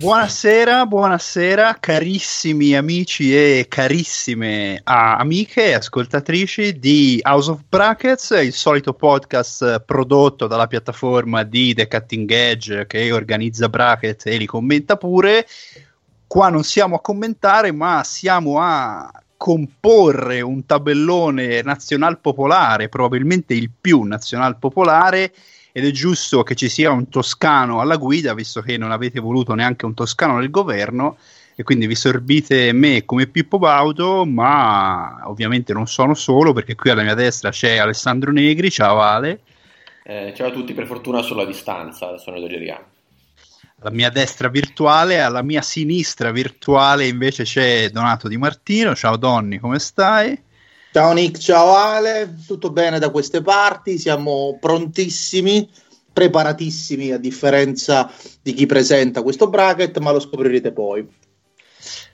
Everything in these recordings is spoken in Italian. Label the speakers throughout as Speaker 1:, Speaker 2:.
Speaker 1: Buonasera, buonasera carissimi amici e carissime ah, amiche e ascoltatrici di House of Brackets, il solito podcast prodotto dalla piattaforma di The Cutting Edge che organizza bracket e li commenta pure. Qua non siamo a commentare, ma siamo a comporre un tabellone nazional popolare, probabilmente il più nazional popolare ed è giusto che ci sia un toscano alla guida, visto che non avete voluto neanche un toscano nel governo e quindi vi sorbite me come Pippo Baudo, ma ovviamente non sono solo perché qui alla mia destra c'è Alessandro Negri, ciao Ale.
Speaker 2: Eh, ciao a tutti, per fortuna solo a distanza, sono esagerando.
Speaker 1: Alla mia destra virtuale, alla mia sinistra virtuale invece c'è Donato Di Martino, ciao Donni, come stai?
Speaker 3: Ciao Nick, ciao Ale, tutto bene da queste parti? Siamo prontissimi, preparatissimi a differenza di chi presenta questo bracket, ma lo scoprirete poi.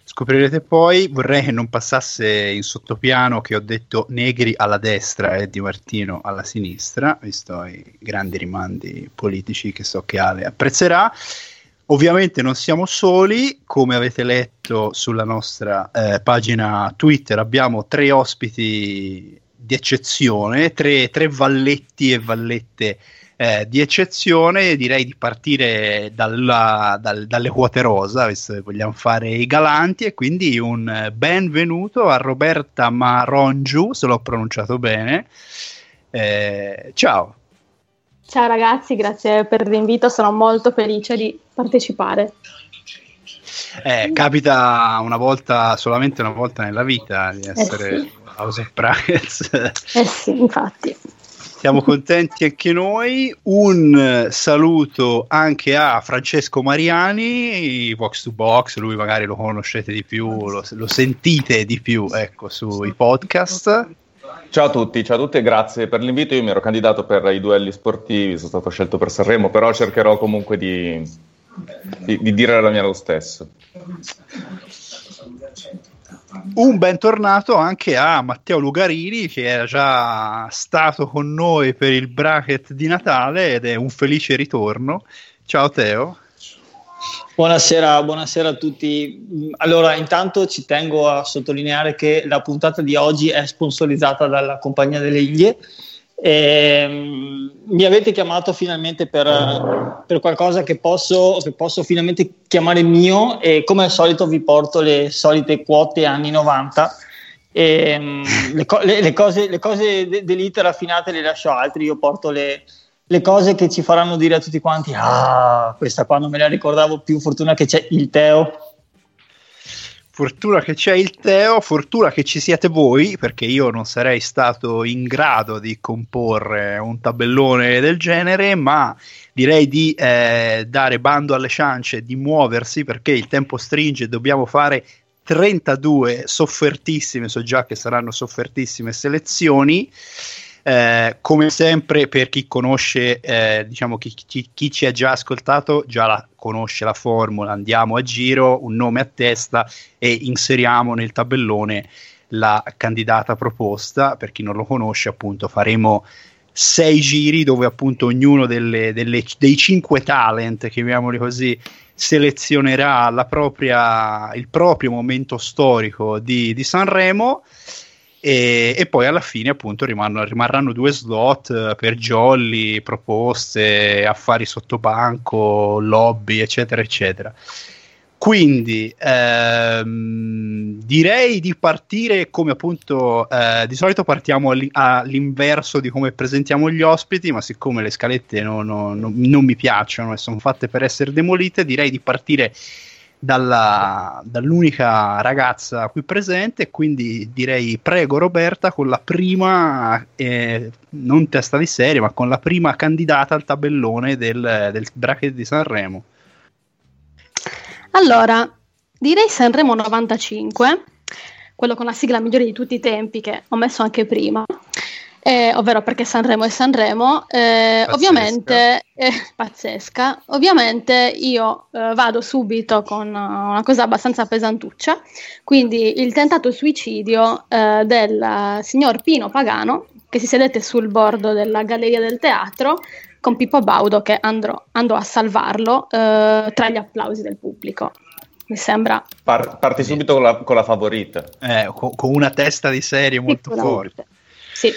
Speaker 1: Scoprirete poi, vorrei che non passasse in sottopiano che ho detto Negri alla destra e Di Martino alla sinistra, visto i grandi rimandi politici che so che Ale apprezzerà. Ovviamente non siamo soli, come avete letto sulla nostra eh, pagina Twitter abbiamo tre ospiti di eccezione, tre, tre valletti e vallette eh, di eccezione. Direi di partire dalla, dal, dalle quote rosa, visto che vogliamo fare i galanti, e quindi un benvenuto a Roberta Marongiu, se l'ho pronunciato bene. Eh, ciao.
Speaker 4: Ciao ragazzi, grazie per l'invito, sono molto felice di partecipare.
Speaker 1: Eh, capita una volta, solamente una volta nella vita di essere eh sì. House of Brackets.
Speaker 4: Eh sì, infatti.
Speaker 1: Siamo contenti anche noi. Un saluto anche a Francesco Mariani, Box to Box, lui magari lo conoscete di più, lo, lo sentite di più ecco, sui podcast.
Speaker 5: Ciao a tutti, ciao a tutti e grazie per l'invito. Io mi ero candidato per i duelli sportivi, sono stato scelto per Sanremo, però cercherò comunque di, di, di dire la mia lo stesso.
Speaker 1: Un bentornato anche a Matteo Lugarini che era già stato con noi per il bracket di Natale ed è un felice ritorno. Ciao Teo.
Speaker 6: Buonasera, buonasera, a tutti. Allora, intanto ci tengo a sottolineare che la puntata di oggi è sponsorizzata dalla Compagnia delle Iglie. E, um, mi avete chiamato finalmente per, per qualcosa che posso, che posso, finalmente chiamare mio e come al solito vi porto le solite quote anni 90. E, um, le, co- le, le, cose, le cose de- dell'iter raffinate le lascio altri, io porto le, le cose che ci faranno dire a tutti quanti: Ah, questa qua non me la ricordavo più. Fortuna che c'è il Teo.
Speaker 1: Fortuna che c'è il Teo, fortuna che ci siete voi, perché io non sarei stato in grado di comporre un tabellone del genere, ma direi di eh, dare bando alle ciance, di muoversi, perché il tempo stringe, dobbiamo fare 32 soffertissime, so già che saranno soffertissime selezioni. Eh, come sempre, per chi conosce, eh, diciamo chi, chi, chi, ci ha già ascoltato, già la, conosce la formula. Andiamo a giro, un nome a testa e inseriamo nel tabellone la candidata proposta. Per chi non lo conosce, appunto, faremo sei giri dove appunto ognuno delle, delle, dei cinque talent, chiamiamoli così, selezionerà propria, il proprio momento storico di, di Sanremo e, e, poi alla fine appunto rimarranno, rimarranno due slot eh, per jolly, proposte, affari sotto banco, lobby eccetera eccetera. Quindi ehm, direi di partire come appunto eh, di solito partiamo all'i- all'inverso di come presentiamo gli ospiti, ma siccome le scalette no- no- no- non mi piacciono e sono fatte per essere demolite, direi di partire dalla- dall'unica ragazza qui presente. Quindi direi prego Roberta con la prima, eh, non testa di serie, ma con la prima candidata al tabellone del, del bracket di Sanremo.
Speaker 4: Allora, direi Sanremo 95, quello con la sigla migliore di tutti i tempi che ho messo anche prima. Eh, ovvero perché Sanremo è Sanremo, eh,
Speaker 1: Pazzesca.
Speaker 4: ovviamente eh, pazzesca. Ovviamente io eh, vado subito con uh, una cosa abbastanza pesantuccia, quindi il tentato suicidio eh, del eh, signor Pino Pagano che si sedette sul bordo della galleria del teatro con Pippo Baudo che andrò, andò a salvarlo eh, tra gli applausi del pubblico. Mi sembra
Speaker 5: Par- parti subito con la, con la favorita.
Speaker 1: Eh, co- con una testa di serie molto forte.
Speaker 4: Sì.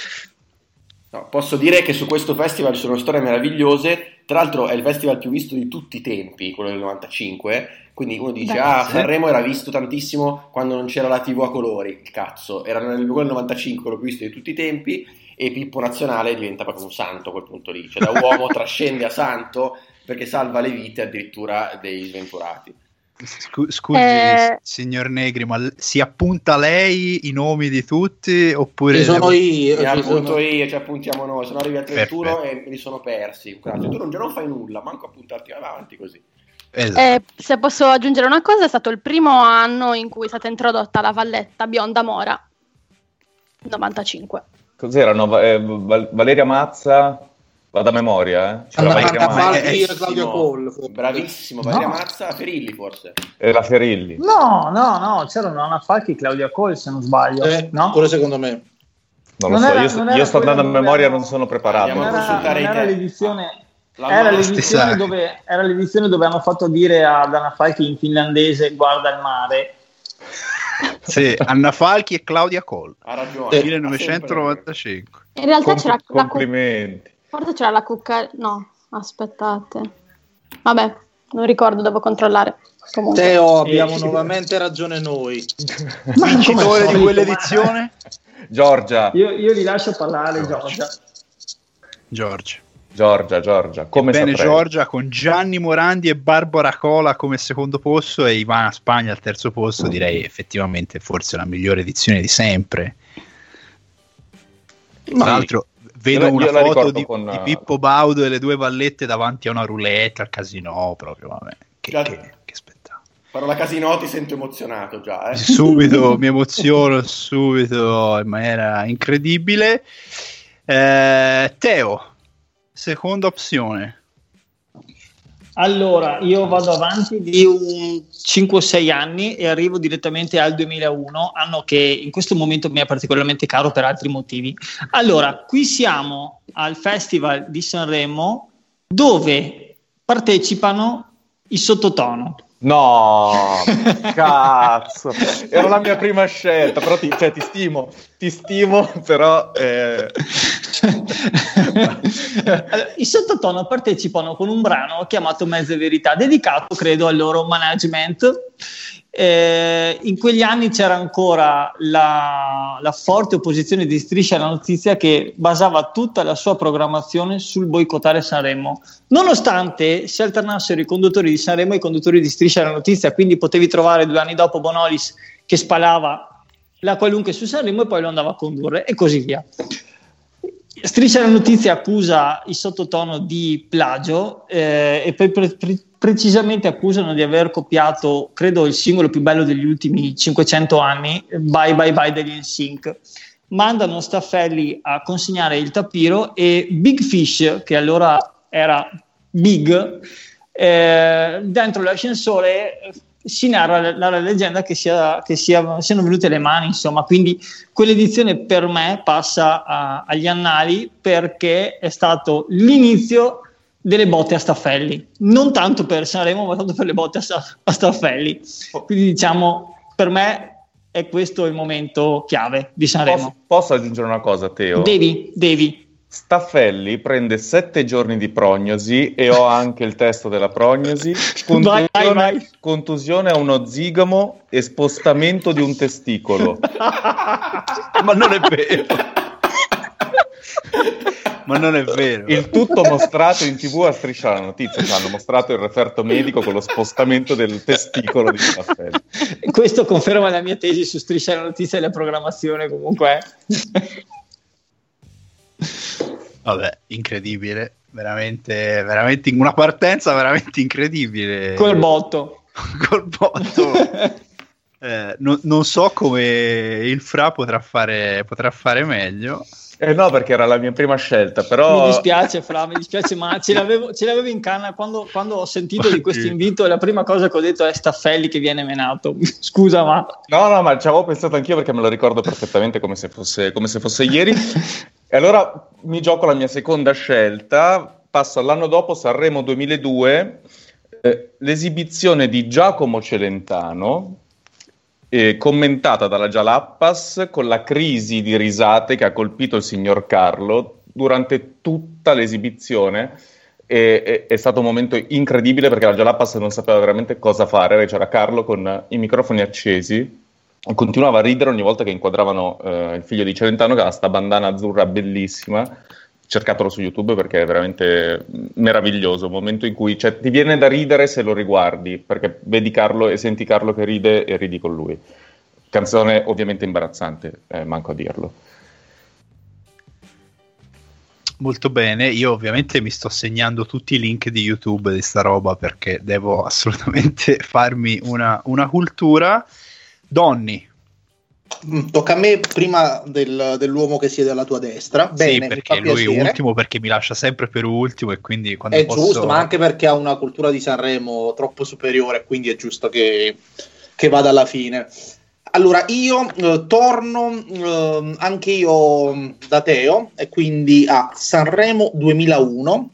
Speaker 2: No, posso dire che su questo festival ci sono storie meravigliose. Tra l'altro è il festival più visto di tutti i tempi, quello del 95. Quindi uno dice:
Speaker 4: Beh,
Speaker 2: Ah,
Speaker 1: sì.
Speaker 2: Sanremo era visto tantissimo quando non c'era la TV a colori. Il cazzo, era nel quello del 95, quello più visto di tutti i tempi. E Pippo Nazionale diventa proprio un santo a quel punto lì. Cioè, da uomo trascende a santo perché salva le vite addirittura dei sventurati.
Speaker 1: Scu- scusi,
Speaker 4: Eh.
Speaker 1: signor Negri, ma si appunta lei i nomi di tutti oppure
Speaker 3: Ci sono io. Ci
Speaker 2: appunto
Speaker 3: sono-
Speaker 2: io, ci appuntiamo noi. Sono arrivi al 31
Speaker 1: Perfetto.
Speaker 2: e me li sono persi. Cioè, tu non, già non fai nulla, manco appuntarti avanti così.
Speaker 1: Esatto.
Speaker 4: Eh, se posso aggiungere una cosa, è stato il primo anno in cui è stata introdotta la valletta bionda Mora, 95.
Speaker 5: Cos'erano? Va- eh, Val- Valeria Mazza, vado a memoria, eh. C'era
Speaker 3: Anna
Speaker 5: Valeria
Speaker 3: Claudia Cole. forse.
Speaker 2: Bravissimo, Valeria
Speaker 6: No.
Speaker 2: Mazza, Ferilli forse.
Speaker 5: e la Ferilli.
Speaker 6: No, no, no, c'erano Anna Falchi e Claudia Cole, se non sbaglio.
Speaker 3: Eh,
Speaker 6: no?
Speaker 3: Pure secondo me.
Speaker 5: Non lo
Speaker 6: Non
Speaker 5: so,
Speaker 6: era-
Speaker 5: io, io
Speaker 6: era
Speaker 5: sto andando a memoria, non sono preparato.
Speaker 6: Non era, non era l'edizione,
Speaker 2: La
Speaker 6: era l'edizione, dove, era l'edizione dove hanno fatto dire ad Anna Falchi in finlandese guarda il mare.
Speaker 1: Sì, Anna Falchi e Claudia Cole,
Speaker 2: Ha ragione.
Speaker 3: Eh,
Speaker 2: ha sempre
Speaker 1: 1995.
Speaker 4: In realtà
Speaker 5: Com-
Speaker 4: c'era
Speaker 5: complimenti.
Speaker 4: Forse c'era la cucca. No, aspettate. Vabbè, non ricordo, devo controllare. Comunque.
Speaker 3: Teo, abbiamo
Speaker 6: Eh, sì.
Speaker 3: nuovamente ragione noi.
Speaker 1: Vincitore di quell'edizione?
Speaker 5: Giorgia,
Speaker 6: Io, io vi lascio parlare, Giorgia.
Speaker 1: Giorgia.
Speaker 5: Giorgia, Giorgia, come
Speaker 1: Bene. Giorgia con Gianni Morandi e Barbara Cola come secondo posto e Ivana Spagna al terzo posto. Direi effettivamente forse la migliore edizione di sempre. Tra l'altro, vedo una foto di,
Speaker 5: con,
Speaker 1: di
Speaker 5: eh,
Speaker 1: Pippo Baudo e le due vallette davanti a una roulette al casino. Proprio, vabbè, che,
Speaker 2: Già-
Speaker 1: che, che spettacolo.
Speaker 2: Parola Casino ti sento emozionato già, eh.
Speaker 1: Subito mi emoziono, subito in maniera incredibile. Eh, Teo, seconda opzione.
Speaker 6: Allora, io vado avanti di un 5-6 anni e arrivo direttamente al 2001, anno che in questo momento mi è particolarmente caro per altri motivi. Allora, qui siamo al Festival di Sanremo dove partecipano i sottotono.
Speaker 5: No, cazzo, era la mia prima scelta, però ti, cioè, ti stimo, ti stimo, però... eh,
Speaker 6: Allora, I sottotono partecipano con un brano chiamato Mezze Verità, dedicato credo al loro management. Eh, in quegli anni c'era ancora la, la forte opposizione di Striscia alla Notizia che basava tutta la sua programmazione sul boicottare Sanremo, nonostante si alternassero i conduttori di Sanremo e i conduttori di Striscia alla Notizia, quindi potevi trovare due anni dopo Bonolis che spalava la qualunque su Sanremo e poi lo andava a condurre e così via. Striscia la notizia accusa il sottotono di plagio eh, e poi pre- pre- precisamente accusano di aver copiato, credo, il singolo più bello degli ultimi 500 anni, Bye Bye Bye degli NSYNC. Mandano Staffelli a consegnare il tapiro e Big Fish, che allora era Big, eh, dentro l'ascensore si narra la, la leggenda che, sia, che sia- siano venute le mani, insomma, quindi quell'edizione per me passa a- agli annali perché è stato l'inizio delle botte a Staffelli, non tanto per Sanremo, ma tanto per le botte a, a Staffelli. Quindi diciamo, per me è questo il momento chiave di
Speaker 5: posso,
Speaker 6: Sanremo.
Speaker 5: posso aggiungere una cosa, Teo?
Speaker 6: Devi, devi.
Speaker 5: Staffelli prende sette giorni di prognosi e ho anche il testo della prognosi. Contusione,
Speaker 6: Vai, vai.
Speaker 5: contusione a uno zigomo e spostamento di un testicolo.
Speaker 1: Ma non è vero. Ma non è vero.
Speaker 5: Il tutto mostrato in tv a striscia la notizia. Ci hanno mostrato il referto medico con lo spostamento del testicolo di Staffelli.
Speaker 6: Questo conferma la mia tesi su Striscia la notizia e la programmazione comunque.
Speaker 1: Vabbè, incredibile. Veramente, veramente una partenza veramente incredibile.
Speaker 6: Col botto.
Speaker 1: Col botto. Eh, non, non so come il Fra potrà fare, potrà fare meglio.
Speaker 5: Eh no, perché era la mia prima scelta, però...
Speaker 6: Mi dispiace, Fra, mi dispiace, ma ce l'avevo, ce l'avevo in canna quando, quando ho sentito di questo invito. La prima cosa che ho detto è Staffelli che viene menato. Scusa, ma
Speaker 5: No, no, ma ci avevo pensato anch'io perché me lo ricordo perfettamente come se fosse, come se fosse ieri. E allora mi gioco la mia seconda scelta, passo all'anno dopo, Sanremo 2002, eh, l'esibizione di Giacomo Celentano, eh, commentata dalla Jalappas con la crisi di risate che ha colpito il signor Carlo durante tutta l'esibizione. E- e- è stato un momento incredibile perché la Jalappas non sapeva veramente cosa fare. C'era Carlo con i microfoni accesi continuava a ridere ogni volta che inquadravano eh, il figlio di Celentano che ha sta bandana azzurra bellissima. Cercatelo su YouTube perché è veramente meraviglioso. Un momento in cui cioè, ti viene da ridere se lo riguardi perché vedi Carlo e senti Carlo che ride e ridi con lui. Canzone ovviamente imbarazzante, eh, manco a dirlo.
Speaker 1: Molto bene, io ovviamente mi sto segnando tutti i link di YouTube di sta roba perché devo assolutamente farmi una, una cultura. Donny,
Speaker 3: Mm, Tocca a me prima del- dell'uomo che siede alla tua destra. Bene,
Speaker 1: sì, perché lui è ultimo perché mi lascia sempre per ultimo e quindi quando
Speaker 3: È
Speaker 1: posso...
Speaker 3: giusto, ma anche perché ha una cultura di Sanremo troppo superiore, quindi è giusto che, che vada alla fine. Allora, io eh, torno eh, anche io mh, da Teo e quindi a Sanremo 2001,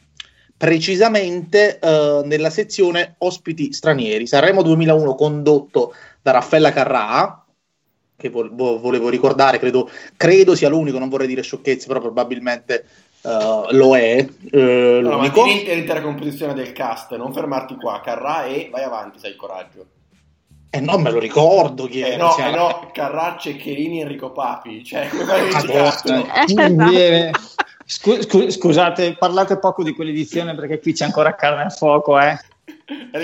Speaker 3: precisamente eh, nella sezione ospiti stranieri. Sanremo 2001 condotto da Raffaella Carrà, che vo- vo- volevo ricordare, credo, credo sia l'unico, non vorrei dire sciocchezze, però probabilmente eh, lo è eh,
Speaker 2: No, ma l'intera composizione del cast, non fermarti qua, Carrà e vai avanti, sai il coraggio.
Speaker 3: Eh no, me lo ricordo chi
Speaker 2: Eh
Speaker 3: era.
Speaker 2: no,
Speaker 3: cioè-
Speaker 2: eh no, Carrà, Ceccherini, Enrico Papi, cioè come fai a
Speaker 6: Scu- scu- scusate, parlate poco di quell'edizione perché qui c'è ancora carne a fuoco, eh.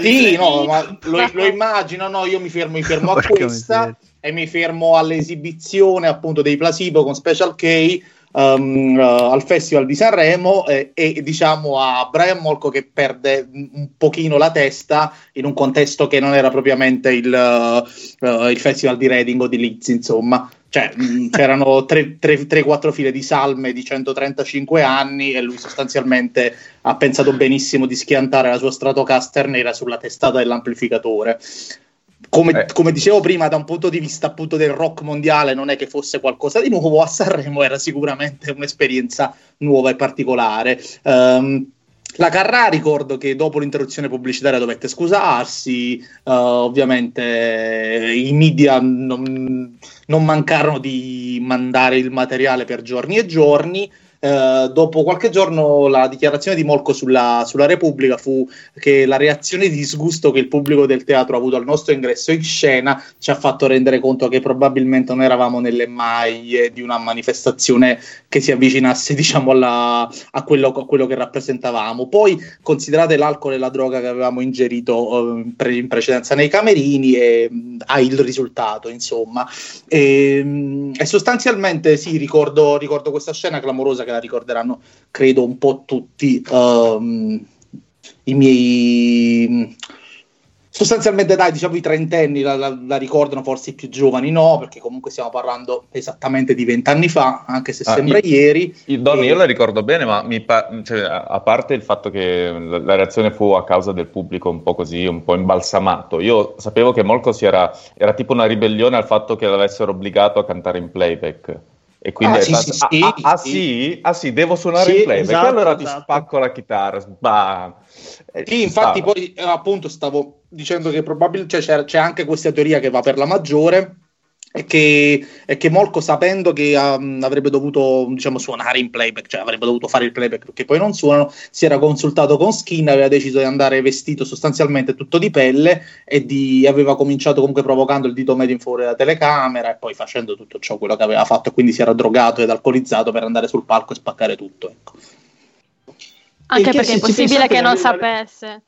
Speaker 3: Sì, no, ma lo, lo immagino, no, io mi fermo, mi fermo a questa e mi fermo all'esibizione appunto dei Placebo con Special K ehm, eh, al Festival di Sanremo eh, e diciamo a Brian Molko che perde un pochino la testa in un contesto che non era propriamente il, eh, il Festival di Reading o di Leeds, insomma. Cioè, mh, c'erano 3-4 file di salme di 135 anni e lui sostanzialmente ha pensato benissimo di schiantare la sua Stratocaster nera sulla testata dell'amplificatore. Come,
Speaker 5: Eh.
Speaker 3: come dicevo prima, da un punto di vista appunto del rock mondiale, non è che fosse qualcosa di nuovo, a Sanremo era sicuramente un'esperienza nuova e particolare. Ehm, la Carrà ricordo che dopo l'interruzione pubblicitaria dovette scusarsi, eh, ovviamente eh, i media non, non mancarono di mandare il materiale per giorni e giorni. Eh, dopo qualche giorno la dichiarazione di Molco sulla, sulla Repubblica fu che la reazione di disgusto che il pubblico del teatro ha avuto al nostro ingresso in scena ci ha fatto rendere conto che probabilmente non eravamo nelle maglie di una manifestazione che si avvicinasse diciamo alla, a, quello, a quello che rappresentavamo. Poi considerate l'alcol e la droga che avevamo ingerito eh, in pre- in precedenza nei camerini e mh, ha il risultato insomma. E, mh, e sostanzialmente sì, ricordo, ricordo questa scena clamorosa che la ricorderanno credo un po' tutti ehm, i miei sostanzialmente dai diciamo i trentenni la, la- la ricordano forse i più giovani no perché comunque stiamo parlando esattamente di vent'anni fa anche se
Speaker 5: Ah,
Speaker 3: sembra
Speaker 5: io-
Speaker 3: ieri
Speaker 5: Io, Donny,
Speaker 3: E-
Speaker 5: io la ricordo bene, ma pa- cioè, a parte il fatto che la, la reazione fu a causa del pubblico un po' così, un po' imbalsamato, io sapevo che Molko si era, era tipo una ribellione al fatto che l'avessero obbligato a cantare in playback. E quindi
Speaker 3: Ah, sì,
Speaker 5: stato,
Speaker 3: sì, sì,
Speaker 5: ah, ah,
Speaker 3: sì.
Speaker 5: Ah sì, devo suonare
Speaker 6: Sì,
Speaker 5: in playback,
Speaker 6: esatto,
Speaker 5: allora ti
Speaker 6: esatto.
Speaker 5: spacco la chitarra, sbam. Eh,
Speaker 3: Sì, infatti
Speaker 5: stava.
Speaker 3: poi eh, appunto stavo dicendo che probabilmente c'è, c'è anche questa teoria che va per la maggiore è che, è che Molko sapendo che um, avrebbe dovuto diciamo, suonare in playback, cioè avrebbe dovuto fare il playback perché poi non suonano, si era consultato con Skin, aveva deciso di andare vestito sostanzialmente tutto di pelle e di, aveva cominciato comunque provocando il dito medio in fuori dalla telecamera e poi facendo tutto ciò quello che aveva fatto e quindi si era drogato ed alcolizzato per andare sul palco e spaccare tutto. Ecco.
Speaker 4: Anche perché è impossibile che non sapesse.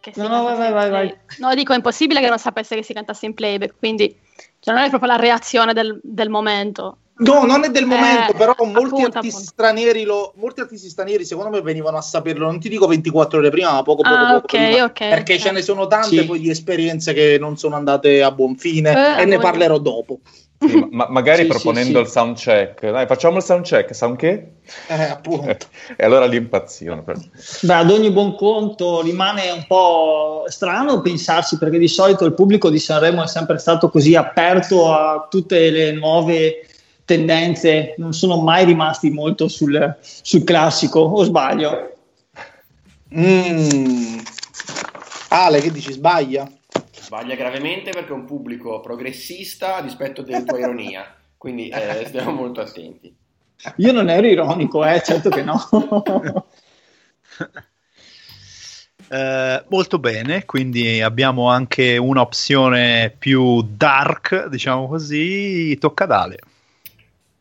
Speaker 4: Che
Speaker 6: no, no, vai, vai, vai, vai.
Speaker 4: No, dico, è impossibile che non sapesse che si cantasse in playback, quindi cioè, non è proprio la reazione del, del momento.
Speaker 3: No, non è del momento,
Speaker 4: Eh,
Speaker 3: però molti
Speaker 4: appunto,
Speaker 3: artisti
Speaker 4: appunto.
Speaker 3: stranieri lo, molti artisti stranieri secondo me venivano a saperlo, non ti dico 24 ore prima, ma poco poco,
Speaker 4: Ah,
Speaker 3: poco
Speaker 4: ok,
Speaker 3: prima,
Speaker 4: ok,
Speaker 3: perché
Speaker 4: ok.
Speaker 3: ce ne sono tante
Speaker 6: Sì.
Speaker 3: poi di esperienze che non sono andate a buon fine
Speaker 4: Eh,
Speaker 3: e ne parlerò dopo.
Speaker 5: Sì, ma- ma magari
Speaker 6: Sì,
Speaker 5: proponendo
Speaker 6: sì,
Speaker 5: il sound check. Dai, facciamo il sound check, sound che?
Speaker 3: Eh, appunto.
Speaker 5: e allora lì impazzivano.
Speaker 6: Beh, ad ogni buon conto rimane un po' strano pensarsi perché di solito il pubblico di Sanremo è sempre stato così aperto a tutte le nuove tendenze, non sono mai rimasti molto sul, sul classico, o sbaglio?
Speaker 3: Mm. Ale, che dici? Sbaglia?
Speaker 2: Sbaglia gravemente perché è un pubblico progressista a dispetto della tua ironia, quindi eh, stiamo molto attenti.
Speaker 6: Io non ero ironico, eh, certo che no.
Speaker 1: Eh, molto bene, quindi abbiamo anche un'opzione più dark, diciamo così. Tocca ad Ale.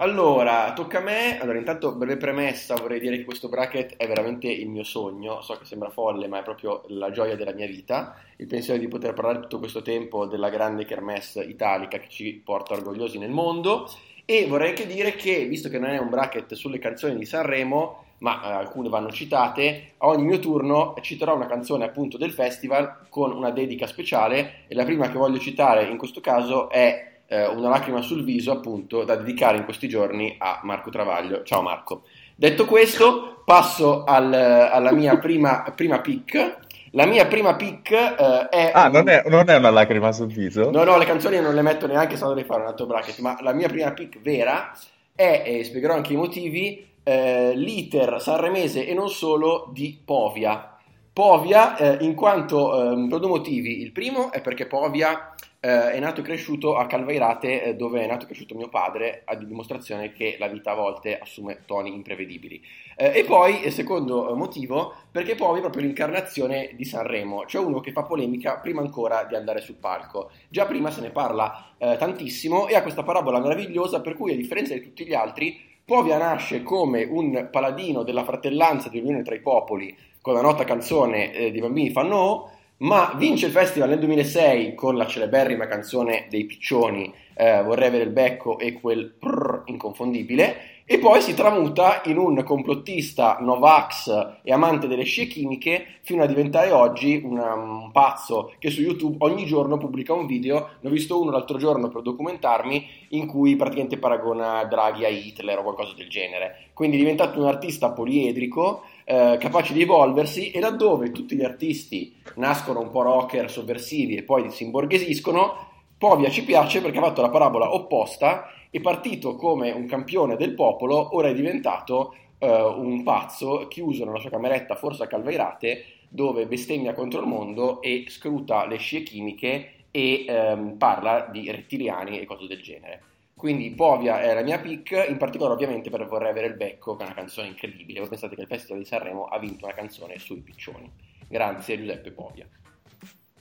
Speaker 2: Allora, tocca a me. Allora, intanto, breve premessa, vorrei dire che questo bracket è veramente il mio sogno. So che sembra folle, ma è proprio la gioia della mia vita. Il pensiero di poter parlare tutto questo tempo della grande kermesse italica che ci porta orgogliosi nel mondo. E vorrei anche dire che, visto che non è un bracket sulle canzoni di Sanremo, ma eh, alcune vanno citate, a ogni mio turno citerò una canzone appunto del festival con una dedica speciale. E la prima che voglio citare in questo caso è eh, una lacrima sul viso, appunto, da dedicare in questi giorni a Marco Travaglio. Ciao Marco. Detto questo, passo al- alla mia prima, prima pick. La mia prima pick eh, è...
Speaker 5: Ah, non è, non è una lacrima sul viso?
Speaker 2: No, no, le canzoni non le metto neanche se dovrei fare un altro bracket, ma la mia prima pick vera è, e spiegherò anche i motivi, eh, l'iter sanremese e non solo di Povia. Povia, eh, in quanto ehm, per due motivi. Il primo è perché Povia eh, è nato e cresciuto a Calvairate, eh, dove è nato e cresciuto mio padre, a dimostrazione che la vita a volte assume toni imprevedibili. Eh, e poi, il secondo eh, motivo, perché Povia è proprio l'incarnazione di Sanremo, cioè uno che fa polemica prima ancora di andare sul palco. Già prima se ne parla eh, tantissimo e ha questa parabola meravigliosa per cui, a differenza di tutti gli altri, Povia nasce come un paladino della fratellanza e dell'unione tra i popoli con la nota canzone eh, dei bambini fanno ma vince il festival nel 2006 con la celeberrima canzone dei piccioni eh, Vorrei avere il becco e quel prrr inconfondibile e poi si tramuta in un complottista Novax e amante delle scie chimiche fino a diventare oggi una- un pazzo che su YouTube ogni giorno pubblica un video, ne ho visto uno l'altro giorno per documentarmi, in cui praticamente paragona Draghi a Hitler o qualcosa del genere. Quindi è diventato un artista poliedrico, eh, capace di evolversi e laddove tutti gli artisti nascono un po' rocker, sovversivi e poi si imborghesiscono, Povia ci piace perché ha fatto la parabola opposta, è partito come un campione del popolo, ora è diventato eh, un pazzo chiuso nella sua cameretta, forse a Calvairate, dove bestemmia contro il mondo e scruta le scie chimiche e ehm, parla di rettiliani e cose del genere. Quindi Povia è la mia pick, in particolare ovviamente per Vorrei avere il becco, che è una canzone incredibile. Voi pensate che il Festival di Sanremo ha vinto una canzone sui piccioni. Grazie Giuseppe Povia.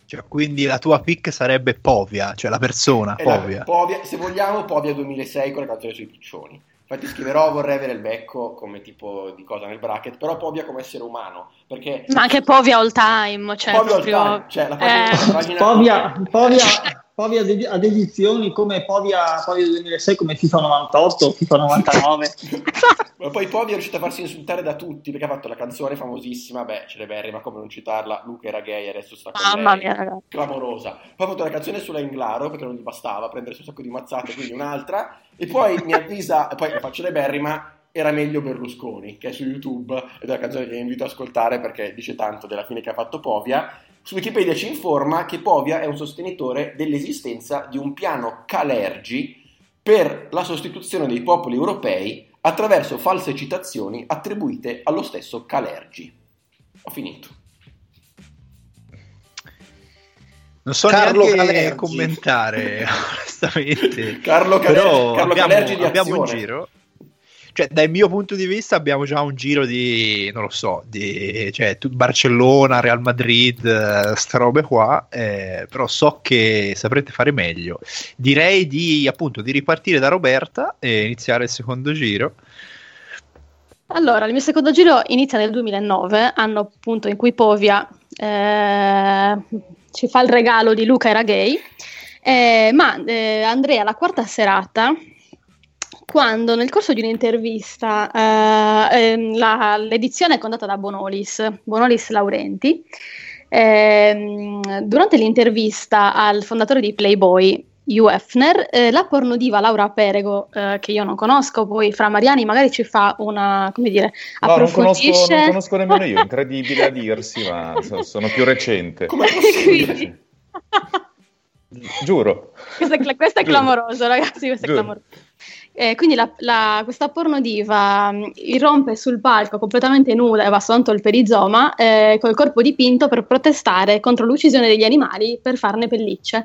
Speaker 1: Cioè, quindi la tua pick sarebbe Povia, cioè la persona
Speaker 2: È la-
Speaker 1: Povia.
Speaker 2: Povia- se vogliamo, Povia 2006 con la canzone sui piccioni. Infatti scriverò vorrei avere il becco come tipo di cosa nel bracket, però Povia come essere umano, perché
Speaker 4: Ma anche Povia all time, cioè
Speaker 2: Povia all
Speaker 4: proprio...
Speaker 2: time, cioè la pagina,
Speaker 4: Eh.
Speaker 2: la pagina-
Speaker 6: Povia, Povia, Povia ad- ad edizioni come Povia, Povia 2006, come FIFA 98, FIFA 99.
Speaker 2: Ma poi Povia è riuscito a farsi insultare da tutti perché ha fatto la canzone famosissima, beh, celeberrima, come non citarla, Luca era gay, adesso sta con
Speaker 4: Mamma
Speaker 2: lei.
Speaker 4: mia, ragazzi.
Speaker 2: clamorosa. Poi ha fatto la canzone sulla Inglaro perché non gli bastava prendersi un sacco di mazzate, quindi un'altra. E poi mi avvisa, e poi la faccio celeberrima, era meglio Berlusconi, che è su YouTube ed è una canzone che vi invito ad ascoltare perché dice tanto della fine che ha fatto Povia. Su Wikipedia ci informa che Povia è un sostenitore dell'esistenza di un piano Calergi per la sostituzione dei popoli europei attraverso false citazioni attribuite allo stesso Calergi. Ho finito.
Speaker 1: Non so
Speaker 3: Carlo
Speaker 1: neanche
Speaker 3: Calergi.
Speaker 1: commentare onestamente.
Speaker 2: Carlo Calergi,
Speaker 1: Però
Speaker 2: Carlo
Speaker 1: abbiamo,
Speaker 2: Calergi di
Speaker 1: abbiamo un
Speaker 2: azione.
Speaker 1: giro. Cioè, dal mio punto di vista abbiamo già un giro di, non lo so, di cioè, Barcellona, Real Madrid, eh, sta robe qua, eh, però so che saprete fare meglio. Direi di, appunto, di ripartire da Roberta e iniziare il secondo giro.
Speaker 4: Allora, il mio secondo giro inizia nel 2009, anno appunto in cui Povia eh, ci fa il regalo di Luca era gay, eh, ma eh, andrei alla quarta serata quando nel corso di un'intervista, eh, ehm, la- l'edizione è condotta da Bonolis, Bonolis Laurenti, ehm, durante l'intervista al fondatore di Playboy, Hugh Hefner, eh, la pornodiva Laura Perego, eh, che io non conosco, poi Fra Mariani magari ci fa una, come dire,
Speaker 5: No, non conosco,
Speaker 4: approfondisce.
Speaker 5: non conosco nemmeno io, incredibile a dirsi, ma so- sono più recente.
Speaker 2: Come è?
Speaker 4: Quindi-
Speaker 5: Giuro.
Speaker 4: questo, è, questo è clamoroso, ragazzi. Questo è
Speaker 5: Giuro.
Speaker 4: clamoroso. Eh, quindi la, la- questa pornodiva mh, irrompe sul palco completamente nuda e va soltanto il perizoma eh, col corpo dipinto per protestare contro l'uccisione degli animali per farne pellicce.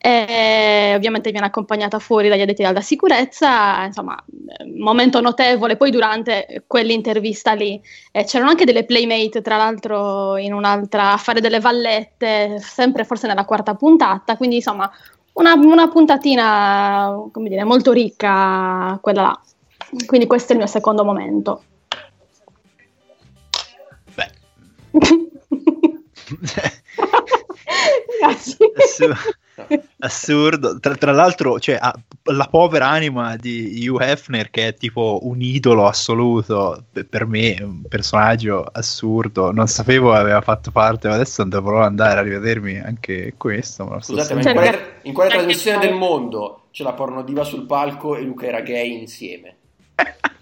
Speaker 4: Eh, ovviamente viene accompagnata fuori dagli addetti alla sicurezza, insomma, eh, momento notevole. Poi durante quell'intervista lì eh, c'erano anche delle playmate, tra l'altro in un'altra a fare delle vallette, sempre forse nella quarta puntata, quindi insomma una, una puntatina, come dire, molto ricca quella là. Quindi questo è il mio secondo momento.
Speaker 1: Beh. Assu- assurdo. Tra, tra l'altro, cioè, ha- la povera anima di Hugh Hefner, che è tipo un idolo assoluto per- me, un personaggio assurdo. Non sapevo aveva fatto parte, ma adesso dovrò andare a rivedermi anche questo. Ma
Speaker 2: Scusate, ma in quale, in quale trasmissione del mondo c'è la pornodiva sul palco e Luca era gay insieme?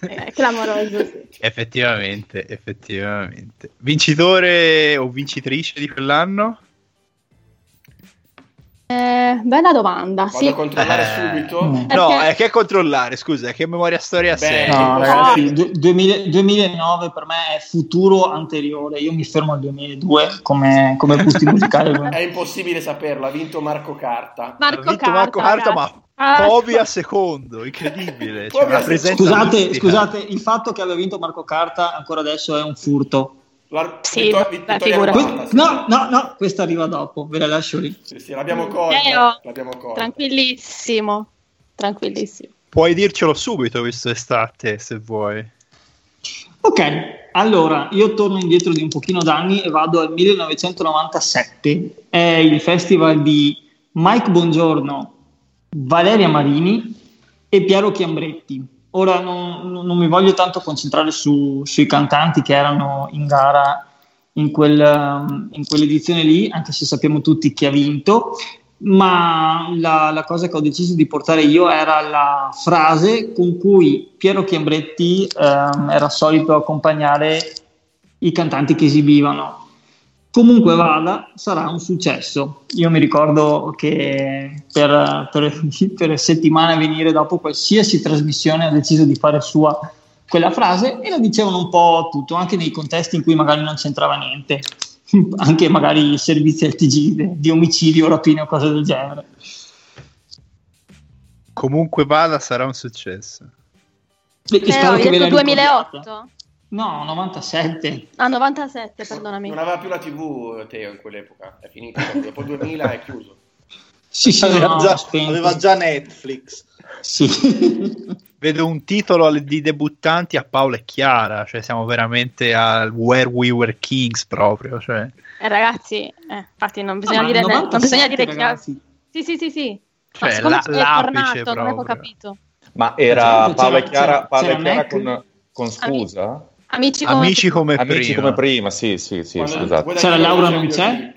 Speaker 4: Eh, clamoroso, sì.
Speaker 1: Effettivamente, effettivamente. Vincitore o vincitrice di quell'anno?
Speaker 4: Eh, bella domanda,
Speaker 2: Vado
Speaker 4: sì.
Speaker 2: a controllare
Speaker 1: Eh,
Speaker 2: subito.
Speaker 6: mm.
Speaker 1: No,
Speaker 4: Perché-
Speaker 1: è che controllare, scusa, che memoria storia
Speaker 2: Beh,
Speaker 1: sei?
Speaker 6: No,
Speaker 2: Ah,
Speaker 6: ragazzi, du- 2000 2009 per me è futuro anteriore. Io mi fermo al 2002 come, come gusti musicali.
Speaker 2: È impossibile saperlo, ha vinto Marco Carta.
Speaker 4: Marco
Speaker 1: ha vinto
Speaker 4: Carta,
Speaker 1: Marco Carta,
Speaker 4: ragazzi.
Speaker 1: ma
Speaker 4: Ah,
Speaker 1: Povia secondo, incredibile. Cioè,
Speaker 6: Scusate, scusate, il fatto che abbia vinto Marco Carta ancora adesso è un furto.
Speaker 2: La,
Speaker 4: Sì,
Speaker 2: Vittor- Vittoria Quarta, sì.
Speaker 6: no, no, no, questa arriva dopo, ve la lascio lì.
Speaker 2: Sì, sì, l'abbiamo colta.
Speaker 4: Teo,
Speaker 2: L'abbiamo colta.
Speaker 4: tranquillissimo, tranquillissimo.
Speaker 1: Puoi dircelo subito, visto estate, se vuoi.
Speaker 6: Ok, allora io torno indietro di un pochino d'anni e vado al 1997. È il festival di Mike Bongiorno, Valeria Marini e Piero Chiambretti. Ora non, non mi voglio tanto concentrare su- sui cantanti che erano in gara in, quel, um, in quell'edizione lì, anche se sappiamo tutti chi ha vinto, ma la, la cosa che ho deciso di portare io era la frase con cui Piero Chiambretti ehm, era solito accompagnare i cantanti che esibivano. Comunque vada, sarà un successo. Io mi ricordo che per, per, per settimane a venire dopo qualsiasi trasmissione ha deciso di fare sua quella frase e la dicevano un po' tutto, anche nei contesti in cui magari non c'entrava niente, anche magari i servizi al TG di omicidio, rapine o cose del genere.
Speaker 1: Comunque vada, sarà un successo.
Speaker 6: E- e
Speaker 4: Teo,
Speaker 6: spero
Speaker 4: hai
Speaker 6: che ve la
Speaker 4: detto
Speaker 6: ricordiate.
Speaker 4: 2008?
Speaker 6: No, 97.
Speaker 4: Ah, 97, perdonami.
Speaker 2: Non aveva più la TV, Teo, in quell'epoca. È finito. Dopo il 2000 è chiuso.
Speaker 6: Sì, sì,
Speaker 3: aveva,
Speaker 6: no,
Speaker 3: già, aveva già Netflix.
Speaker 6: Sì.
Speaker 1: Vedo un titolo di debuttanti a Paolo e Chiara, cioè siamo veramente al Where We Were Kings proprio. Cioè.
Speaker 4: Eh, ragazzi, eh, infatti non bisogna
Speaker 6: Ah,
Speaker 4: dire, non
Speaker 6: 97,
Speaker 4: bisogna dire chi ha-
Speaker 6: ragazzi.
Speaker 4: Sì, sì, sì, sì.
Speaker 1: Cioè,
Speaker 4: Ma siccome
Speaker 1: la-
Speaker 4: è
Speaker 1: l'apice
Speaker 4: tornato, non avevo
Speaker 1: proprio.
Speaker 4: capito.
Speaker 5: Ma era Paolo e Chiara, Paolo e Chiara con, con scusa?
Speaker 4: Amici come
Speaker 1: Amici come
Speaker 5: Amici
Speaker 1: prima.
Speaker 5: come prima, sì, sì, sì,
Speaker 2: Quando-
Speaker 5: scusate.
Speaker 6: C'era Laura non c'è?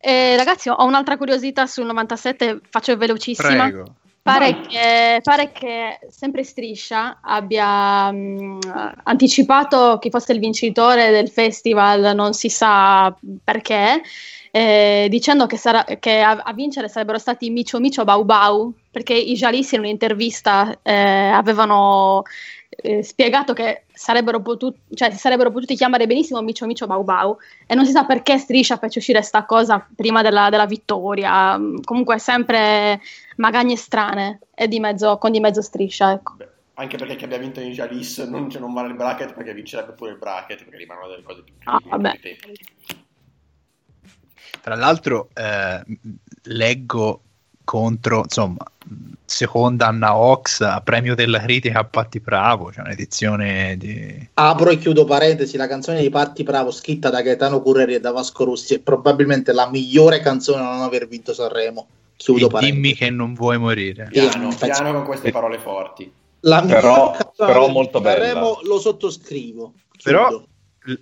Speaker 4: Eh, ragazzi, ho un'altra curiosità sul 97, faccio velocissima.
Speaker 1: Prego.
Speaker 4: Pare che, pare che sempre Striscia abbia mh, anticipato chi fosse il vincitore del festival, non si sa perché, eh, dicendo che, sarà, che a, a vincere sarebbero stati Micio Micio Bau Bau, perché i giallisti in un'intervista eh, avevano eh, spiegato che sarebbero, potuti, cioè, si sarebbero potuti chiamare benissimo Micio Micio Bau Bau e non si sa perché Striscia fece uscire sta cosa prima della, della vittoria. Comunque sempre magagne strane e di mezzo, con di mezzo Striscia. Ecco.
Speaker 2: Beh, anche perché chi abbia vinto in Jalis non, cioè, non vale il bracket perché vincerebbe pure il bracket perché rimangono delle cose più
Speaker 4: Ah, vabbè.
Speaker 1: Tra l'altro, eh, leggo contro, insomma, seconda Anna Ox premio della critica a Patti Bravo, cioè un'edizione di...
Speaker 3: Apro e chiudo parentesi, la canzone di Patti Bravo scritta da Gaetano Curreri e da Vasco Rossi è probabilmente la migliore canzone a non aver vinto Sanremo. Chiudo
Speaker 1: E
Speaker 3: parentesi.
Speaker 1: dimmi che non vuoi morire.
Speaker 2: Piano, piano con queste parole forti.
Speaker 3: La
Speaker 5: Però- però molto bella.
Speaker 3: Sanremo lo sottoscrivo.
Speaker 1: Però
Speaker 3: Chiudo.
Speaker 1: l-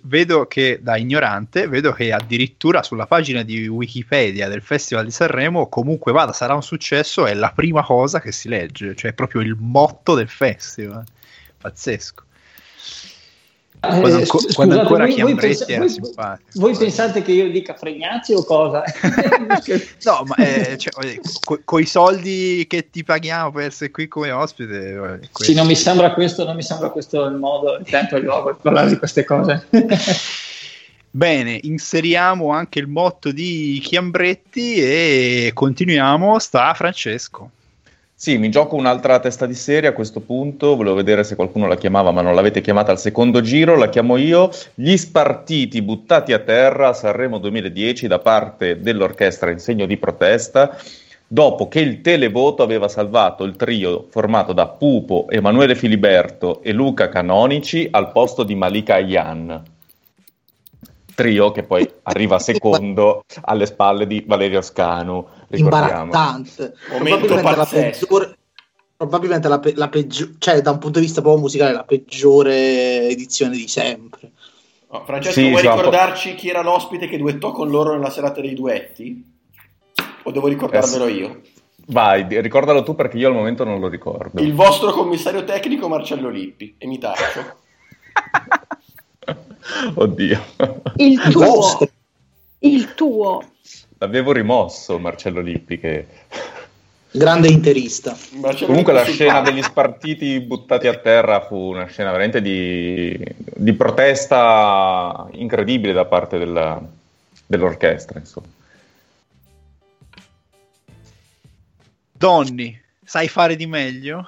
Speaker 1: vedo che da ignorante, vedo che addirittura sulla pagina di Wikipedia del Festival di Sanremo, comunque vada, sarà un successo, è la prima cosa che si legge, cioè proprio il motto del festival. Pazzesco. Quando,
Speaker 6: Eh,
Speaker 1: anco-
Speaker 6: sc-
Speaker 1: quando
Speaker 6: scusate,
Speaker 1: ancora
Speaker 6: voi- voi
Speaker 1: Chiambretti
Speaker 6: pensa-
Speaker 1: era
Speaker 6: voi-
Speaker 1: simpatico.
Speaker 6: Voi pensate che io dica fregnacci o cosa?
Speaker 1: No, ma eh, cioè, dire, co- coi soldi che ti paghiamo per essere qui come ospite, eh,
Speaker 6: Sì, non mi sembra questo, non mi sembra questo il modo, il tempo e il luogo per parlare di queste cose.
Speaker 1: Bene, inseriamo anche il motto di Chiambretti e continuiamo. Sta Francesco.
Speaker 5: Sì, mi gioco un'altra testa di serie a questo punto, volevo vedere se qualcuno la chiamava, ma non l'avete chiamata al secondo giro, la chiamo io. Gli spartiti buttati a terra a Sanremo 2010 da parte dell'orchestra in segno di protesta, dopo che il televoto aveva salvato il trio formato da Pupo, Emanuele Filiberto e Luca Canonici al posto di Malika Ayan. Trio che poi arriva secondo alle spalle di Valerio Scanu.
Speaker 3: Imbarazzante.
Speaker 2: Momento
Speaker 3: Probabilmente la
Speaker 2: pazzesco.
Speaker 3: peggiore, probabilmente la, pe- la peggiore, cioè da un punto di vista proprio musicale, la peggiore edizione di sempre.
Speaker 2: Oh, Francesco,
Speaker 5: Sì,
Speaker 2: vuoi ricordarci chi era l'ospite che duettò con loro nella serata dei duetti? O devo ricordarvelo
Speaker 5: sì.
Speaker 2: io?
Speaker 5: Vai, ricordalo tu perché io al momento non lo ricordo.
Speaker 2: Il vostro commissario tecnico Marcello Lippi, e mi taccio.
Speaker 5: Oddio,
Speaker 4: Il tuo, il tuo.
Speaker 5: L'avevo rimosso Marcello Lippi che...
Speaker 3: Grande interista.
Speaker 2: Marcello
Speaker 5: Comunque la
Speaker 2: Lippi
Speaker 5: scena degli spartiti buttati a terra fu una scena veramente di, di protesta incredibile da parte della- dell'orchestra, insomma.
Speaker 1: Donny, sai fare di meglio?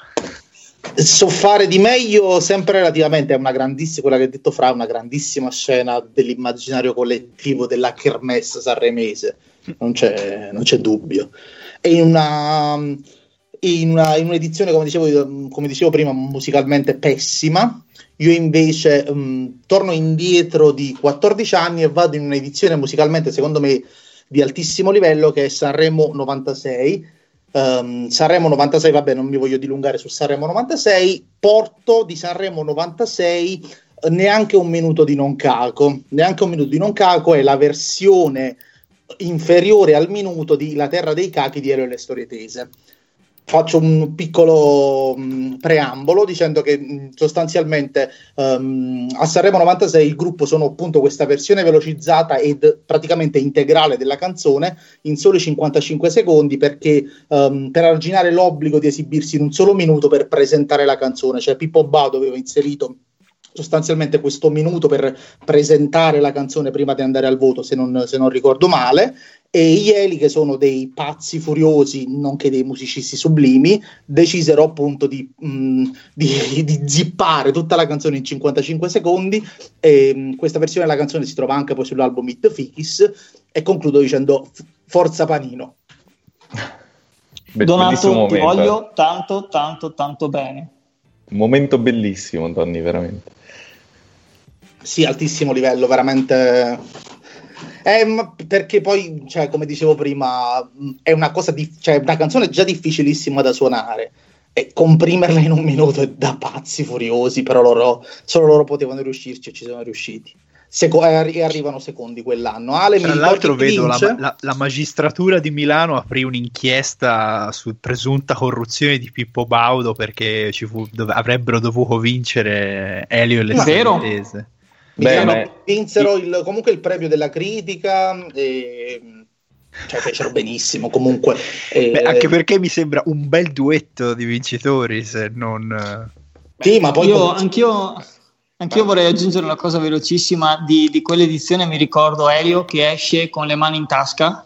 Speaker 3: So fare di meglio sempre relativamente, è una grandissima, quella che ha detto Fra, una grandissima scena dell'immaginario collettivo della kermesse sanremese, non c'è, non c'è dubbio. E in una, in una- in un'edizione, come dicevo, come dicevo prima, musicalmente pessima, io invece mh, torno indietro di 14 anni e vado in un'edizione musicalmente, secondo me, di altissimo livello, che è Sanremo 96. Ehm, Sanremo 96, vabbè, non mi voglio dilungare su Sanremo 96. Porto di Sanremo 96 eh, neanche un minuto di non caco. Neanche un minuto di non caco è la versione inferiore al minuto di La terra dei cachi di Elio e le storie tese. Faccio un piccolo mh, preambolo dicendo che mh, sostanzialmente ehm, a Sanremo 96 il gruppo sono appunto questa versione velocizzata ed praticamente integrale della canzone in soli 55 secondi perché ehm, per arginare l'obbligo di esibirsi in un solo minuto per presentare la canzone, cioè Pippo Baudo aveva inserito sostanzialmente questo minuto per presentare la canzone prima di andare al voto, se non, se non ricordo male, e gli Eli, che sono dei pazzi furiosi, nonché dei musicisti sublimi, decisero appunto di, mh, di- di zippare tutta la canzone in 55 secondi. E, mh, questa versione della canzone si trova anche poi sull'album It Fikis. E concludo dicendo f- Forza Panino.
Speaker 5: Be-
Speaker 6: Donato, ti voglio tanto, tanto, tanto bene.
Speaker 5: Un momento bellissimo, Donny, veramente.
Speaker 3: Sì, altissimo livello, veramente. Eh, perché poi, cioè, come dicevo prima, è una cosa di, cioè, una canzone già difficilissima da suonare. E comprimerla in un minuto è da pazzi furiosi, però loro, solo loro potevano riuscirci e ci sono riusciti. Seco- e arri- e arrivano secondi quell'anno. Ale,
Speaker 1: Tra l'altro vedo la, la- la magistratura di Milano aprì un'inchiesta su presunta corruzione di Pippo Baudo perché ci fu- dov- avrebbero dovuto vincere Elio e le
Speaker 6: Ma vero?
Speaker 1: storie
Speaker 5: Bene.
Speaker 3: vinsero il- comunque il premio della critica e cioè fecero benissimo comunque e-
Speaker 1: Beh, anche perché mi sembra un bel duetto di vincitori, se non... eh,
Speaker 3: sì ma poi
Speaker 6: Io,
Speaker 3: comunque-
Speaker 6: anch'io, anch'io vorrei aggiungere una cosa velocissima di, di quell'edizione. Mi ricordo Elio che esce con le mani in tasca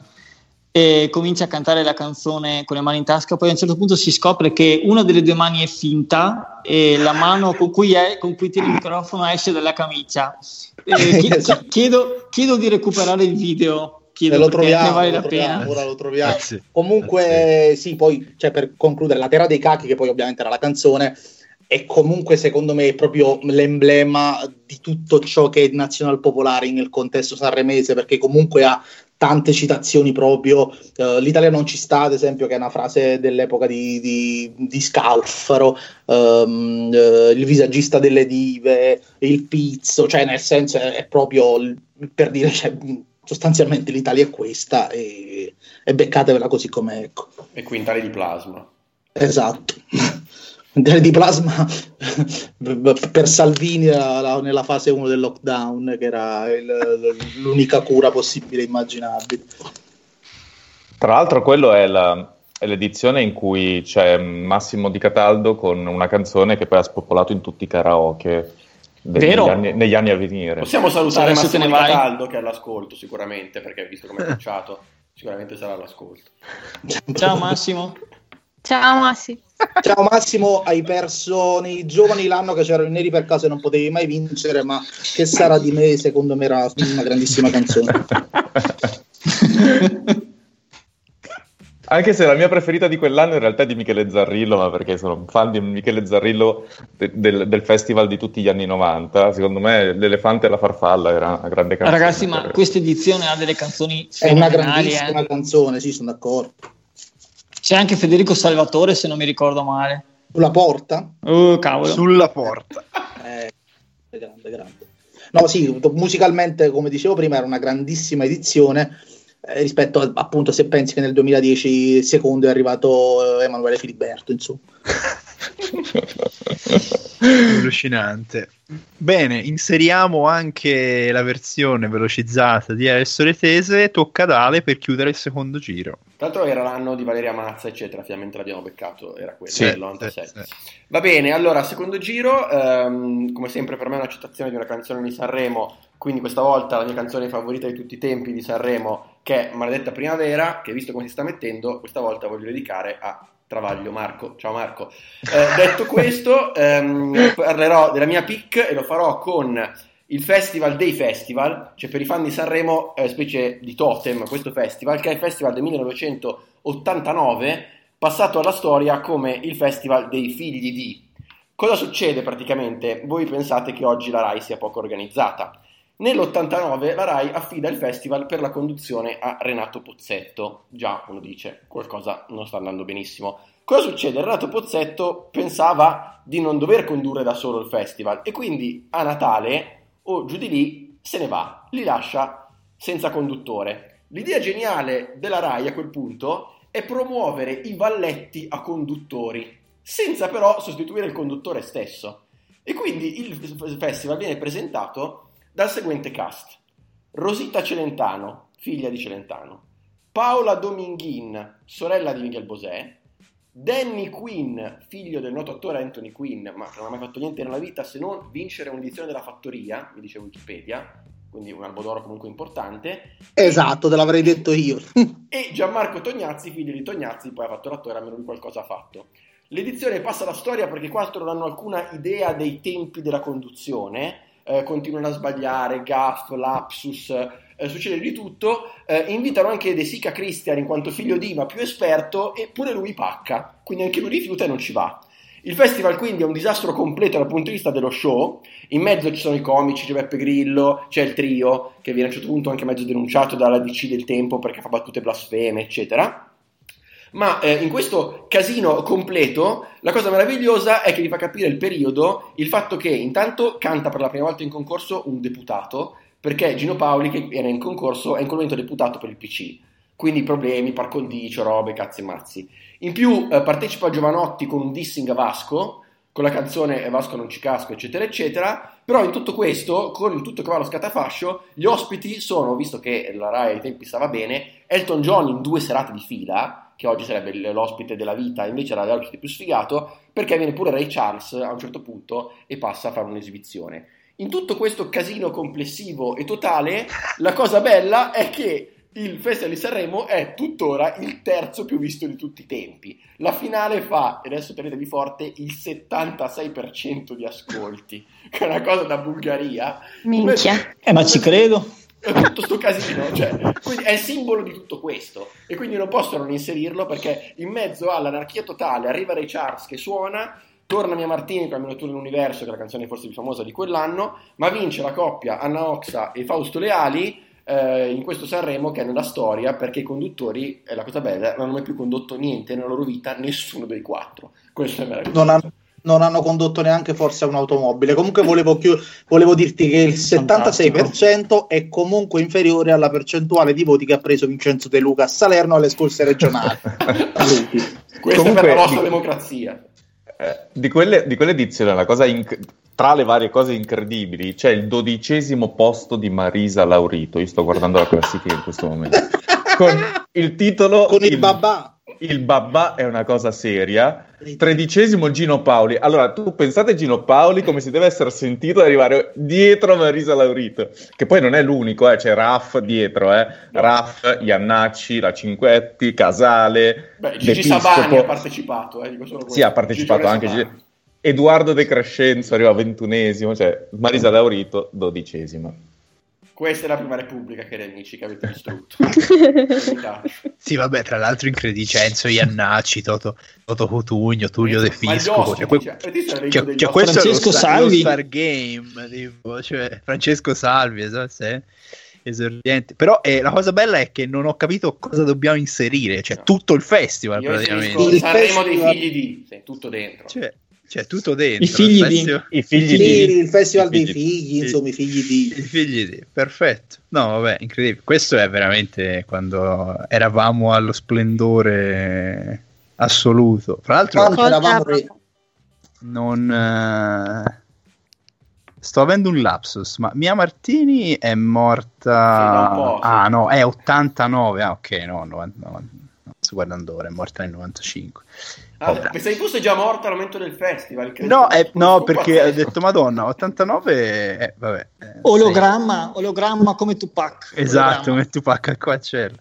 Speaker 6: e comincia a cantare la canzone con le mani in tasca. Poi a un certo punto si scopre che una delle due mani è finta e la mano con cui, è, con cui tiene il microfono esce dalla camicia. Eh, chi-
Speaker 3: Esatto.
Speaker 6: chiedo, chiedo di recuperare il video. Chiedo
Speaker 3: Eh, lo troviamo,
Speaker 6: vale
Speaker 3: lo
Speaker 6: la
Speaker 3: troviamo,
Speaker 6: pena.
Speaker 3: ora lo troviamo.
Speaker 1: eh sì.
Speaker 3: Comunque, sì, poi cioè, per concludere, la Terra dei Cachi, che poi ovviamente era la canzone, è comunque secondo me proprio l'emblema di tutto ciò che è nazional popolare nel contesto sanremese, perché comunque ha tante citazioni proprio. eh, L'Italia non ci sta, ad esempio, che è una frase dell'epoca di, di, di Scalfaro, ehm, eh, il visagista delle dive, il pizzo, cioè nel senso è, è proprio per dire, cioè, sostanzialmente l'Italia è questa e, e beccatevela così com'è, ecco.
Speaker 2: E quintali di plasma.
Speaker 3: Esatto. Di plasma per Salvini la- la- nella fase 1 del lockdown, che era il- l'unica cura possibile e immaginabile.
Speaker 5: Tra l'altro, quello è, la- è l'edizione in cui c'è Massimo Di Cataldo con una canzone che poi ha spopolato in tutti i karaoke de-
Speaker 6: Vero?
Speaker 5: negli, anni, negli anni a venire.
Speaker 2: Possiamo salutare
Speaker 6: Adesso
Speaker 2: Massimo Di. Cataldo che è all'ascolto sicuramente, perché visto come è conciato, sicuramente sarà all'ascolto.
Speaker 6: Ciao Massimo.
Speaker 4: Ciao Massi.
Speaker 3: Ciao Massimo, hai perso nei giovani l'anno che c'erano i neri per caso e non potevi mai vincere, ma che sarà di me? Secondo me era una grandissima canzone.
Speaker 5: Anche se la mia preferita di quell'anno in realtà è di Michele Zarrillo, ma perché sono un fan di Michele Zarrillo de- del, del festival di tutti gli anni 90. Secondo me L'elefante e la farfalla era una grande canzone.
Speaker 6: Ragazzi, ma questa edizione ha delle canzoni
Speaker 3: È una grandissima
Speaker 6: eh.
Speaker 3: canzone, sì, sono d'accordo.
Speaker 6: C'è anche Federico Salvatore, se non mi ricordo male.
Speaker 3: Sulla porta?
Speaker 6: Oh, cavolo.
Speaker 1: Sulla porta.
Speaker 3: Eh, grande, grande. No, sì, musicalmente, come dicevo prima, era una grandissima edizione eh, rispetto a, appunto se pensi che nel 2010 secondo è arrivato eh, Emanuele Filiberto, insomma.
Speaker 1: Allucinante. Bene, inseriamo anche la versione velocizzata di Adesso le tese. Tocca ad Ale per chiudere il secondo giro.
Speaker 2: Tra l'altro era l'anno di Valeria Mazza, eccetera, finalmente l'abbiamo beccato, era quello,
Speaker 1: Sì,
Speaker 2: del 97.
Speaker 1: sì, sì.
Speaker 2: Va bene, allora, secondo giro, ehm, come sempre per me è una citazione di una canzone di Sanremo, quindi questa volta la mia canzone favorita di tutti i tempi di Sanremo, che è Maledetta Primavera, che visto come si sta mettendo, questa volta voglio dedicare a Travaglio Marco. Ciao Marco. Eh, detto questo, ehm, parlerò della mia pick e lo farò con il festival dei festival, cioè per i fan di Sanremo, eh, specie di totem, questo festival, che è il festival del 1989, passato alla storia come il festival dei figli di. Cosa succede praticamente? Voi pensate che oggi la RAI sia poco organizzata. Nell'89 la RAI affida il festival per la conduzione a Renato Pozzetto. Già, uno dice, qualcosa non sta andando benissimo. Cosa succede? Renato Pozzetto pensava di non dover condurre da solo il festival e quindi a Natale o giù di lì se ne va, li lascia senza conduttore. L'idea geniale della RAI a quel punto è promuovere i valletti a conduttori, senza però sostituire il conduttore stesso. E quindi il festival viene presentato dal seguente cast: Rosita Celentano, figlia di Celentano, Paola Dominghin, sorella di Miguel Bosè, Danny Quinn, figlio del noto attore Anthony Quinn, ma che non ha mai fatto niente nella vita se non vincere un'edizione della Fattoria, mi dice Wikipedia, quindi un albo d'oro comunque importante,
Speaker 3: Esatto, te l'avrei detto io.
Speaker 2: e Gianmarco Tognazzi, figlio di Tognazzi, poi ha fatto l'attore, almeno lui qualcosa ha fatto. L'edizione passa alla storia perché quattro non hanno alcuna idea dei tempi della conduzione, eh, continuano a sbagliare, gaff, lapsus, eh, succede di tutto. Eh, invitano anche De Sica Christian in quanto figlio di ma più esperto, e pure lui pacca, quindi anche lui rifiuta e non ci va. Il festival quindi è un disastro completo dal punto di vista dello show. In mezzo ci sono i comici, c'è Beppe Grillo, c'è il trio, che viene a un certo punto anche mezzo denunciato dalla DC del tempo perché fa battute blasfeme, eccetera. Ma eh, in questo casino completo, la cosa meravigliosa è che vi fa capire il periodo, il fatto che intanto canta per la prima volta in concorso un deputato, perché Gino Paoli, che era in concorso, è in quel momento deputato per il PC. Quindi problemi, par condicio, robe, cazzi e mazzi. In più eh, partecipa Giovanotti con un dissing a Vasco, con la canzone Vasco non ci casco, eccetera, eccetera. Però in tutto questo, con il tutto che va allo scatafascio, gli ospiti sono, visto che la Rai ai tempi stava bene, Elton John in due serate di fila, che oggi sarebbe l'ospite della vita, invece era l'ospite più sfigato, perché viene pure Ray Charles a un certo punto e passa a fare un'esibizione. In tutto questo casino complessivo e totale, la cosa bella è che il Festival di Sanremo è tuttora il terzo più visto di tutti i tempi. La finale fa, e adesso tenetevi forte, il 76% di ascolti, che è una cosa da Bulgaria.
Speaker 4: Minchia.
Speaker 6: Eh, ma ci credo.
Speaker 2: Tutto sto casino, cioè, quindi è simbolo di tutto questo e quindi non possono non inserirlo perché in mezzo all'anarchia totale arriva Ray Charles che suona torna Mia Martini con Almeno tu nell'universo che è la canzone forse più famosa di quell'anno ma vince la coppia Anna Oxa e Fausto Leali eh, in questo Sanremo che è nella storia perché i conduttori, è la cosa bella, non hanno mai più condotto niente nella loro vita, nessuno dei quattro. Questo è meraviglioso.
Speaker 3: Non hanno, non hanno condotto neanche forse un'automobile. Comunque volevo, chi- volevo dirti che il 76% è comunque inferiore alla percentuale di voti che ha preso Vincenzo De Luca a Salerno alle scorse regionali.
Speaker 2: Questa
Speaker 5: Comunque,
Speaker 2: è la nostra democrazia.
Speaker 5: Eh, di, quelle, di quell'edizione, la cosa inc- tra le varie cose incredibili, c'è il dodicesimo posto di Marisa Laurito. Io sto guardando la classifica in questo momento. Con il titolo
Speaker 3: Con il babà.
Speaker 5: Il babà è una cosa seria. Tredicesimo Gino Paoli. Allora, tu pensate Gino Paoli come si deve essere sentito ad arrivare dietro Marisa Laurito, che poi non è l'unico, eh, c'è Raff dietro, eh. Raff, Iannacci, la Cinquetti, Casale,
Speaker 2: Beh, Gigi
Speaker 5: D'Episcopo.
Speaker 2: Sabani ha partecipato, eh, dico solo questo.
Speaker 5: Sì, ha partecipato
Speaker 2: Gigi
Speaker 5: anche. Gigi- Edoardo De Crescenzo arriva ventunesimo, cioè Marisa Laurito dodicesima.
Speaker 2: Questa è la prima repubblica, cari amici, che avete distrutto.
Speaker 1: Sì, vabbè, tra l'altro incredicenzo, Iannacci, Toto, Toto Cotugno, Tullio De
Speaker 2: gli
Speaker 1: Fisco. Cioè, que-
Speaker 2: cioè,
Speaker 1: cioè, cioè, questo è lo
Speaker 6: Francesco
Speaker 1: star, lo
Speaker 6: Salvi.
Speaker 1: star game, tipo, cioè, Francesco Salvi, esatto, sì, esordiente. Però eh, la cosa bella è che non ho capito cosa dobbiamo inserire, cioè tutto il festival
Speaker 2: Io
Speaker 1: praticamente.
Speaker 3: Il
Speaker 2: Sanremo dei figli di... Sì, tutto dentro.
Speaker 1: Cioè, cioè, tutto dentro.
Speaker 6: I figli
Speaker 1: il
Speaker 6: di-
Speaker 1: festival-
Speaker 5: I figli
Speaker 3: Sì,
Speaker 5: di...
Speaker 3: il festival
Speaker 5: i
Speaker 3: dei
Speaker 5: figli-
Speaker 3: figli, insomma, i figli di...
Speaker 1: I figli di, perfetto. No, vabbè, incredibile. Questo è veramente quando eravamo allo splendore assoluto. Fra l'altro,
Speaker 3: Quando eravamo re-
Speaker 1: non eh, sto avendo un lapsus, ma Mia Martini è morta.
Speaker 2: sì.
Speaker 1: ah, no, è 89. Ah, ok, no, 90, no, non sto guardando ora, è morta nel 95.
Speaker 2: Ah,
Speaker 1: Vabbè.
Speaker 2: pensavi fosse già morta al momento del festival. credo.
Speaker 1: No, eh, no, perché ho detto Madonna, 89, eh, vabbè. eh,
Speaker 6: Ologramma, ologramma come Tupac.
Speaker 1: Esatto,
Speaker 6: Ologramma.
Speaker 1: come Tupac al Coachella.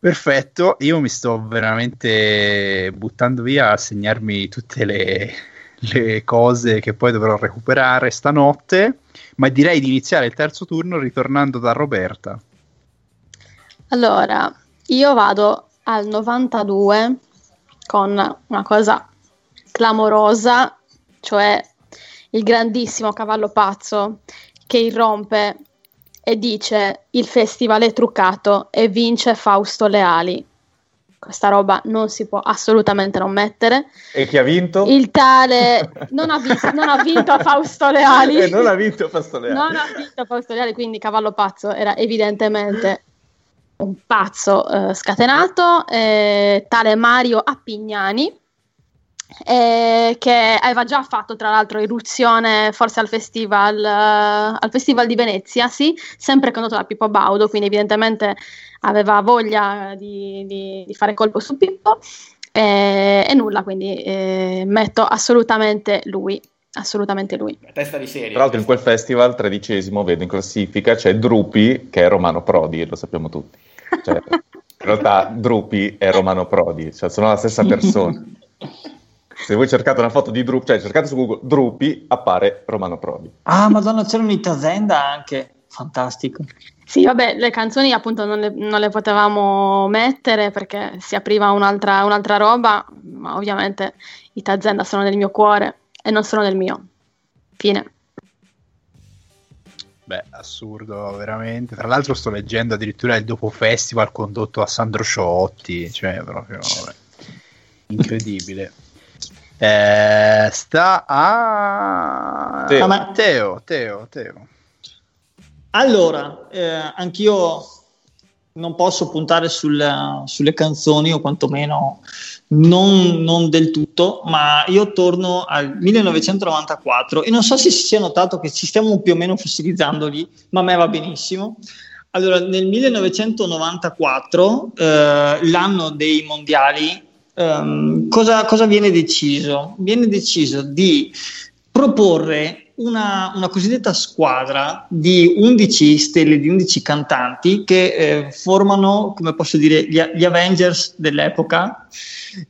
Speaker 1: Perfetto, io mi sto veramente buttando via a segnarmi tutte le, le cose che poi dovrò recuperare stanotte, ma direi di iniziare il terzo turno ritornando da Roberta.
Speaker 4: Allora, io vado al 92 con una cosa clamorosa, cioè il grandissimo cavallo pazzo che irrompe e dice il festival è truccato e vince Fausto Leali. Questa roba non si può assolutamente non mettere.
Speaker 5: E chi ha vinto?
Speaker 4: Il tale non ha, vis- non ha vinto Fausto Leali.
Speaker 5: E non ha vinto Fastoleale.
Speaker 4: Non ha vinto Fausto Leali, quindi Cavallo Pazzo era evidentemente un pazzo eh, scatenato, eh, tale Mario Appignani, eh, che aveva già fatto tra l'altro irruzione forse al festival, eh, al festival di Venezia, sì, sempre condotto da Pippo Baudo, quindi evidentemente aveva voglia di, di- di fare colpo su Pippo. eh, e nulla, quindi eh, metto assolutamente lui, assolutamente lui.
Speaker 2: Testa di serie.
Speaker 5: Tra l'altro in quel festival, tredicesimo, vedo in classifica, c'è Drupi, che è Romano Prodi, lo sappiamo tutti. Cioè, in realtà Drupi è Romano Prodi, cioè sono la stessa persona. Se voi cercate una foto di Drupi, cioè cercate su Google Drupi, appare Romano Prodi.
Speaker 6: Ah, madonna, c'era un'Itazenda anche. Fantastico.
Speaker 4: Sì, vabbè, le canzoni appunto non le, non le potevamo mettere perché si apriva un'altra, un'altra roba, ma ovviamente i Tazenda sono nel mio cuore e non sono nel mio. Fine.
Speaker 1: Beh, assurdo, veramente. Tra l'altro sto leggendo addirittura il dopo festival condotto a Sandro Ciotti, cioè proprio vabbè, incredibile. Eh, sta a
Speaker 5: Teo.
Speaker 6: Ah, ma-
Speaker 1: Teo, Teo, Teo.
Speaker 6: Allora, eh, anch'io non posso puntare sul, sulle canzoni o quantomeno non, non, del tutto, ma io torno al 1994 e non so se si sia notato che ci stiamo più o meno fossilizzando lì, ma a me va benissimo. Allora, nel 1994, eh, l'anno dei mondiali, ehm, cosa, cosa viene deciso? Viene deciso di proporre una, una, cosiddetta squadra di 11 stelle, di 11 cantanti che eh, formano, come posso dire, gli, gli, Avengers dell'epoca.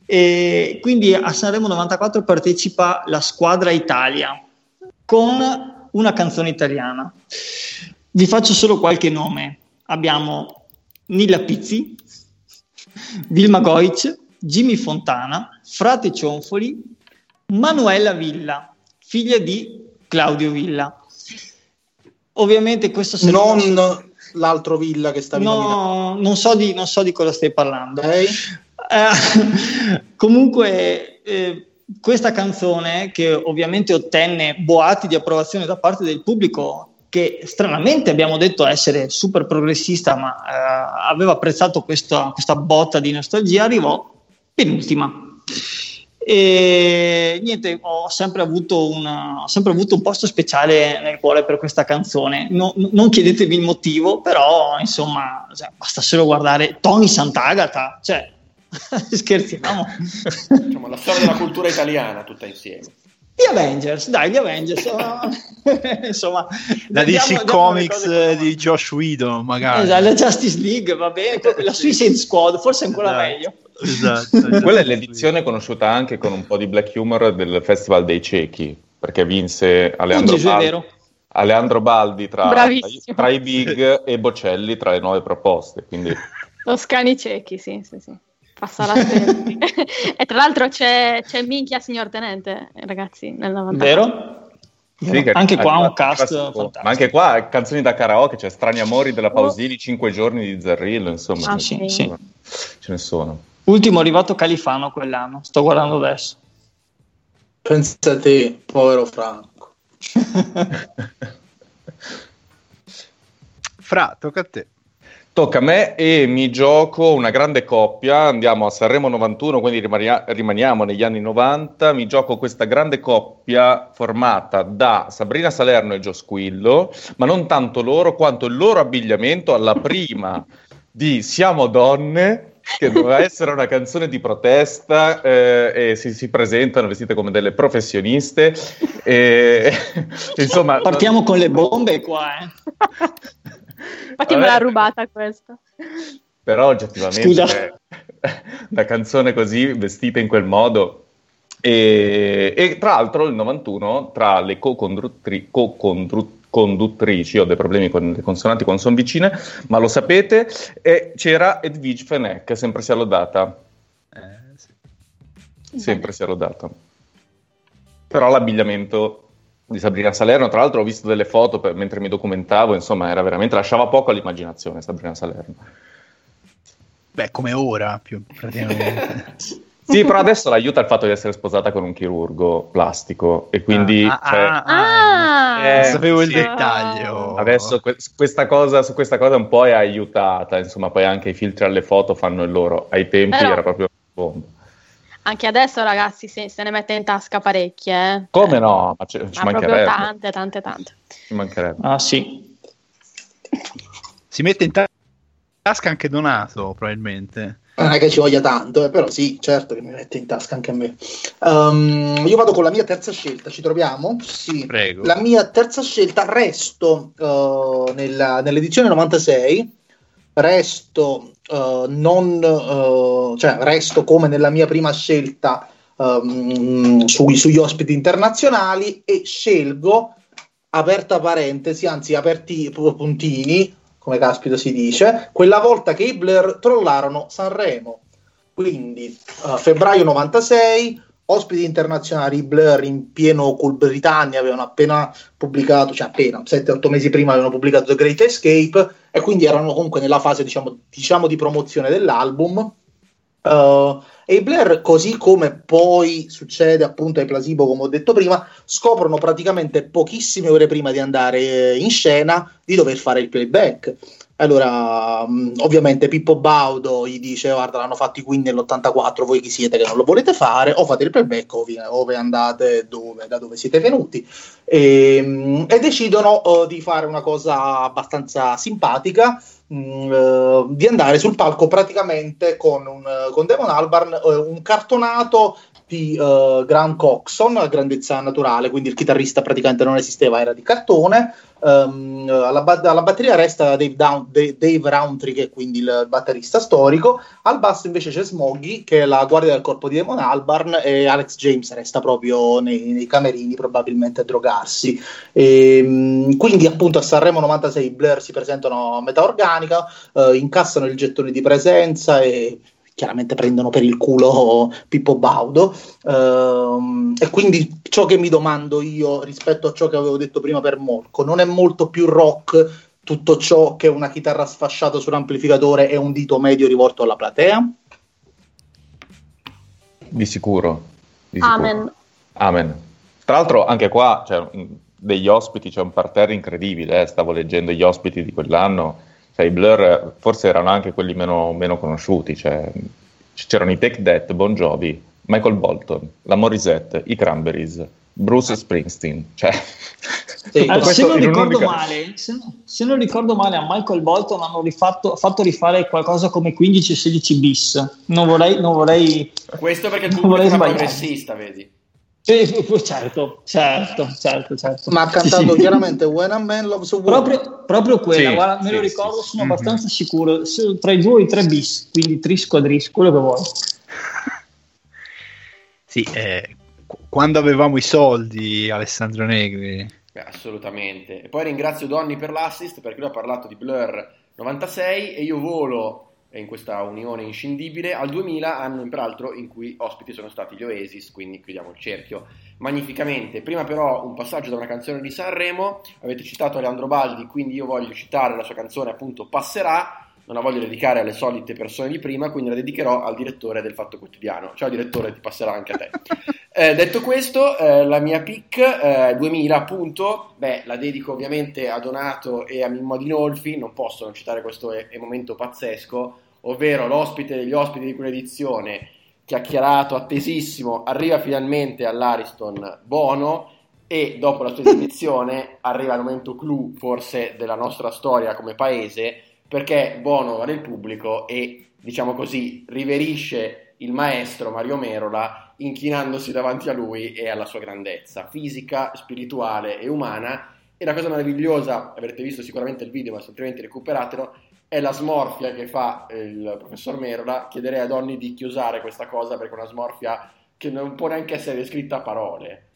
Speaker 6: E quindi a Sanremo 94 partecipa la squadra Italia con una canzone italiana. Vi faccio solo qualche nome. Abbiamo Nilla Pizzi, Vilma Goic, Jimmy Fontana, Frate Cionfoli, Manuela Villa, figlia di Claudio Villa. Ovviamente questo
Speaker 3: non nostro... l'altro Villa che stavi
Speaker 6: no, non so, di, non so di cosa stai parlando. Okay. Eh, comunque eh, questa canzone che ovviamente ottenne boati di approvazione da parte del pubblico che stranamente abbiamo detto essere super progressista ma eh, aveva apprezzato questa, questa botta di nostalgia arrivò penultima e niente, ho sempre, una, ho sempre avuto, un posto speciale nel cuore per questa canzone. No, non chiedetevi il motivo, però insomma, cioè, basta solo guardare Tony Sant'Agata, cioè, scherziamo.
Speaker 2: Diciamo, la storia della cultura italiana tutta insieme.
Speaker 6: Gli Avengers, dai, gli Avengers. Insomma,
Speaker 1: la DC Comics di Josh Whedon, magari.
Speaker 6: Esatto, la Justice League, va bene. La Suicide Squad, forse ancora esatto. meglio.
Speaker 5: Esatto, esatto. Quella è l'edizione conosciuta anche con un po' di black humor del Festival dei Ciechi, perché vinse Aleandro oh, Baldi, Aleandro Baldi tra, tra, i big e Bocelli tra le nuove proposte. Quindi...
Speaker 4: Toscani ciechi, sì, sì, sì. Passa la e tra l'altro c'è, c'è Minchia signor Tenente, ragazzi, nel 90.
Speaker 6: Vero? Sì, che, anche qua un cast fantastico.
Speaker 5: Ma anche qua canzoni da karaoke, c'è cioè Strani Amori della Pausini, 5 giorni di Zarrillo, insomma.
Speaker 6: Ah, sì,
Speaker 5: sì. Ce ne sono.
Speaker 6: Ultimo arrivato Califano quell'anno, sto guardando adesso.
Speaker 3: Pensa a te, povero Franco.
Speaker 1: Fra, tocca a te.
Speaker 5: Tocca a me e mi gioco una grande coppia, andiamo a Sanremo 91, quindi rimania- rimaniamo negli anni 90, mi gioco questa grande coppia formata da Sabrina Salerno e Gio Squillo, ma non tanto loro quanto il loro abbigliamento alla prima di Siamo donne che doveva essere una canzone di protesta eh, e si, si, presentano vestite come delle professioniste. E, insomma,
Speaker 6: Partiamo con le bombe qua. Eh.
Speaker 4: Infatti me l'ha rubata questa.
Speaker 5: Però oggettivamente Scusa. una canzone così vestita in quel modo e, e, tra l'altro il 91 tra le co-conduttrici co conduttrici, ho dei problemi con le consonanti quando sono vicine, ma lo sapete, e c'era Edwige Fenech, sempre sia lodata. Eh, sì. Sempre sia lodata. Però l'abbigliamento di Sabrina Salerno, tra l'altro ho visto delle foto per, mentre mi documentavo, insomma, era veramente, lasciava poco all'immaginazione Sabrina Salerno.
Speaker 1: Beh, come ora, più praticamente.
Speaker 5: Sì, però adesso l'aiuta il fatto di essere sposata con un chirurgo plastico e quindi... Ah,
Speaker 1: cioè, ah, ah, ah eh, sapevo il dettaglio.
Speaker 5: Adesso que- questa cosa, su questa cosa un po' è aiutata, insomma, poi anche i filtri alle foto fanno il loro. Ai tempi però, era proprio bomba.
Speaker 4: Anche adesso, ragazzi, se, se, ne mette in tasca parecchie. Eh.
Speaker 5: Come no? Ma, c- ci Ma mancherebbe.
Speaker 4: tante, tante, tante.
Speaker 5: Ci mancherebbe.
Speaker 6: Ah, sì.
Speaker 1: Si mette in tasca anche Donato, probabilmente
Speaker 3: non è che ci voglia tanto, eh, però sì, certo che mi mette in tasca anche a me. Um, io vado con la mia terza scelta, ci troviamo? Sì.
Speaker 1: Prego.
Speaker 3: La mia terza scelta, resto uh, nella, nell'edizione 96, resto, uh, non, uh, cioè, resto come nella mia prima scelta um, sui, sugli ospiti internazionali e scelgo, aperta parentesi, anzi aperti puntini, come caspita si dice, quella volta che i Blur trollarono Sanremo. Quindi uh, febbraio 96, ospiti internazionali i Blur in pieno Cool Britannia avevano appena pubblicato, cioè appena 7-8 mesi prima avevano pubblicato The Great Escape e quindi erano comunque nella fase diciamo, diciamo di promozione dell'album. Uh, e i Blair, così come poi succede appunto ai Plasibo, come ho detto prima, scoprono praticamente pochissime ore prima di andare in scena di dover fare il playback. Allora, ovviamente Pippo Baudo gli dice: Guarda, l'hanno fatti qui nell'84, voi chi siete che non lo volete fare? O fate il playback o vi- andate dove, da dove siete venuti. E, mh, e decidono eh, di fare una cosa abbastanza simpatica. mh, eh, di andare sul palco praticamente con, un, con Damon Albarn eh, un cartonato di eh, Grant Coxon a grandezza naturale, quindi il chitarrista praticamente non esisteva, era di cartone. Ehm, alla, ba- alla batteria resta Dave, Down- Da- Dave Roundtree, che è quindi il batterista storico. Al basso invece c'è Smoggy, che è la guardia del corpo di Damon Albarn, e Alex James resta proprio nei, nei camerini, probabilmente a drogarsi. Ehm, quindi, appunto, a Sanremo 96 i Blur si presentano a metà organica, eh, incassano il gettone di presenza e chiaramente prendono per il culo Pippo Baudo. Ehm, e quindi ciò che mi domando io rispetto a ciò che avevo detto prima per Molko, non è molto più rock tutto ciò che una chitarra sfasciata sull'amplificatore e un dito medio rivolto alla platea?
Speaker 5: Di sicuro. di sicuro.
Speaker 4: Amen.
Speaker 5: Amen. Tra l'altro anche qua cioè, degli ospiti c'è un parterre incredibile, eh, stavo leggendo gli ospiti di quell'anno, cioè, i Blur eh, forse erano anche quelli meno, meno conosciuti, cioè, c'erano i Take That, Bon Jovi, Michael Bolton, la Morissette, i Cranberries, Bruce Springsteen, cioè,
Speaker 3: Sì.
Speaker 6: Allora, se non
Speaker 5: un'unica-
Speaker 6: male, se, se non ricordo male, a Michael Bolton hanno rifatto, fatto rifare qualcosa come 15-16 bis. Non vorrei, non vorrei
Speaker 2: Questo perché il
Speaker 6: Non
Speaker 2: è
Speaker 6: sbagliare.
Speaker 2: progressista, vedi?
Speaker 6: Certo, certo, certo, certo.
Speaker 3: Ma ha cantato
Speaker 6: Sì, sì.
Speaker 3: chiaramente When a Man Loves a Woman.
Speaker 6: Proprio, proprio quella,
Speaker 5: Sì,
Speaker 6: guarda, me
Speaker 5: sì,
Speaker 6: lo ricordo,
Speaker 5: sì.
Speaker 6: sono
Speaker 5: Mhm.
Speaker 6: abbastanza sicuro. Tra i due e i tre bis, quindi tris, quadris, quello che vuoi.
Speaker 1: Sì, eh, qu- quando avevamo i soldi, Alessandro Negri.
Speaker 2: Beh, assolutamente. E poi ringrazio Donny per l'assist perché lui ha parlato di Blur 96 e io volo in questa unione inscindibile al 2000, anno peraltro in cui ospiti sono stati gli Oasis, quindi chiudiamo il cerchio magnificamente. Prima però un passaggio da una canzone di Sanremo, avete citato Leandro Baldi, quindi io voglio citare la sua canzone appunto Passerà, non la voglio dedicare alle solite persone di prima, quindi la dedicherò al direttore del Fatto Quotidiano. Ciao direttore, ti passerà anche a te. Eh, detto questo, eh, la mia pick eh, 2000 appunto, beh, la dedico ovviamente a Donato e a Mimmo Adinolfi, non posso non citare questo e- e momento pazzesco, ovvero l'ospite degli ospiti di quell'edizione, chiacchierato, attesissimo, arriva finalmente all'Ariston Bono e dopo la sua esibizione arriva il momento clou forse della nostra storia come paese, perché Bono va nel pubblico e, diciamo così, riverisce il maestro Mario Merola inchinandosi davanti a lui e alla sua grandezza fisica, spirituale e umana. E la cosa meravigliosa, avrete visto sicuramente il video, ma altrimenti recuperatelo, è la smorfia che fa il professor Merola. Chiederei a Donny di chiusare questa cosa perché è una smorfia che non può neanche essere descritta a parole.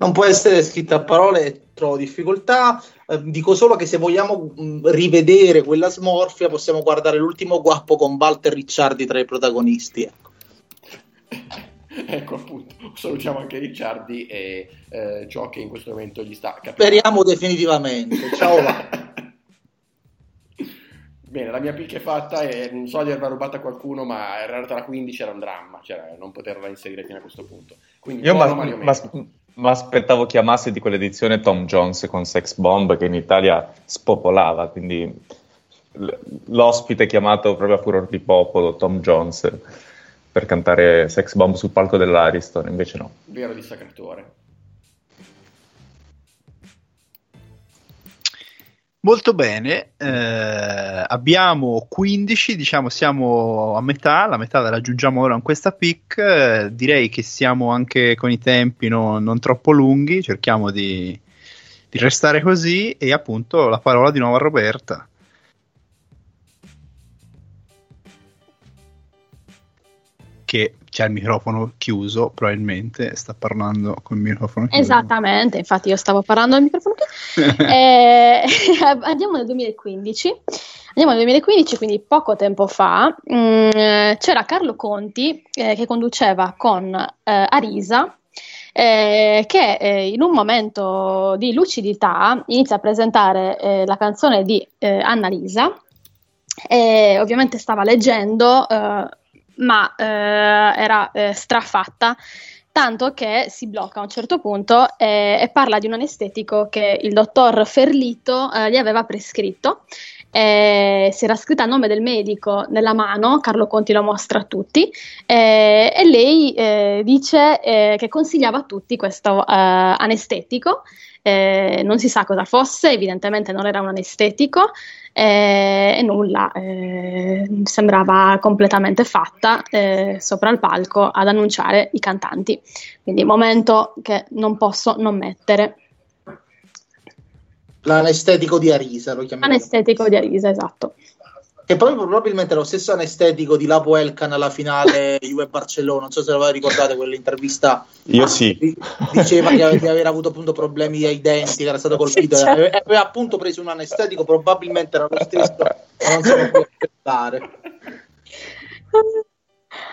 Speaker 3: Non può essere scritta a parole, trovo difficoltà. Eh, dico solo che se vogliamo mh, rivedere quella smorfia, possiamo guardare l'ultimo guappo con Walter Ricciardi tra i protagonisti. ecco.
Speaker 2: ecco appunto, salutiamo anche Ricciardi e eh, ciò che in questo momento gli sta capendo.
Speaker 3: Speriamo definitivamente. Ciao.
Speaker 2: Bene, la mia pick è fatta e non so di averla rubata a qualcuno, ma in realtà la 15 era un dramma, cioè non poterla inserire fino a questo punto. Quindi
Speaker 5: Io ma,
Speaker 2: Mario
Speaker 5: ma-. Ma aspettavo chiamasse di quell'edizione Tom Jones con Sex Bomb che in Italia spopolava, quindi l'ospite chiamato proprio a furor di popolo, Tom Jones, per cantare Sex Bomb sul palco dell'Ariston, invece no.
Speaker 2: vero dissacratore.
Speaker 1: Molto bene, eh, abbiamo 15, diciamo siamo a metà, la metà la raggiungiamo ora con questa pick, eh, direi che siamo anche con i tempi no- non troppo lunghi, cerchiamo di, di restare così e appunto la parola di nuovo a Roberta. Che c'ha il microfono chiuso, probabilmente sta parlando con il microfono chiuso.
Speaker 4: Esattamente, infatti io stavo parlando al microfono. chiuso. Eh, andiamo nel 2015. Andiamo nel 2015, quindi poco tempo fa, mm, eh, c'era Carlo Conti eh, che conduceva con eh, Arisa, eh, che eh, in un momento di lucidità inizia a presentare eh, la canzone di eh, Annalisa. E ovviamente stava leggendo, eh, ma eh, era eh, strafatta tanto che si blocca a un certo punto e, e parla di un anestetico che il dottor Ferlito eh, gli aveva prescritto eh, si era scritta a nome del medico nella mano, Carlo Conti lo mostra a tutti, eh, e lei eh, dice eh, che consigliava a tutti questo eh, anestetico. Eh, non si sa cosa fosse, evidentemente non era un anestetico e nulla, sembrava completamente fatta sopra il palco ad annunciare i cantanti. Quindi momento che non posso non mettere.
Speaker 3: L'anestetico di Arisa lo chiamiamo.
Speaker 4: Anestetico di Arisa, esatto.
Speaker 3: Che poi probabilmente è lo stesso anestetico di Lapo Elkan alla finale Juve Barcellona. Non so se lo ricordate quell'intervista.
Speaker 5: Io sì.
Speaker 3: Diceva che aveva, aveva avuto appunto problemi ai denti, che era stato colpito. Sì, certo. aveva, aveva appunto preso un anestetico, probabilmente era lo stesso, ma non si può aspettare.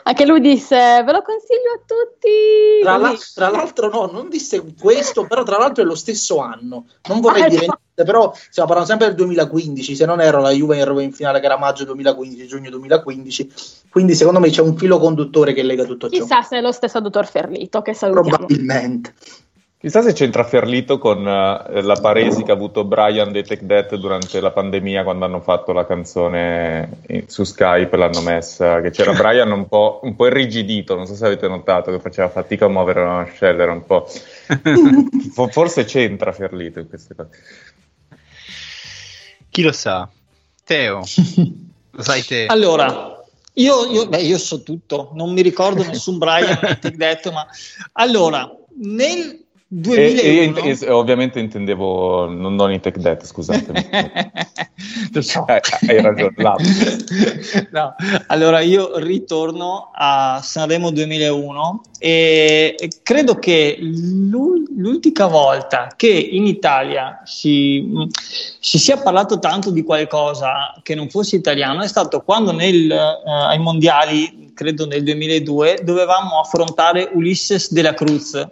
Speaker 4: Anche lui disse: Ve lo consiglio a tutti.
Speaker 3: Tra, la, tra, l'altro, no, non disse questo, però tra l'altro è lo stesso anno. Non vorrei ah, dire niente, però stiamo parlando sempre del 2015. Se non ero la Juve in, in finale, che era maggio 2015, giugno 2015. Quindi, secondo me c'è un filo conduttore che lega tutto ciò.
Speaker 4: Chissà se è lo stesso dottor Ferlito che salutiamo.
Speaker 3: Probabilmente.
Speaker 5: Chissà se c'entra Ferlito con uh, la paresi che ha avuto Brian dei Tech Death durante la pandemia quando hanno fatto la canzone in, su Skype, l'hanno messa, che c'era Brian un po', un po', irrigidito, non so se avete notato che faceva fatica a muovere la mascella, era un po'... Forse c'entra Ferlito in queste cose.
Speaker 1: Chi lo sa? Teo, lo sai te?
Speaker 6: Allora, io, io, beh, io so tutto, non mi ricordo nessun Brian Death, ma allora, nel 2001.
Speaker 5: E, e, e, ovviamente intendevo non, non i tech debt, scusatemi.
Speaker 6: So.
Speaker 5: Eh, hai ragione.
Speaker 6: no. Allora io ritorno a Sanremo 2001 e credo che l'ultima volta che in Italia si, si, sia parlato tanto di qualcosa che non fosse italiano è stato quando nel, eh, ai mondiali, credo nel 2002, dovevamo affrontare Ulisses della Cruz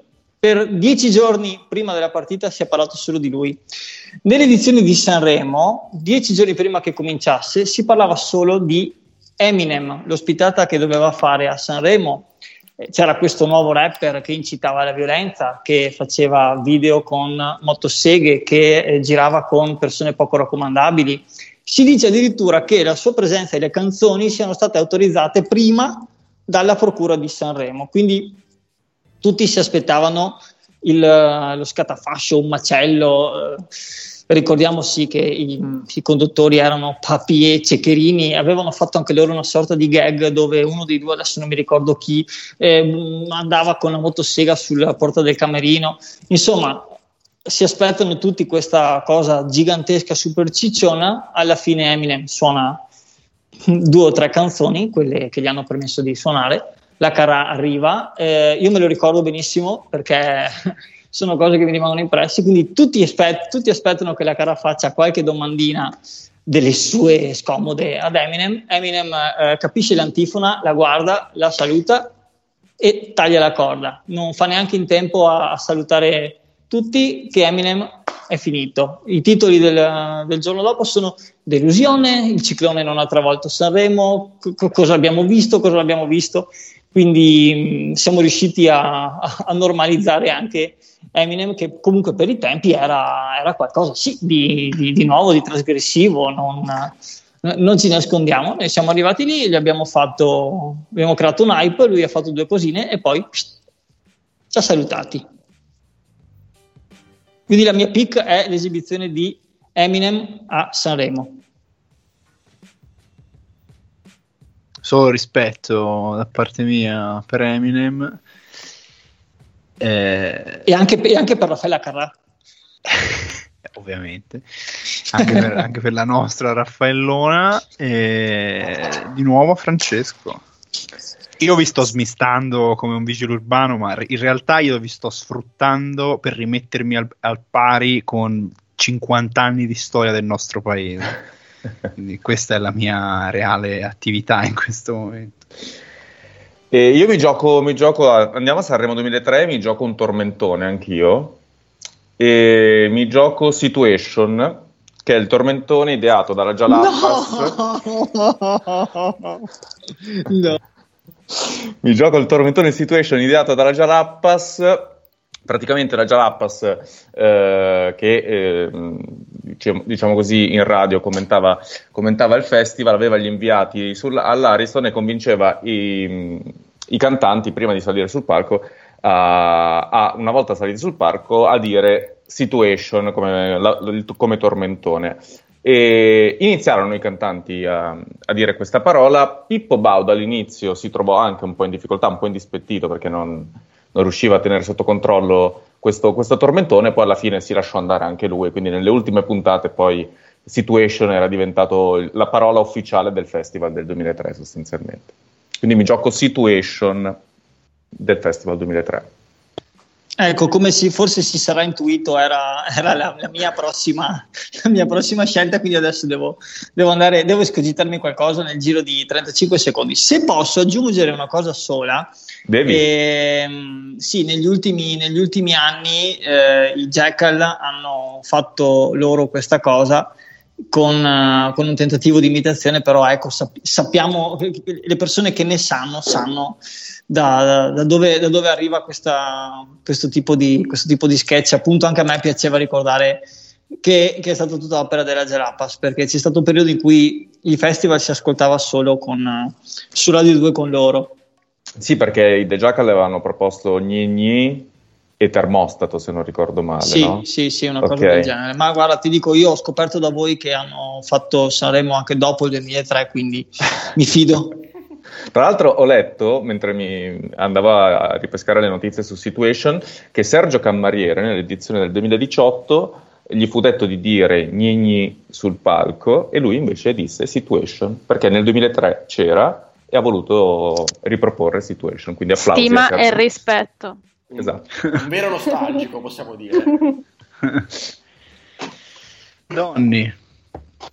Speaker 6: per dieci giorni prima della partita si è parlato solo di lui. Nelle edizioni di Sanremo, dieci giorni prima che cominciasse, si parlava solo di Eminem, l'ospitata che doveva fare a Sanremo. Eh, c'era questo nuovo rapper che incitava alla violenza, che faceva video con motoseghe, che eh, girava con persone poco raccomandabili. Si dice addirittura che la sua presenza e le canzoni siano state autorizzate prima dalla Procura di Sanremo. Quindi tutti si aspettavano il, lo scatafascio, un macello. Eh, ricordiamosi che i, i, conduttori erano Papi e Ceccherini, avevano fatto anche loro una sorta di gag dove uno dei due, adesso non mi ricordo chi, eh, andava con la motosega sulla porta del camerino. Insomma, si aspettano tutti questa cosa gigantesca, super cicciona. Alla fine Eminem suona due o tre canzoni, quelle che gli hanno permesso di suonare la cara arriva. Eh, io me lo ricordo benissimo perché sono cose che mi rimangono impresse, quindi tutti, aspett- tutti aspettano che la cara faccia qualche domandina delle sue scomode ad Eminem. Eminem eh, capisce l'antifona, la guarda, la saluta e taglia la corda. Non fa neanche in tempo a, a salutare tutti che Eminem è finito. I titoli del, del, giorno dopo sono Delusione, il ciclone non ha travolto Sanremo, co- cosa abbiamo visto, cosa abbiamo visto. Quindi mh, siamo riusciti a, a, normalizzare anche Eminem, che comunque per i tempi era, era qualcosa sì, di, di, di, nuovo, di trasgressivo, non, non, ci nascondiamo. Noi siamo arrivati lì, gli abbiamo, fatto, abbiamo creato un hype, lui ha fatto due cosine e poi pst, ci ha salutati. Quindi la mia pick è l'esibizione di Eminem a Sanremo.
Speaker 1: Solo rispetto da parte mia per Eminem.
Speaker 6: Eh... E, anche, e, anche, per Raffaella Carrà.
Speaker 1: Ovviamente, anche per, anche per, la nostra Raffaellona. E di nuovo Francesco. Io vi sto smistando come un vigile urbano, ma in realtà io vi sto sfruttando per rimettermi al, al pari con 50 anni di storia del nostro paese. Quindi questa è la mia reale attività in questo momento.
Speaker 5: E io mi gioco, mi gioco a, andiamo a Sanremo 2003, mi gioco un tormentone anch'io. E mi gioco Situation, che è il tormentone ideato dalla Jalapas. No! no. Mi gioco il tormentone Situation ideato dalla Jalapas praticamente la Jalapas eh, che eh, diciamo, diciamo così in radio commentava, commentava, il festival aveva gli inviati all'Ariston e convinceva i, i, cantanti prima di salire sul palco a, a, una volta saliti sul palco a dire situation come, la, come tormentone e iniziarono i cantanti a, a, dire questa parola. Pippo Baudo all'inizio si trovò anche un po' in difficoltà, un po' indispettito perché non, non riusciva a tenere sotto controllo questo, questo, tormentone, poi alla fine si lasciò andare anche lui, quindi nelle ultime puntate poi Situation era diventato la parola ufficiale del festival del 2003 sostanzialmente. Quindi mi gioco Situation del festival 2003.
Speaker 6: Ecco, come si, forse si sarà intuito, era, era la, la, mia prossima, la, mia prossima, scelta, quindi adesso devo, devo, andare, devo escogitarmi qualcosa nel giro di 35 secondi. Se posso aggiungere una cosa sola, ehm, sì, negli ultimi, negli ultimi anni eh, i Jackal hanno fatto loro questa cosa con, uh, con, un tentativo di imitazione, però ecco, sap- sappiamo, le persone che ne sanno, sanno da, da, dove, da dove, arriva questa, questo, tipo di, questo, tipo di, sketch. Appunto, anche a me piaceva ricordare che, che, è stata tutta opera della Gerapas, perché c'è stato un periodo in cui il festival si ascoltava solo con, su Radio 2 con loro.
Speaker 5: Sì, perché i The Jackal avevano proposto Gni Gni e termostato, se non ricordo male.
Speaker 6: Sì,
Speaker 5: no?
Speaker 6: sì, sì, una cosa del genere. Ma guarda, ti dico, io ho scoperto da voi che hanno fatto Sanremo anche dopo il 2003, quindi mi fido.
Speaker 5: Tra l'altro ho letto, mentre mi andavo a ripescare le notizie su Situation, che Sergio Cammariere nell'edizione del 2018 gli fu detto di dire gni gni sul palco e lui invece disse Situation, perché nel 2003 c'era e ha voluto riproporre Situation, quindi applausi.
Speaker 4: Stima e rispetto.
Speaker 5: Esatto.
Speaker 2: Un vero nostalgico, possiamo dire.
Speaker 1: Donny.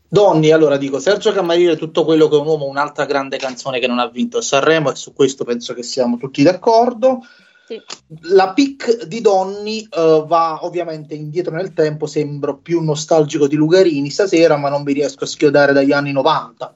Speaker 3: Donny, allora dico Sergio Cammarire, tutto quello che è un uomo, un'altra grande canzone che non ha vinto a Sanremo e su questo penso che siamo tutti d'accordo. Sì. La pick di Donny uh, va ovviamente indietro nel tempo, sembro più nostalgico di Lugarini stasera, ma non mi riesco a schiodare dagli anni 90.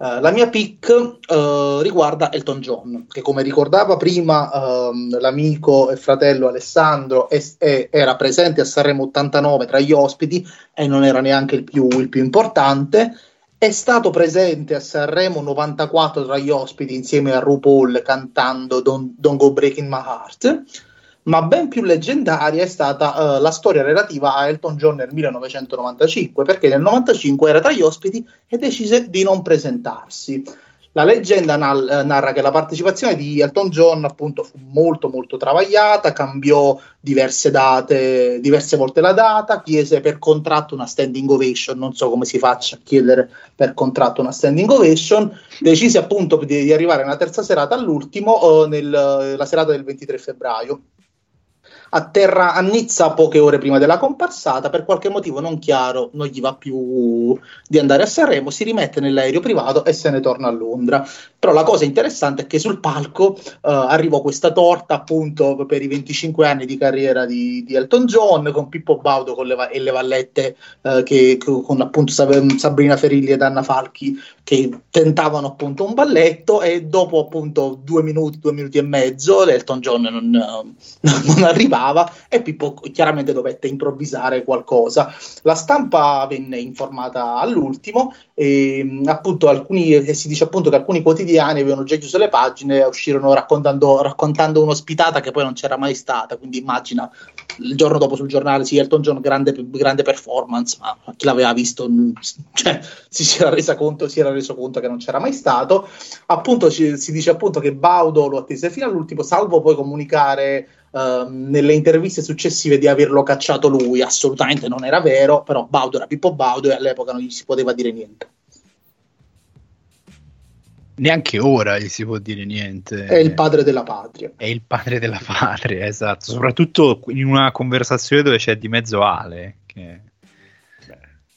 Speaker 3: Uh, la mia pick uh, riguarda Elton John, che come ricordava prima uh, l'amico e fratello Alessandro è, è, era presente a Sanremo 89 tra gli ospiti e non era neanche il più, il più importante. È stato presente a Sanremo 94 tra gli ospiti insieme a RuPaul cantando Don't, Don't Go Breaking My Heart ma ben più leggendaria è stata uh, la storia relativa a Elton John nel 1995, perché nel 1995 era tra gli ospiti e decise di non presentarsi. La leggenda nal- narra che la partecipazione di Elton John appunto fu molto molto travagliata, cambiò diverse date, diverse volte la data, chiese per contratto una standing ovation, non so come si faccia a chiedere per contratto una standing ovation, decise appunto di, di arrivare nella terza serata all'ultimo, uh, nel, la serata del 23 febbraio atterra a Nizza poche ore prima della comparsata, per qualche motivo non chiaro non gli va più di andare a Sanremo, si rimette nell'aereo privato e se ne torna a Londra. Però la cosa interessante è che sul palco uh, arrivò questa torta appunto per i 25 anni di carriera di, di Elton John con Pippo Baudo con le e le vallette uh, che, con appunto Sabrina Ferilli ed Anna Falchi che tentavano appunto un balletto e dopo appunto due minuti, due minuti e mezzo Elton John non, non arriva arrivava e Pippo chiaramente dovette improvvisare qualcosa. La stampa venne informata all'ultimo e appunto alcuni, e si dice appunto che alcuni quotidiani avevano già chiuso le pagine e uscirono raccontando, raccontando un'ospitata che poi non c'era mai stata, quindi immagina il giorno dopo sul giornale, sì, Elton John, grande, grande performance, ma chi l'aveva visto cioè, si, era conto, si era reso conto che non c'era mai stato. Appunto ci, si dice appunto che Baudo lo attese fino all'ultimo, salvo poi comunicare Uh, nelle interviste successive di averlo cacciato lui, assolutamente non era vero, però Baudo era Pippo Baudo e all'epoca non gli si poteva dire niente.
Speaker 1: Neanche ora gli si può dire niente.
Speaker 3: È il padre della patria.
Speaker 1: È il padre della patria, esatto. Soprattutto in una conversazione dove c'è di mezzo Ale. Che...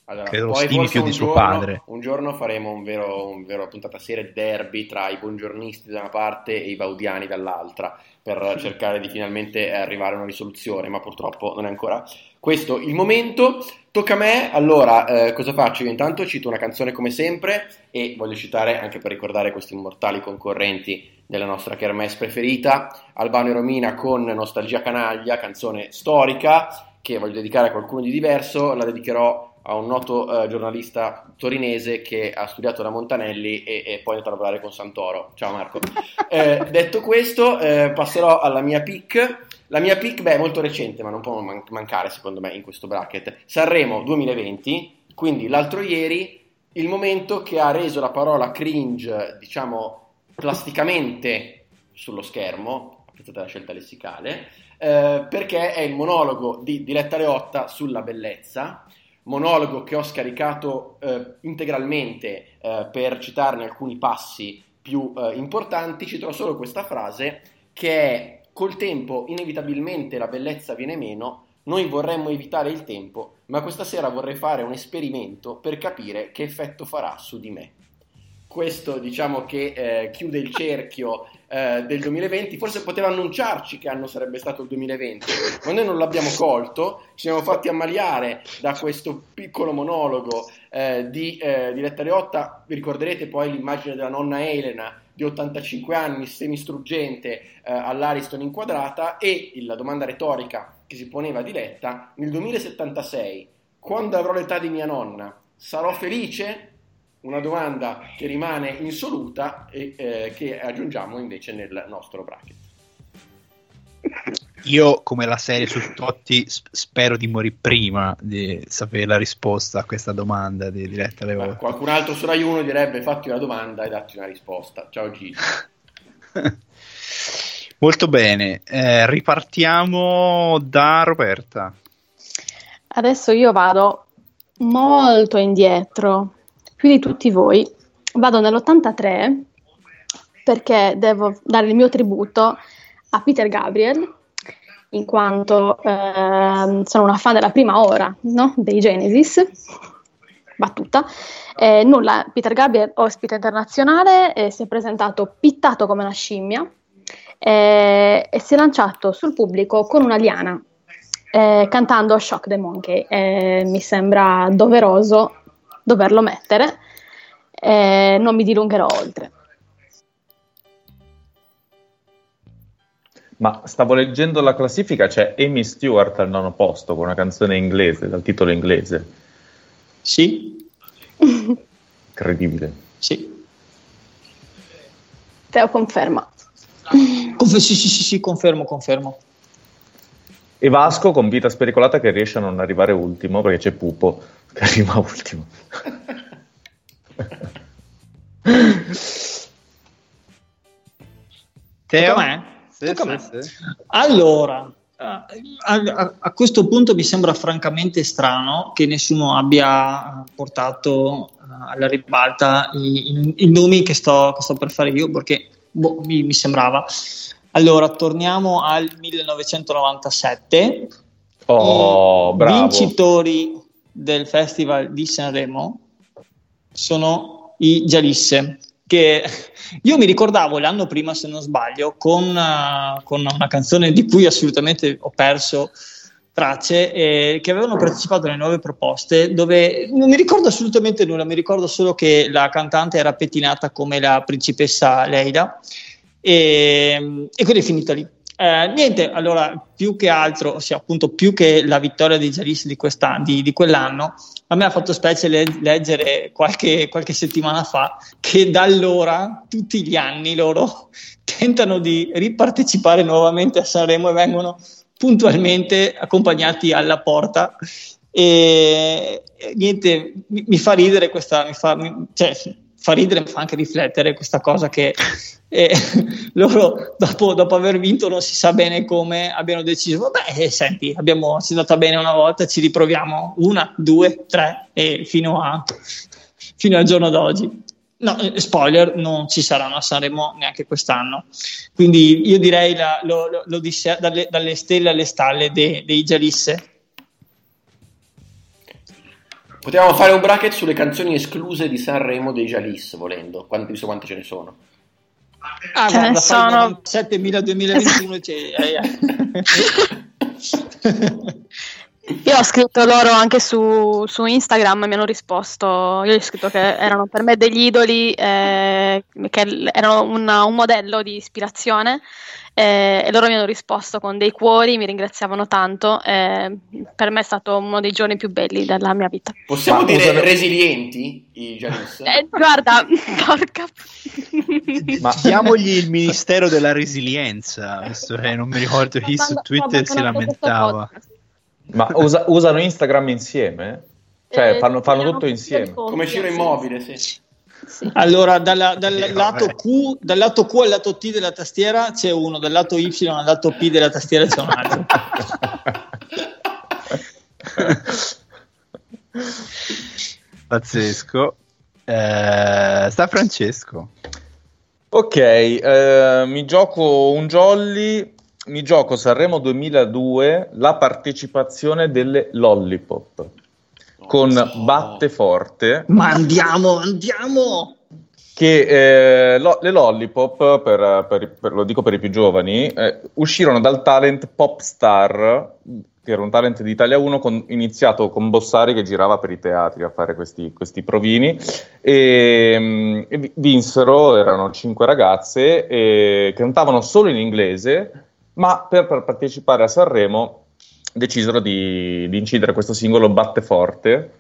Speaker 2: Allora,
Speaker 1: Credo lo
Speaker 2: poi
Speaker 1: stimi più di suo
Speaker 2: giorno-
Speaker 1: padre.
Speaker 2: Un giorno faremo un vero, un vero puntata serie derby tra i buongiornisti da una parte e i baudiani dall'altra per cercare di finalmente arrivare a una risoluzione, ma purtroppo non è ancora questo il momento. Tocca a me, allora eh, cosa faccio? Io intanto cito una canzone come sempre e voglio citare anche per ricordare questi immortali concorrenti della nostra kermesse preferita, Albano e Romina con Nostalgia Canaglia, canzone storica che voglio dedicare a qualcuno di diverso, la dedicherò a un noto eh, giornalista torinese che ha studiato da Montanelli e, e poi è andato a lavorare con Santoro. Ciao Marco. Eh, detto questo, eh, passerò alla mia pick. La mia pick, beh, è molto recente, ma non può man- mancare secondo me in questo bracket. Sanremo 2020, quindi l'altro ieri, il momento che ha reso la parola cringe, diciamo, plasticamente sullo schermo, apprezzate la scelta lessicale, eh, perché è il monologo di Diletta Leotta sulla bellezza, monologo che ho scaricato eh, integralmente eh, per citarne alcuni passi più eh, importanti, citerò solo questa frase che è col tempo inevitabilmente la bellezza viene meno, noi vorremmo evitare il tempo, ma questa sera vorrei fare un esperimento per capire che effetto farà su di me. Questo diciamo che eh, chiude il cerchio eh, del 2020, forse poteva annunciarci che anno sarebbe stato il 2020, ma noi non l'abbiamo colto, ci siamo fatti ammaliare da questo piccolo monologo eh, di, eh, di Letta Leotta, vi ricorderete poi l'immagine della nonna Elena di 85 anni, semistruggente eh, all'Ariston inquadrata e la domanda retorica che si poneva di Letta, nel 2076, quando avrò l'età di mia nonna, sarò felice? Una domanda che rimane insoluta e eh, che aggiungiamo invece nel nostro bracket.
Speaker 1: Io, come la serie su Totti, spero di morire prima di sapere la risposta a questa domanda di Diretta alle volte.
Speaker 2: qualcun altro su Rai 1 direbbe fatti una domanda e datti una risposta. Ciao Gigi.
Speaker 1: Molto bene, eh, ripartiamo da Roberta.
Speaker 4: Adesso io vado molto indietro, più di tutti voi. Vado nell'83 perché devo dare il mio tributo a Peter Gabriel, in quanto ehm, sono una fan della prima ora no? dei Genesis. Battuta. Eh, nulla, Peter Gabriel, ospite internazionale, eh, si è presentato pittato come una scimmia eh, e si è lanciato sul pubblico con una liana eh, cantando Shock the Monkey. Eh, mi sembra doveroso doverlo mettere, eh, non mi dilungherò oltre.
Speaker 5: Ma stavo leggendo la classifica, c'è Amy Stewart al nono posto con una canzone inglese, dal titolo inglese.
Speaker 6: Sì,
Speaker 5: Incredibile.
Speaker 6: sì.
Speaker 4: Teo conferma.
Speaker 6: Conf- sì, sì, sì, sì, confermo, confermo.
Speaker 5: E Vasco con vita spericolata che riesce a non arrivare ultimo perché c'è Pupo che arriva ultimo.
Speaker 1: Teo? Sì, sì, sì.
Speaker 6: Allora, eh, a, a- a questo punto mi sembra francamente strano che nessuno abbia portato eh, alla ribalta i, i- i nomi che sto, che sto per fare io perché boh, mi, mi sembrava. Allora, torniamo al 1997.
Speaker 5: Oh,
Speaker 6: I
Speaker 5: bravo.
Speaker 6: vincitori del Festival di Sanremo sono i Gialisse, che io mi ricordavo l'anno prima, se non sbaglio, con, eh, con una canzone di cui assolutamente ho perso tracce, eh, che avevano partecipato alle nuove proposte, dove non mi ricordo assolutamente nulla, mi ricordo solo che la cantante era pettinata come la principessa Leila e, e quindi è finita lì. Eh, niente, allora più che altro, ossia appunto più che la vittoria dei Giallisti di, di, di quell'anno, a me ha fatto specie le- leggere qualche, qualche settimana fa che da allora, tutti gli anni, loro tentano di ripartecipare nuovamente a Sanremo e vengono puntualmente accompagnati alla porta. E niente, mi, mi fa ridere questa, mi fa, mi- cioè, fa ridere, fa anche riflettere questa cosa che eh, loro dopo, dopo aver vinto non si sa bene come abbiano deciso. Vabbè eh, senti abbiamo, ci è andata bene una volta ci riproviamo una, due, tre e fino, a, fino al giorno d'oggi. No, eh, spoiler non ci saranno a Sanremo neanche quest'anno. Quindi io direi la, lo, lo- l'Odissea dalle, dalle stelle alle stalle de- dei Gialisse
Speaker 2: Potevamo fare un bracket sulle canzoni escluse di Sanremo dei Jalis, volendo, quanti, visto quante ce ne sono.
Speaker 6: Ah,
Speaker 4: Ce ne
Speaker 6: guarda,
Speaker 4: sono-
Speaker 6: 97.000 2021 c'è, eh, eh.
Speaker 4: Io ho scritto loro anche su, su Instagram e mi hanno risposto. Io ho scritto che erano per me degli idoli, eh, che erano una- un modello di ispirazione. Eh, e loro mi hanno risposto con dei cuori, mi ringraziavano tanto. eh, per me è stato uno dei giorni più belli della mia vita.
Speaker 2: Possiamo
Speaker 5: Ma
Speaker 2: dire
Speaker 5: usano-
Speaker 2: resilienti i?
Speaker 4: Eh, guarda, porca.
Speaker 5: Ma-
Speaker 1: Diamogli il Ministero della Resilienza, visto che non mi ricordo chi su Twitter si lamentava.
Speaker 5: Ma usa- usano Instagram insieme? Cioè,
Speaker 4: Eh,
Speaker 5: fanno, fanno tutto insieme.
Speaker 2: Come Ciro. Immobile, sì.
Speaker 4: Sì.
Speaker 6: Allora, dalla- dal,
Speaker 1: Eh,
Speaker 6: lato. Q, dal lato Q al lato T della tastiera c'è uno, dal lato Y al lato P della tastiera c'è un altro.
Speaker 1: Pazzesco. Eh, sta Francesco.
Speaker 5: Ok, eh, mi gioco un jolly, mi gioco Sanremo 2002, la partecipazione delle Lollipop con
Speaker 2: so.
Speaker 5: Batte Forte.
Speaker 6: Ma andiamo, andiamo!
Speaker 5: che eh, lo- le Lollipop, per, per- per- lo dico per i più giovani, eh, uscirono dal talent Popstar, che era un talent di Italia 1 con- iniziato con Bossari che girava per i teatri a fare questi, questi provini e, mm, e vi- vinsero, erano cinque ragazze e cantavano solo in inglese, ma per, per partecipare a Sanremo decisero di, di incidere questo singolo Batte Forte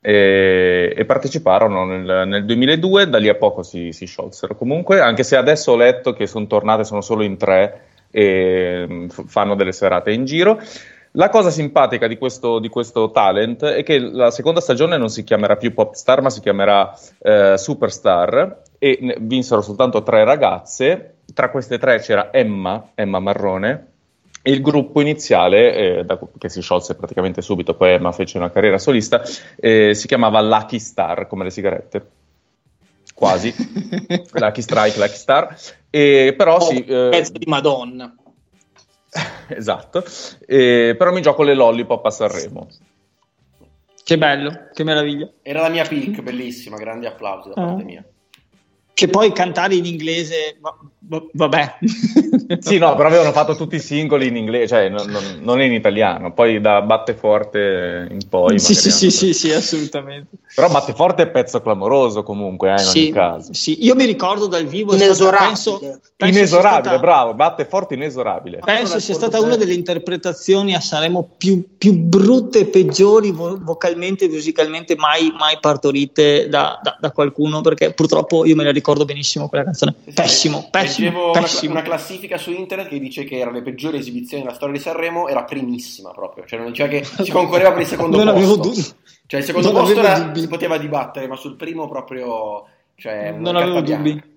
Speaker 5: e, e parteciparono nel, nel 2002, da lì a poco si, si sciolsero comunque, anche se adesso ho letto che sono tornate, sono solo in tre e mm, f- fanno delle serate in giro. La cosa simpatica di questo, di questo talent è che la seconda stagione non si chiamerà più Popstar, ma si chiamerà eh, Superstar e vinsero soltanto tre ragazze. Tra queste tre c'era Emma, Emma Marrone, il gruppo iniziale, eh, da- che si sciolse praticamente subito, poi Emma fece una carriera solista, eh, si chiamava Lucky Star, come le sigarette. Quasi. Lucky Strike, Lucky Star. E però
Speaker 3: Oh,
Speaker 5: sì, eh,
Speaker 3: pezzo di Madonna.
Speaker 5: esatto. Eh, però mi gioco le lollipop a Sanremo.
Speaker 6: Che bello, che meraviglia.
Speaker 2: Era la mia pick, bellissima, grandi applausi da parte
Speaker 6: Ah.
Speaker 2: mia.
Speaker 6: Che poi cantare in inglese, va- va- vabbè.
Speaker 5: Sì, no, però avevano fatto tutti i singoli in inglese, cioè non, non- non in italiano. Poi da Batteforte in poi.
Speaker 6: sì, sì, sì, sì, sì, assolutamente.
Speaker 5: Però Batteforte è pezzo clamoroso comunque, eh, in
Speaker 6: Sì,
Speaker 5: ogni caso.
Speaker 6: sì, io mi ricordo dal vivo,
Speaker 3: Inesorabile.
Speaker 6: penso, penso
Speaker 5: Inesorabile,
Speaker 6: stata-
Speaker 5: bravo, Batteforte inesorabile.
Speaker 6: Penso sia stata una delle interpretazioni a Sanremo più, più brutte e peggiori vo- vocalmente e musicalmente mai, mai partorite da, da- da qualcuno, perché purtroppo io me la ricordo benissimo quella canzone. Pessimo, pessimo,
Speaker 2: Leggevo una,
Speaker 6: pessimo.
Speaker 2: una classifica su internet che dice che era le peggiori esibizioni della storia di Sanremo, era primissima proprio, cioè non diceva che si concorreva per il secondo
Speaker 6: Non
Speaker 2: posto.
Speaker 6: dubbi.
Speaker 2: Cioè il secondo
Speaker 6: Non
Speaker 2: posto era-
Speaker 6: dubbi.
Speaker 2: si poteva dibattere, ma sul primo proprio... Cioè, una
Speaker 6: Non avevo
Speaker 2: bianca.
Speaker 6: dubbi.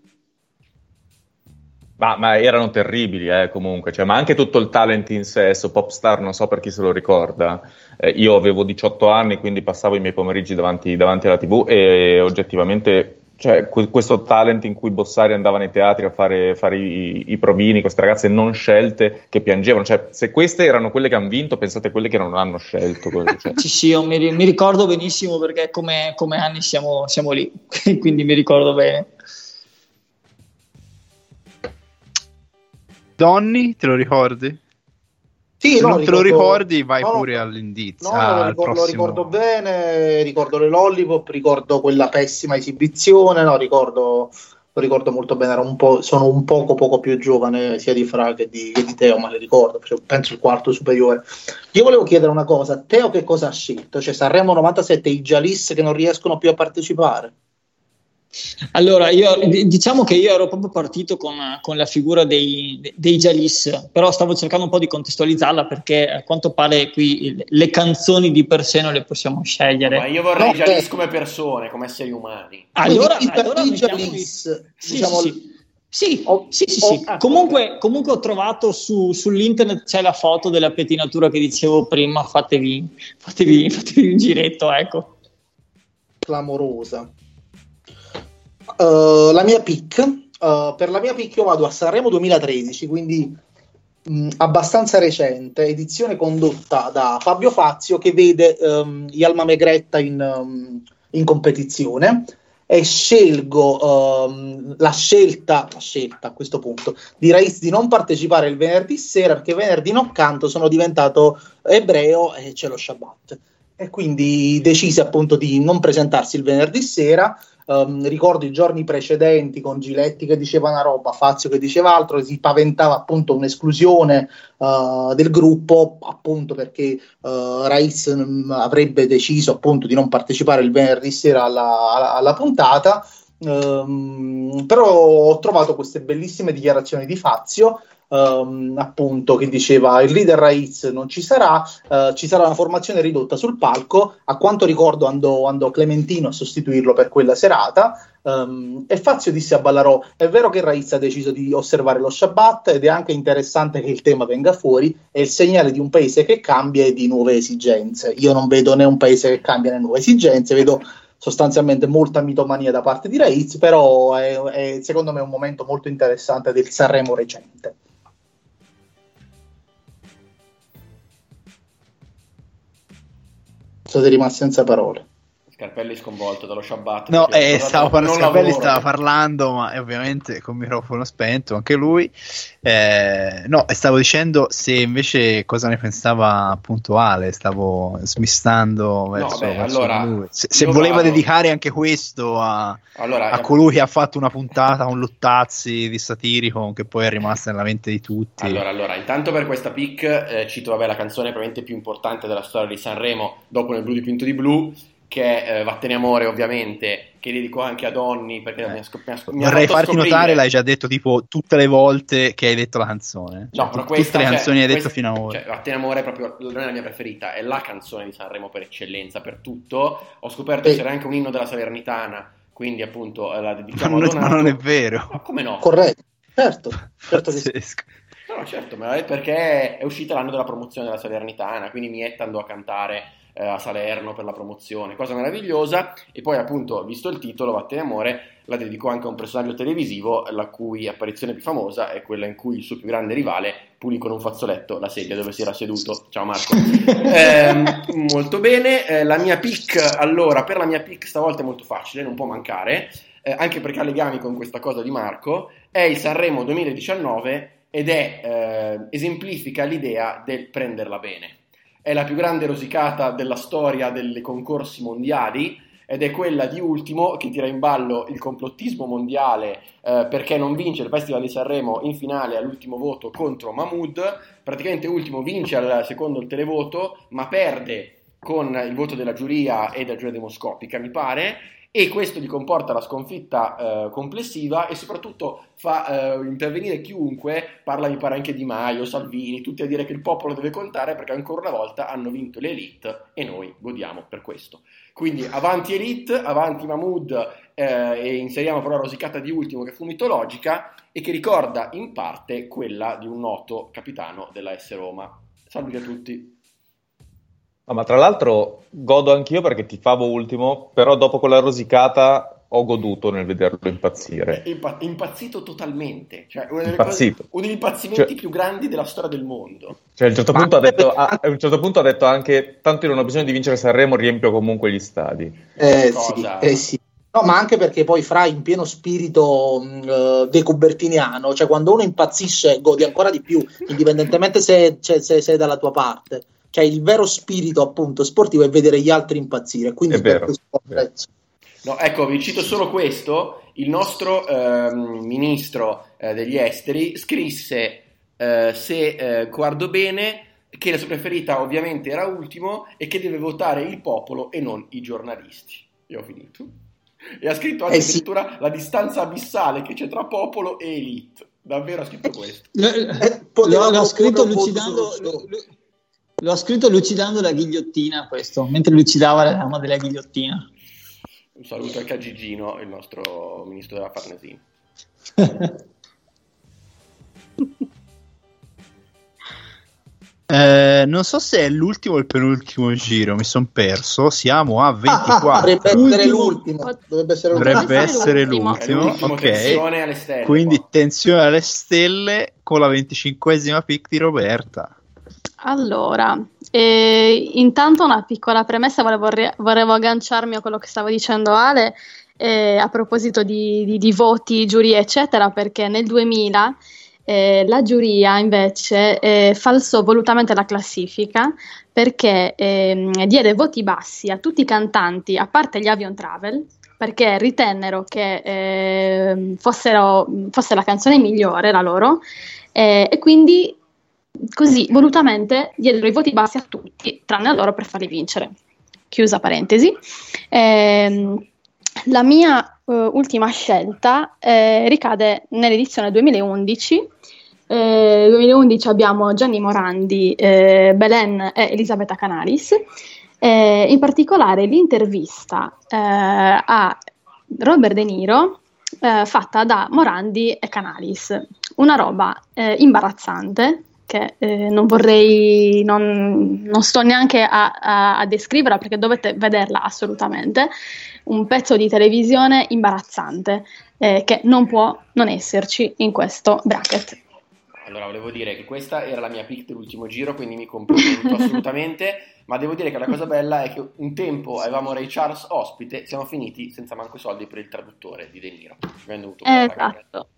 Speaker 5: Ma, ma erano terribili, eh, comunque. Cioè, ma anche tutto il talent in sé, so Popstar, non so per chi se lo ricorda. Eh, io avevo 18 anni, quindi passavo i miei pomeriggi davanti, davanti alla TV e oggettivamente. Cioè, que- questo talent in cui Bossari andava nei teatri a fare, fare i, i provini, queste ragazze non scelte che piangevano. Cioè, se queste erano quelle che hanno vinto, pensate a quelle che non hanno scelto. cioè.
Speaker 6: Sì, sì, io mi, mi ricordo benissimo perché come, come anni siamo, siamo lì, quindi mi ricordo bene.
Speaker 1: Donny, te lo ricordi?
Speaker 3: Sì,
Speaker 1: Se
Speaker 3: no,
Speaker 1: non te lo
Speaker 3: ricordo-
Speaker 1: ricordi, vai
Speaker 3: no,
Speaker 1: pure all'indizio.
Speaker 3: No,
Speaker 1: ah,
Speaker 3: lo, ricordo, lo ricordo bene, ricordo le lollipop, ricordo quella pessima esibizione, no, ricordo, lo ricordo molto bene, era un po', sono un poco poco più giovane sia di Fra che di, che di Teo, ma le ricordo, cioè, penso il quarto superiore. Io volevo chiedere una cosa, Teo che cosa ha scelto? Cioè Sanremo 97, i Jalis che non riescono più a partecipare?
Speaker 6: Allora, io, diciamo che io ero proprio partito con, con la figura dei, dei Jalis, però stavo cercando un po' di contestualizzarla perché a quanto pare qui le canzoni di per sé non le possiamo scegliere.
Speaker 2: Ma io vorrei
Speaker 3: No,
Speaker 2: Jalis
Speaker 3: beh.
Speaker 2: come persone, come esseri umani.
Speaker 6: Allora,
Speaker 3: Quindi,
Speaker 6: allora
Speaker 3: i Jalis,
Speaker 6: Sì,
Speaker 3: diciamo,
Speaker 6: sì, sì. Sì,
Speaker 3: Oh,
Speaker 6: sì, sì,
Speaker 3: oh,
Speaker 6: sì.
Speaker 3: ah,
Speaker 6: Comunque, comunque ho trovato su- sull'internet c'è la foto della pettinatura che dicevo prima, fatevi, fatevi, fatevi un giretto, ecco.
Speaker 3: clamorosa. Uh, la mia pick, uh, per la mia pick io vado a Sanremo 2013, quindi mh, abbastanza recente, edizione condotta da Fabio Fazio, che vede um, Yalma Megretta in, um, in competizione e scelgo um, la, scelta, la scelta a questo punto di Raiz di non partecipare il venerdì sera perché venerdì non canto, sono diventato ebreo e c'è lo Shabbat. E quindi decise appunto di non presentarsi il venerdì sera. Um, ricordo i giorni precedenti con Giletti che diceva una roba, Fazio che diceva altro, si paventava appunto un'esclusione uh, del gruppo appunto perché uh, Raiz um, avrebbe deciso appunto di non partecipare il venerdì sera alla, alla, alla puntata. Um, però ho trovato queste bellissime dichiarazioni di Fazio Um, appunto che diceva il leader Raiz non ci sarà, uh, ci sarà una formazione ridotta sul palco. A quanto ricordo andò, andò Clementino a sostituirlo per quella serata. Um, e Fazio disse a Ballarò: È vero che Raiz ha deciso di osservare lo Shabbat ed è anche interessante che il tema venga fuori. È il segnale di un paese che cambia e di nuove esigenze. Io non vedo né un paese che cambia né nuove esigenze, vedo sostanzialmente molta mitomania da parte di Raiz, però è, è secondo me un momento molto interessante del Sanremo recente. State rimasti senza parole.
Speaker 2: Scarpelli sconvolto dallo Shabbat.
Speaker 1: No, eh, stavo par-
Speaker 2: non
Speaker 1: Scarpelli
Speaker 2: lavoro.
Speaker 1: stava parlando, ma eh, ovviamente con il microfono spento, anche lui. Eh, no, e stavo dicendo se invece cosa ne pensava appunto Ale, stavo smistando verso,
Speaker 2: beh,
Speaker 1: verso
Speaker 2: allora,
Speaker 1: lui. Se, se voleva
Speaker 2: vado-
Speaker 1: dedicare anche questo a,
Speaker 2: Allora,
Speaker 1: a colui che ha fatto una puntata con Luttazzi di Satirico, che poi è rimasta nella mente di tutti.
Speaker 2: Allora, allora, intanto per questa pick eh, cito vabbè, la canzone probabilmente più importante della storia di Sanremo, dopo nel blu dipinto di blu, che è eh, Vattene Amore ovviamente, che dedico anche a Donny perché mi ha scop- mi ha mi ha
Speaker 1: Vorrei farti
Speaker 2: scoprire-
Speaker 1: notare, l'hai già detto tipo tutte le volte che hai detto la canzone. Cioè,
Speaker 2: No, però questa,
Speaker 1: tutte le
Speaker 2: cioè,
Speaker 1: canzoni che hai detto
Speaker 2: questa-
Speaker 1: fino ad ora.
Speaker 2: Cioè, Vattene Amore è proprio non è la mia preferita, è la canzone di Sanremo per eccellenza, per tutto. Ho scoperto che
Speaker 3: Eh.
Speaker 2: c'era anche un inno della Salernitana, quindi appunto eh, la
Speaker 1: ma,
Speaker 2: dedichiamo
Speaker 1: non
Speaker 2: a
Speaker 1: è, ma
Speaker 2: Donato.
Speaker 1: non è vero.
Speaker 2: Ma come no?
Speaker 3: Corretto, certo, certo che sì.
Speaker 1: Pazzesco.
Speaker 2: No, no, certo, ma è perché è uscita l'anno della promozione della Salernitana, quindi Mietta andò a cantare eh, a Salerno per la promozione, cosa meravigliosa. E poi, appunto, visto il titolo, Vattene Amore, la dedico anche a un personaggio televisivo, la cui apparizione più famosa è quella in cui il suo più grande rivale pulì con un fazzoletto la sedia dove si era seduto. Ciao Marco. Ehm, molto bene, eh, la mia pick, allora, per la mia pick stavolta è molto facile, non può mancare, eh, anche perché ha legami con questa cosa di Marco, è il Sanremo 2019 ed è, eh, esemplifica l'idea del prenderla bene. È la più grande rosicata della storia dei concorsi mondiali ed è quella di Ultimo che tira in ballo il complottismo mondiale eh, perché non vince il Festival di Sanremo in finale all'ultimo voto contro Mahmood. Praticamente Ultimo vince al secondo il televoto ma perde con il voto della giuria e della giuria demoscopica, mi pare, e questo gli comporta la sconfitta eh, complessiva e soprattutto fa eh, intervenire chiunque, parla mi pare anche Di Maio, Salvini, tutti a dire che il popolo deve contare perché ancora una volta hanno vinto le elite e noi godiamo per questo. Quindi avanti elite, avanti Mahmood eh, e inseriamo però la rosicata di ultimo che fu mitologica e che ricorda in parte quella di un noto capitano della S Roma. Salve a tutti.
Speaker 5: No, ma tra l'altro godo anch'io perché ti favo ultimo, però dopo quella rosicata ho goduto nel vederlo impazzire.
Speaker 2: Impa- impazzito totalmente, cioè
Speaker 5: Impazzito.
Speaker 2: cose- uno degli impazzimenti
Speaker 5: Cioè-
Speaker 2: più grandi della storia del mondo.
Speaker 5: Cioè, a un certo
Speaker 3: Ma
Speaker 5: punto ha
Speaker 3: anche
Speaker 5: detto, ah, a un certo punto ha detto anche tanto io non ho bisogno di vincere Sanremo, riempio comunque gli stadi.
Speaker 3: Eh, sì, eh sì. No, ma anche perché poi fra in pieno spirito mh, eh, decubertiniano, cioè quando uno impazzisce godi ancora di più, indipendentemente se, cioè, se sei dalla tua parte. Cioè il vero spirito appunto sportivo è vedere gli altri impazzire, quindi
Speaker 5: È vero,
Speaker 3: questo
Speaker 5: è vero.
Speaker 2: No, ecco, vi cito solo questo. Il nostro ehm, ministro eh, degli esteri scrisse, eh, se eh, guardo bene, che la sua preferita ovviamente era ultimo e che deve votare il popolo e non i giornalisti. E ho finito. E ha scritto anche
Speaker 3: Eh sì.
Speaker 2: addirittura la distanza abissale che c'è tra popolo e elite. Davvero ha scritto questo.
Speaker 3: Eh, poteva
Speaker 6: lo- l'ha
Speaker 3: proporre
Speaker 6: scritto
Speaker 3: un voto
Speaker 6: lucidando, lo- lo- lo ha scritto lucidando la ghigliottina questo, mentre lucidava la lama della ghigliottina.
Speaker 2: Un saluto anche a Gigino, il nostro ministro della Farnesina.
Speaker 1: Eh, non so se è l'ultimo o il penultimo giro, mi sono perso. Siamo a 24.
Speaker 3: Dovrebbe essere
Speaker 6: Ultimo.
Speaker 3: l'ultimo. Dovrebbe essere l'ultimo.
Speaker 1: Dovrebbe
Speaker 4: essere
Speaker 1: essere
Speaker 4: l'ultimo.
Speaker 2: È
Speaker 1: l'ultimo,
Speaker 2: l'ultimo,
Speaker 1: ok.
Speaker 2: tensione alle stelle.
Speaker 1: Quindi
Speaker 2: qua.
Speaker 1: tensione alle stelle con la venticinquesima pick di Roberta.
Speaker 4: Allora, eh, intanto una piccola premessa, volevo, volevo agganciarmi a quello che stava dicendo Ale eh, a proposito di, di, di voti, giuria, eccetera, perché nel 2000 eh, la giuria invece eh, falsò volutamente la classifica perché ehm, diede voti bassi a tutti i cantanti, a parte gli Avion Travel, perché ritennero che eh, fossero, fosse la canzone migliore la loro eh, e quindi così volutamente diedero i voti bassi a tutti, tranne a loro per farli vincere. Chiusa parentesi. Eh, la mia uh, ultima scelta eh, ricade nell'edizione 2011. Eh, 2011 abbiamo Gianni Morandi, eh, Belen e Elisabetta Canalis. Eh, in particolare l'intervista eh, a Robert De Niro fatta da Morandi e Canalis. Una roba imbarazzante che non vorrei, non, non sto neanche a, a, a descriverla perché dovete vederla assolutamente un pezzo di televisione imbarazzante eh, che non può non esserci in questo bracket.
Speaker 2: Allora, volevo dire che questa era la mia pick dell'ultimo giro, quindi mi complimento assolutamente, ma devo dire che la cosa bella è che un tempo avevamo Ray Charles ospite, siamo finiti senza manco i soldi per il traduttore di De Niro.
Speaker 4: Esatto.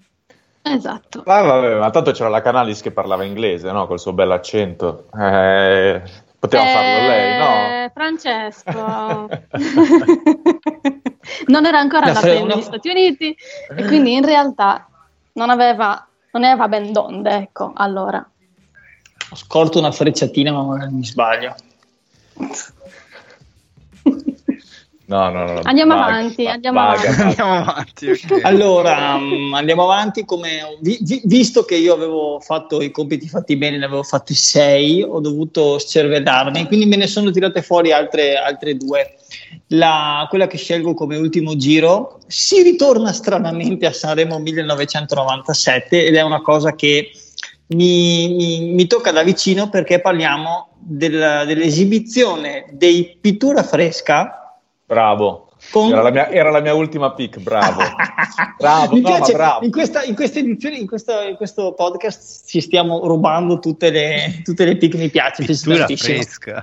Speaker 4: Esatto.
Speaker 5: Ah, vabbè, ma tanto c'era la Canalis che parlava inglese, no? Col suo bel accento. Eh, Poteva eh, farlo lei, no?
Speaker 4: Francesco. non era ancora andato negli Stati Uniti e quindi in realtà non aveva, non aveva ben donde, ecco, allora.
Speaker 6: Ho scorto una frecciatina ma magari mi sbaglio.
Speaker 5: No, no, no.
Speaker 4: Andiamo vaga, avanti, andiamo vaga, avanti. Vaga.
Speaker 6: Andiamo avanti okay. Allora, um, andiamo avanti come... Vi, vi, visto che io avevo fatto i compiti fatti bene, ne avevo fatti sei, ho dovuto scervellarmi, quindi me ne sono tirate fuori altre, altre due. La, quella che scelgo come ultimo giro si ritorna stranamente a Sanremo 1997 ed è una cosa che mi, mi, mi tocca da vicino perché parliamo del, dell'esibizione dei Pittura Fresca
Speaker 5: Bravo. Con... Era, la mia, era, la mia, ultima pick, bravo. bravo,
Speaker 6: Mi no, piace, bravo. In questa, in questa edizione, in, questa, in, questo podcast ci stiamo rubando tutte le, tutte le pick, mi piace.
Speaker 1: Pittura fresca.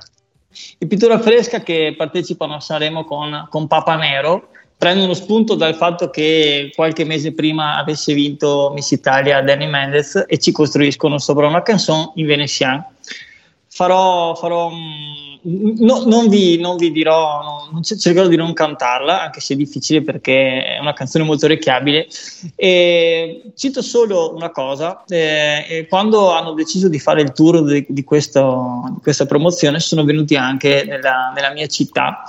Speaker 6: I pittura fresca che partecipano a Sanremo con, con Papa Nero prendono spunto dal fatto che qualche mese prima avesse vinto Miss Italia Danny Mendez e ci costruiscono sopra una canzone in veneziano. Farò, farò no, non, vi, non, vi, dirò, non, cercherò di non cantarla, anche se è difficile perché è una canzone molto orecchiabile. E cito solo una cosa: eh, quando hanno deciso di fare il tour di, di, questo, di questa promozione, sono venuti anche nella, nella mia città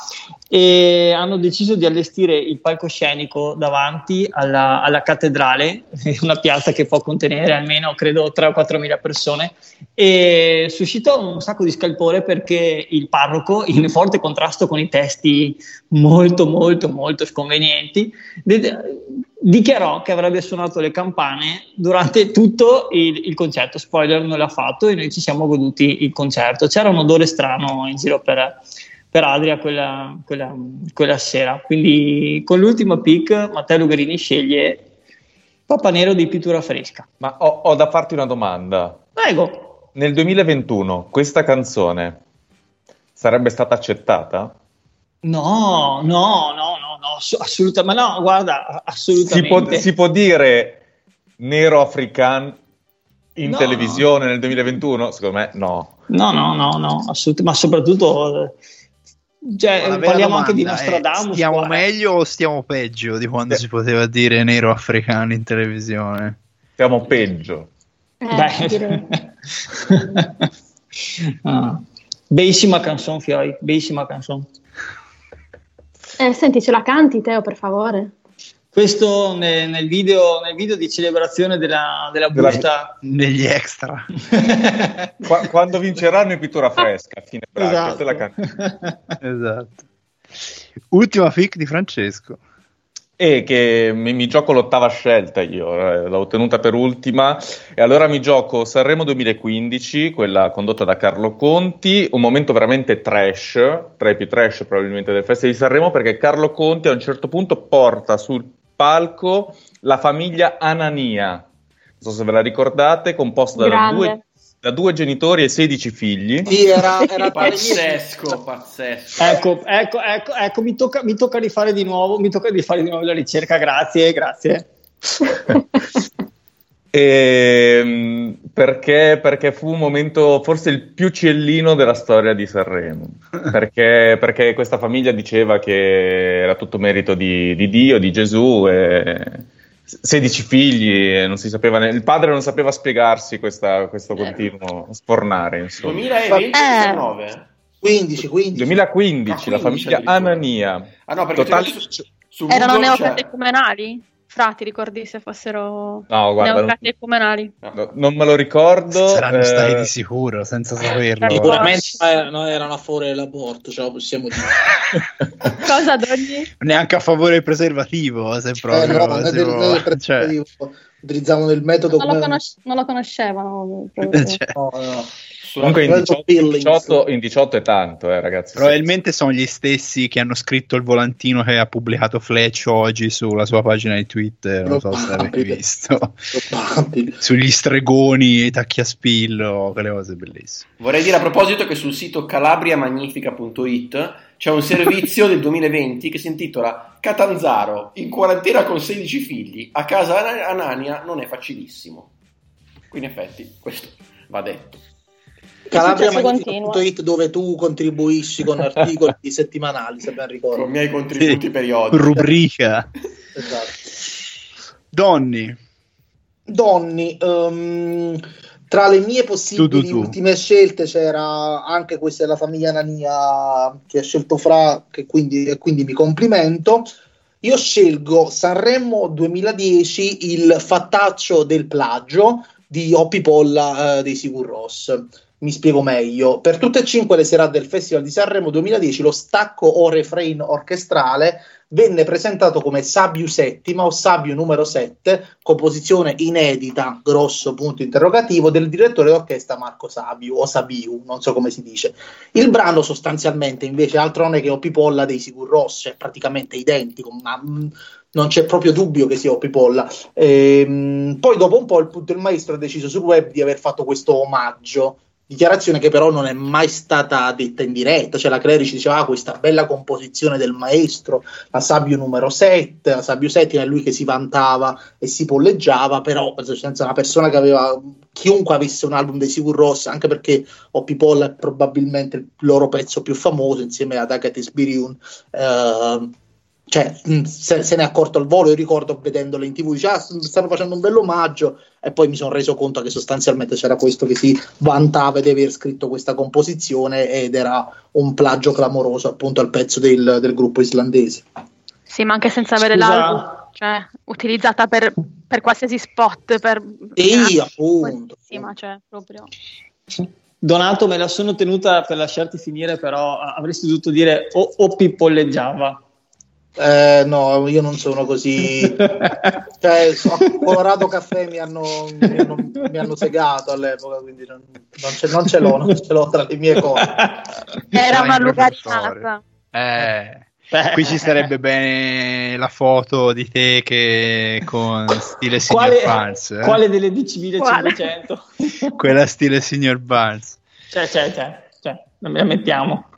Speaker 6: e hanno deciso di allestire il palcoscenico davanti alla, alla, cattedrale, una piazza che può contenere almeno credo 3 o 4 mila persone. E suscitò un sacco di scalpore perché il parroco, in forte contrasto con i testi molto molto molto sconvenienti, dichiarò che avrebbe suonato le campane durante tutto il, il concerto, spoiler non l'ha fatto e noi ci siamo goduti il concerto, c'era un odore strano in giro per per Adria quella, quella, quella, sera. Quindi con l'ultimo pick Matteo Lugarini sceglie Papa Nero di pittura fresca.
Speaker 5: Ma ho, ho da farti una domanda.
Speaker 6: Prego.
Speaker 5: Nel 2021 questa canzone sarebbe stata accettata?
Speaker 6: No, no, no, no, no assolutamente, ma no, guarda, assolutamente.
Speaker 5: Si può, si può dire nero africano in no, televisione nel 2021? Secondo me no.
Speaker 6: No, no, no, no, assolutamente, ma soprattutto cioè, parliamo anche di Nostradamus.
Speaker 1: Stiamo qua, meglio o stiamo peggio di quando eh. si poteva dire nero africano in televisione?
Speaker 5: Stiamo peggio.
Speaker 4: Eh,
Speaker 6: ah. Bellissima canzone, Fioi, bellissima canzone.
Speaker 4: Eh, senti, ce la canti, Teo, per favore?
Speaker 6: Questo nel, nel, video, nel video, di celebrazione della, della busta.
Speaker 1: Negli extra.
Speaker 5: Quando vinceranno in pittura fresca, fine
Speaker 1: esatto. esatto. Ultima fic di Francesco.
Speaker 5: E che mi, mi, gioco l'ottava scelta io, eh, l'ho ottenuta per ultima, e allora mi gioco Sanremo 2015, quella condotta da Carlo Conti, un momento veramente trash, tra i più trash probabilmente del Festival di Sanremo, perché Carlo Conti a un certo punto porta sul palco la famiglia Anania, so se ve la ricordate, composta da due, da due genitori e 16 figli.
Speaker 3: Sì, era, era
Speaker 2: Pazzesco, pazzesco.
Speaker 6: Ecco, ecco, ecco, ecco, mi tocca, mi tocca rifare di nuovo, mi tocca rifare di nuovo la ricerca, grazie, grazie.
Speaker 5: Ehm, perché, perché fu un momento forse il più ciellino della storia di Sanremo. Perché, perché questa famiglia diceva che era tutto merito di, di Dio, di Gesù. E 16 figli, e non si sapeva ne- il padre non sapeva spiegarsi questa- questo continuo spornare. Insomma.
Speaker 2: 2020-19?
Speaker 3: 15, 15.
Speaker 5: 2015,
Speaker 2: Ah,
Speaker 5: la
Speaker 2: 15
Speaker 5: famiglia
Speaker 2: addirittura.
Speaker 5: Anania.
Speaker 2: Ah no, perché
Speaker 5: Totale-
Speaker 2: su, su
Speaker 4: Erano neocatecumenali? Fra, ti ricordi se fossero
Speaker 5: No, guarda, non,
Speaker 4: neocatecumenali?
Speaker 5: no, non me lo ricordo.
Speaker 1: Saranno
Speaker 5: eh,
Speaker 1: stati di sicuro, senza saperlo.
Speaker 4: Eh,
Speaker 3: Sicuramente eh, no, erano a favore dell'aborto, ce lo possiamo dire.
Speaker 4: Cosa, Dogni?
Speaker 1: Neanche a favore del preservativo, se
Speaker 3: Eh,
Speaker 1: proprio.
Speaker 3: no, noi
Speaker 1: se
Speaker 3: del- del
Speaker 1: cioè,
Speaker 3: utilizzavano il metodo
Speaker 4: Non lo,
Speaker 3: come-
Speaker 4: conosce- non lo conoscevano.
Speaker 1: cioè,
Speaker 3: no, no.
Speaker 5: Comunque in
Speaker 3: Quello
Speaker 5: 18,
Speaker 3: Billings.
Speaker 5: 18 in 18 è tanto, eh, ragazzi.
Speaker 1: probabilmente sono gli stessi che hanno scritto il volantino che ha pubblicato Fletch oggi sulla sua pagina di Twitter. Non so se avete
Speaker 3: Probabile.
Speaker 1: visto. Sugli stregoni, i tacchi a spillo, quelle cose bellissime.
Speaker 2: Vorrei dire a proposito che sul sito calabriamagnifica.it c'è un servizio del 2020 che si intitola Catanzaro in quarantena con 16 figli a casa Ana- Anania non è facilissimo. Qui in effetti questo va detto.
Speaker 3: Calabria
Speaker 4: successo
Speaker 3: Magnifico.it dove tu contribuisci con articoli settimanali, se ben
Speaker 2: Con i
Speaker 3: ricordo.
Speaker 2: miei contributi
Speaker 1: Sì.
Speaker 2: periodici.
Speaker 1: Rubrica.
Speaker 3: Esatto.
Speaker 1: Donny,
Speaker 3: Donny, ehm, tra le mie possibili
Speaker 1: Tu, tu, tu.
Speaker 3: ultime scelte c'era anche questa della famiglia Nania che ha scelto Fra, che quindi, e quindi mi complimento. Io scelgo Sanremo 2010, il fattaccio del plagio di Oppi Polla eh, dei Sigur Ross. Mi spiego meglio. Per tutte e cinque le serate del Festival di Sanremo 2010, lo stacco o refrain orchestrale venne presentato come Sabiu settima o Sabiu numero 7, composizione inedita, grosso punto interrogativo, del direttore d'orchestra Marco Sabiu o Sabiu, non so come si dice. Il brano sostanzialmente invece altro non è che Oppi Polla dei Sigur Ross, è praticamente identico, ma mm, non c'è proprio dubbio che sia Oppi Polla. Ehm, poi dopo un po' il, il maestro ha deciso sul web di aver fatto questo omaggio dichiarazione che però non è mai stata detta in diretta, cioè la Clerici diceva ah, questa bella composizione del maestro, la Sabio numero 7, la Sabio settima è lui che si vantava e si polleggiava, però senza una persona che aveva chiunque avesse un album dei Sigur Ross, anche perché Oppi Polla è probabilmente il loro pezzo più famoso insieme ad Agathe Sbiriun, eh, cioè, mh, se, se ne è accorto al volo. Io ricordo vedendolo in tv, dice, ah, stanno facendo un bello omaggio, e poi mi sono reso conto che sostanzialmente c'era questo che si vantava di aver scritto questa composizione ed era un plagio clamoroso appunto al pezzo del, del gruppo islandese.
Speaker 4: Sì, ma anche senza avere
Speaker 6: Scusa.
Speaker 4: l'album, cioè utilizzata per, per qualsiasi spot, per...
Speaker 3: Sì,
Speaker 4: Ah,
Speaker 3: appunto.
Speaker 4: Sì, ma cioè proprio...
Speaker 6: Donato me la sono tenuta per lasciarti finire, però eh, avresti dovuto dire o, o pippolleggiava.
Speaker 3: Eh, no, io non sono così. cioè, so- Colorado Caffè mi hanno, mi hanno, mi hanno segato all'epoca, quindi non, non ce, non ce l'ho, non ce l'ho tra le mie cose.
Speaker 4: Era una
Speaker 1: in
Speaker 4: lugarinata.
Speaker 1: Eh,
Speaker 6: Beh.
Speaker 1: qui ci sarebbe bene la foto di te che con stile Signor
Speaker 6: quale,
Speaker 1: Barnes. eh?
Speaker 6: quale delle 10.500?
Speaker 1: Quella stile Signor Barnes.
Speaker 6: cioè, cioè, cioè, cioè, non me la mettiamo.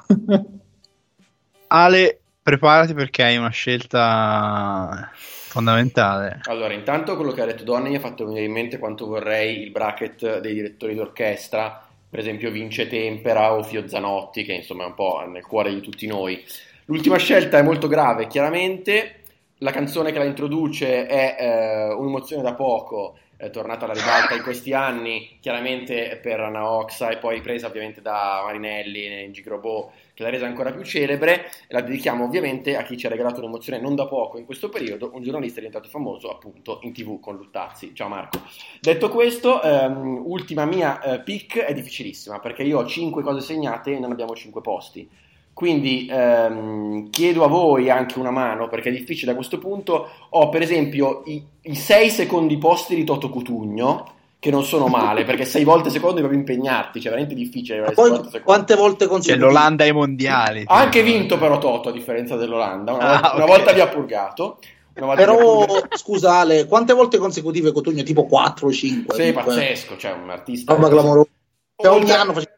Speaker 1: Ale, preparati perché hai una scelta fondamentale.
Speaker 2: Allora, intanto quello che ha detto Donny mi ha fatto venire in mente quanto vorrei il bracket dei direttori d'orchestra, per esempio Vince Tempera o Fio Zanotti, che insomma è un po' nel cuore di tutti noi. L'ultima scelta è molto grave, chiaramente. La canzone che la introduce è eh, un'emozione da poco, è tornata alla ribalta in questi anni, chiaramente per Anna Oxa e poi ripresa ovviamente da Marinelli in Gigrobot, che l'ha resa ancora più celebre. E la dedichiamo ovviamente a chi ci ha regalato un'emozione non da poco in questo periodo, un giornalista diventato famoso appunto in tv con Luttazzi. Ciao Marco. Detto questo, ehm, ultima mia eh, pick è difficilissima perché io ho 5 cose segnate e non abbiamo 5 posti. Quindi ehm, chiedo a voi anche una mano perché è difficile a questo punto. Ho per esempio i, i 6 secondi posti di Toto Cutugno, che non sono male perché 6 volte secondo devi impegnarti, cioè veramente difficile.
Speaker 3: Poi
Speaker 2: 50 secondi.
Speaker 3: quante volte
Speaker 1: C'è
Speaker 3: consecutive?
Speaker 1: l'Olanda ai mondiali.
Speaker 2: Ha anche vinto però Toto a differenza dell'Olanda, una,
Speaker 1: Ah,
Speaker 2: volta, una
Speaker 1: ok.
Speaker 2: volta vi ha purgato. Una
Speaker 3: Però, scusa Ale, quante volte consecutive Cotugno? Tipo 4 o 5?
Speaker 2: Sì, pazzesco, cioè un artista.
Speaker 3: Roba clamorosa. Cioè, ogni
Speaker 2: Oltre-
Speaker 3: anno faceva...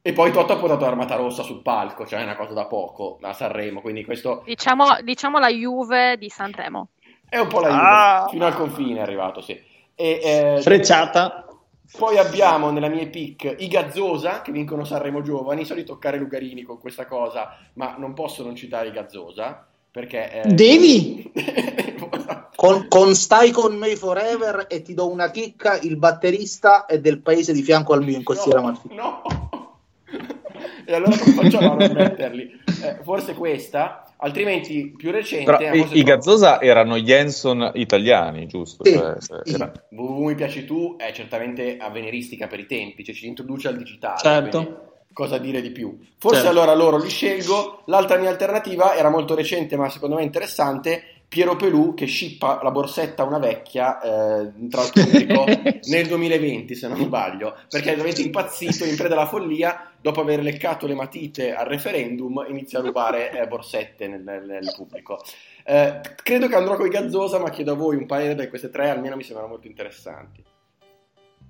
Speaker 2: E poi Toto ha portato Armata Rossa sul palco, cioè è una cosa da poco, a Sanremo, quindi questo
Speaker 7: Diciamo, diciamo la Juve di Sanremo.
Speaker 2: è un po' la Juve,
Speaker 6: Ah.
Speaker 2: fino al confine è arrivato, sì. E, eh,
Speaker 6: Frecciata.
Speaker 2: Poi abbiamo nella mia pick i Gazzosa che vincono Sanremo Giovani. Solito toccare Lugarini con questa cosa, ma non posso non citare i Gazzosa perché. eh,
Speaker 6: Devi?
Speaker 3: Con, con Stai con me forever e ti do una chicca, il batterista è del paese di fianco al mio in Costiera
Speaker 2: no,
Speaker 3: Amalfitana.
Speaker 2: no. E allora come facciamo a non metterli? Eh, forse questa, altrimenti più recente.
Speaker 5: Però i, i Gazzosa erano Jenson italiani, giusto?
Speaker 3: Sì,
Speaker 5: Cioè,
Speaker 3: sì.
Speaker 5: era-
Speaker 2: WW mi piaci tu è certamente avveniristica per i tempi, cioè ci introduce al digitale.
Speaker 6: Certo.
Speaker 2: quindi Cosa dire di più? Forse
Speaker 6: Certo.
Speaker 2: allora loro li scelgo. L'altra mia alternativa era molto recente, ma secondo me interessante. Piero Pelù che scippa la borsetta a una vecchia eh, tra l'altro pubblico nel 2020, se non sbaglio, perché è veramente impazzito in preda alla follia. Dopo aver leccato le matite al referendum, inizia a rubare eh, borsette nel, nel- nel pubblico. Eh, credo che andrò con i Gazzosa, ma chiedo a voi un paio di queste tre, almeno mi sembrano molto interessanti.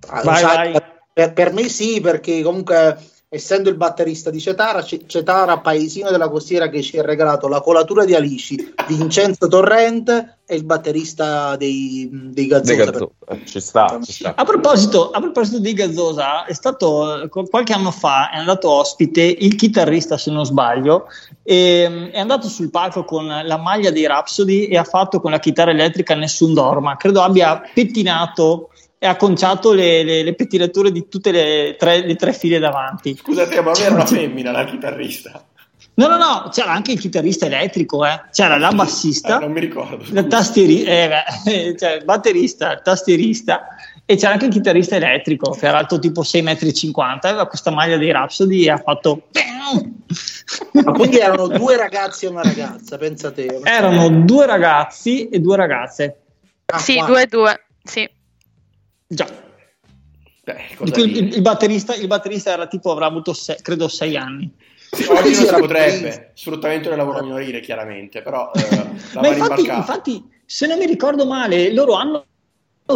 Speaker 3: Ah,
Speaker 6: Vai, vai.
Speaker 3: Per, per me sì, perché comunque essendo il batterista di Cetara, C- Cetara, paesino della costiera che ci ha regalato la colatura di Alici, Vincenzo Torrente e il batterista dei, dei
Speaker 5: dei
Speaker 3: Gazzosa.
Speaker 5: Gazzosa. Eh, Ci sta, ci sta.
Speaker 6: A proposito, a proposito di Gazzosa, è stato qualche anno fa è andato ospite il chitarrista, se non sbaglio, e, è andato sul palco con la maglia dei Rhapsody e ha fatto con la chitarra elettrica Nessun Dorma. Credo abbia pettinato e acconciato le, le- le pettinature di tutte le tre, le tre file davanti.
Speaker 2: Scusate, ma era una femmina la chitarrista?
Speaker 6: No, no, no, c'era anche il chitarrista elettrico, eh. c'era la bassista,
Speaker 2: non mi ricordo.
Speaker 6: il tastierista, eh, beh, cioè, il batterista, il tastierista e c'era anche il chitarrista elettrico che era alto tipo 6,50 m, aveva questa maglia dei Rhapsody e ha fatto...
Speaker 3: Ma quindi erano due ragazzi e una ragazza, pensate.
Speaker 6: Erano due ragazzi e due ragazze.
Speaker 3: Ah,
Speaker 7: sì,
Speaker 3: qua.
Speaker 7: due e due. Sì.
Speaker 6: Già.
Speaker 2: Beh,
Speaker 6: Il, il- batterista, il batterista era tipo, avrà avuto, se- credo, sei anni.
Speaker 2: Sì, oggi non si potrebbe, sfruttamento del lavoro minorile chiaramente, però eh,
Speaker 6: infatti, infatti, se non mi ricordo male, loro hanno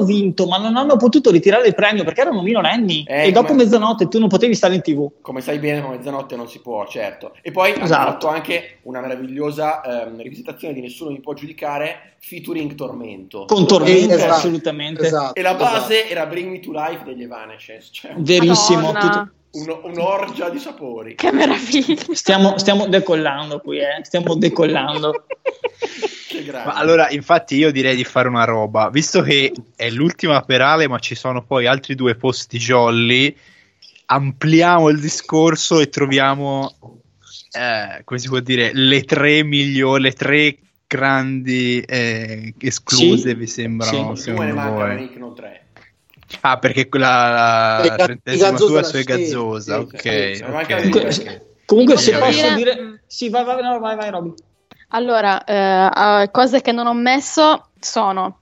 Speaker 6: vinto, ma non hanno potuto ritirare il premio perché erano minorenni
Speaker 2: Eh,
Speaker 6: e dopo
Speaker 2: come-
Speaker 6: mezzanotte tu non potevi stare in tv.
Speaker 2: Come sai bene, a mezzanotte non si può, certo. E poi hanno
Speaker 6: Esatto.
Speaker 2: fatto anche una meravigliosa ehm, rivisitazione di Nessuno mi può giudicare, featuring Tormento.
Speaker 6: Con Tormento,
Speaker 3: Esatto,
Speaker 6: assolutamente.
Speaker 3: esatto,
Speaker 2: E la base
Speaker 3: esatto.
Speaker 2: era Bring Me to Life degli Evanescence, cioè
Speaker 6: Verissimo. Tutto-
Speaker 2: un- un'orgia di sapori.
Speaker 7: Che meraviglia.
Speaker 6: Stiamo, stiamo decollando qui, eh? stiamo decollando.
Speaker 1: Ma allora, infatti, io direi di fare una roba, visto che è l'ultima per Ale, ma ci sono poi altri due posti jolly. Ampliamo il discorso e troviamo, eh, come si può dire, le tre migliori, le tre grandi eh, escluse.
Speaker 6: Sì.
Speaker 1: Vi sembrano?
Speaker 6: Sì.
Speaker 2: Due ne
Speaker 1: secondo
Speaker 2: mancano, tre.
Speaker 1: Ah, perché quella la trentesima tua
Speaker 3: scelta,
Speaker 1: Gazzosa.
Speaker 3: sì,
Speaker 1: ok,
Speaker 2: sì, sì,
Speaker 1: ok.
Speaker 2: manca di
Speaker 6: Comunque, comunque se
Speaker 1: Posso
Speaker 6: posso
Speaker 7: dire-
Speaker 6: dire... Sì, vai, vai, no, vai, vai, Roby.
Speaker 4: Allora, eh, eh, cose che non ho messo sono,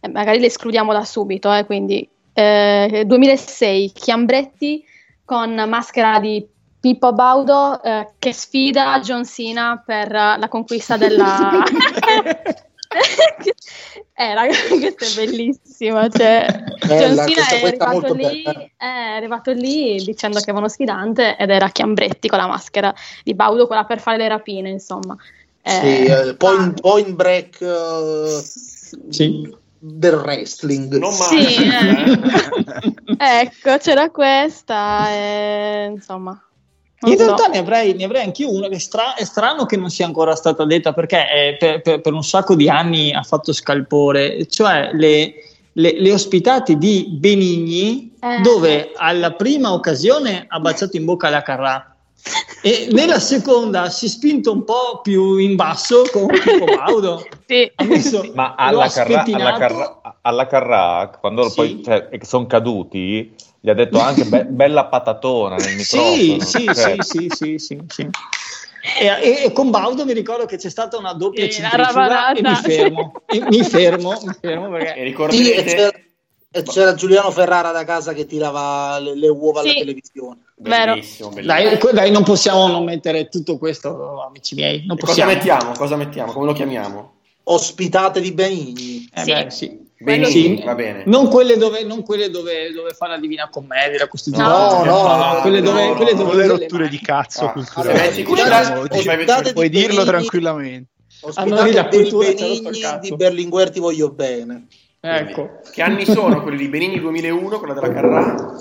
Speaker 4: eh, magari le escludiamo da subito, eh, quindi eh, 2006, Chiambretti con maschera di Pippo Baudo eh, che sfida John Cena per eh, la conquista della... eh, raga, questa è bellissima. Cioè, John
Speaker 3: Bella,
Speaker 4: Cena
Speaker 3: questa-
Speaker 4: è arrivato, lì,
Speaker 3: bella.
Speaker 4: è arrivato lì dicendo che aveva uno sfidante ed era Chiambretti con la maschera di Baudo, quella per fare le rapine, insomma.
Speaker 3: Sì,
Speaker 4: Eh,
Speaker 3: eh, point, point break eh,
Speaker 6: Sì.
Speaker 3: del wrestling.
Speaker 2: Non male.
Speaker 4: Sì,
Speaker 2: eh.
Speaker 4: ecco, c'era questa, e, insomma. non
Speaker 6: In
Speaker 4: so.
Speaker 6: realtà ne avrei, ne avrei anch'io una che è, stra- è strano che non sia ancora stata detta perché eh, per, per- per un sacco di anni ha fatto scalpore, cioè le, le- le ospitate di Benigni
Speaker 4: Eh.
Speaker 6: dove alla prima occasione ha baciato in bocca la Carrà e nella seconda si è spinto un po' più in basso con Pippo Baudo.
Speaker 4: Sì.
Speaker 6: Messo-
Speaker 5: Ma alla, Carrà, alla. Carrà, alla Carrà, quando
Speaker 6: Sì.
Speaker 5: poi cioè, sono caduti, gli ha detto anche be- bella patatona nel microfono.
Speaker 6: Sì, sì,
Speaker 5: cioè,
Speaker 6: sì, sì, sì, sì, sì. E, e- e con Baudo mi ricordo che c'è stata una doppia
Speaker 4: Sì, la
Speaker 6: centrifuga e mi fermo, e mi fermo, mi fermo
Speaker 2: E
Speaker 6: perché
Speaker 3: Sì, e
Speaker 2: ricorderete...
Speaker 3: c'era, e c'era Giuliano Ferrara da casa che tirava le, le uova alla
Speaker 4: Sì.
Speaker 3: televisione.
Speaker 4: Vero.
Speaker 2: Bellissimo, bellissimo.
Speaker 6: dai, dai, non possiamo non mettere tutto questo, amici miei, non
Speaker 2: cosa mettiamo? Cosa mettiamo? Come lo chiamiamo?
Speaker 3: ospitate di Benigni.
Speaker 6: Eh
Speaker 7: Sì.
Speaker 6: beh, sì.
Speaker 2: Benissimo,
Speaker 6: Sì.
Speaker 2: va bene.
Speaker 6: Non quelle dove, non quelle dove, dove fa la Divina Commedia, la Costituzione.
Speaker 3: No, no, no,
Speaker 6: quelle dove,
Speaker 2: no,
Speaker 6: quelle dove
Speaker 1: con le
Speaker 6: le
Speaker 1: rotture
Speaker 6: mani-
Speaker 1: di cazzo
Speaker 2: Ah,
Speaker 1: culturali. puoi
Speaker 3: di
Speaker 1: dirlo
Speaker 3: Benigni-
Speaker 1: tranquillamente.
Speaker 3: Ospitate
Speaker 6: la cultura,
Speaker 3: Benigni di Berlinguer ti voglio bene.
Speaker 6: Ecco.
Speaker 2: Che anni sono quelli di Benigni 2001, quella della Carrà?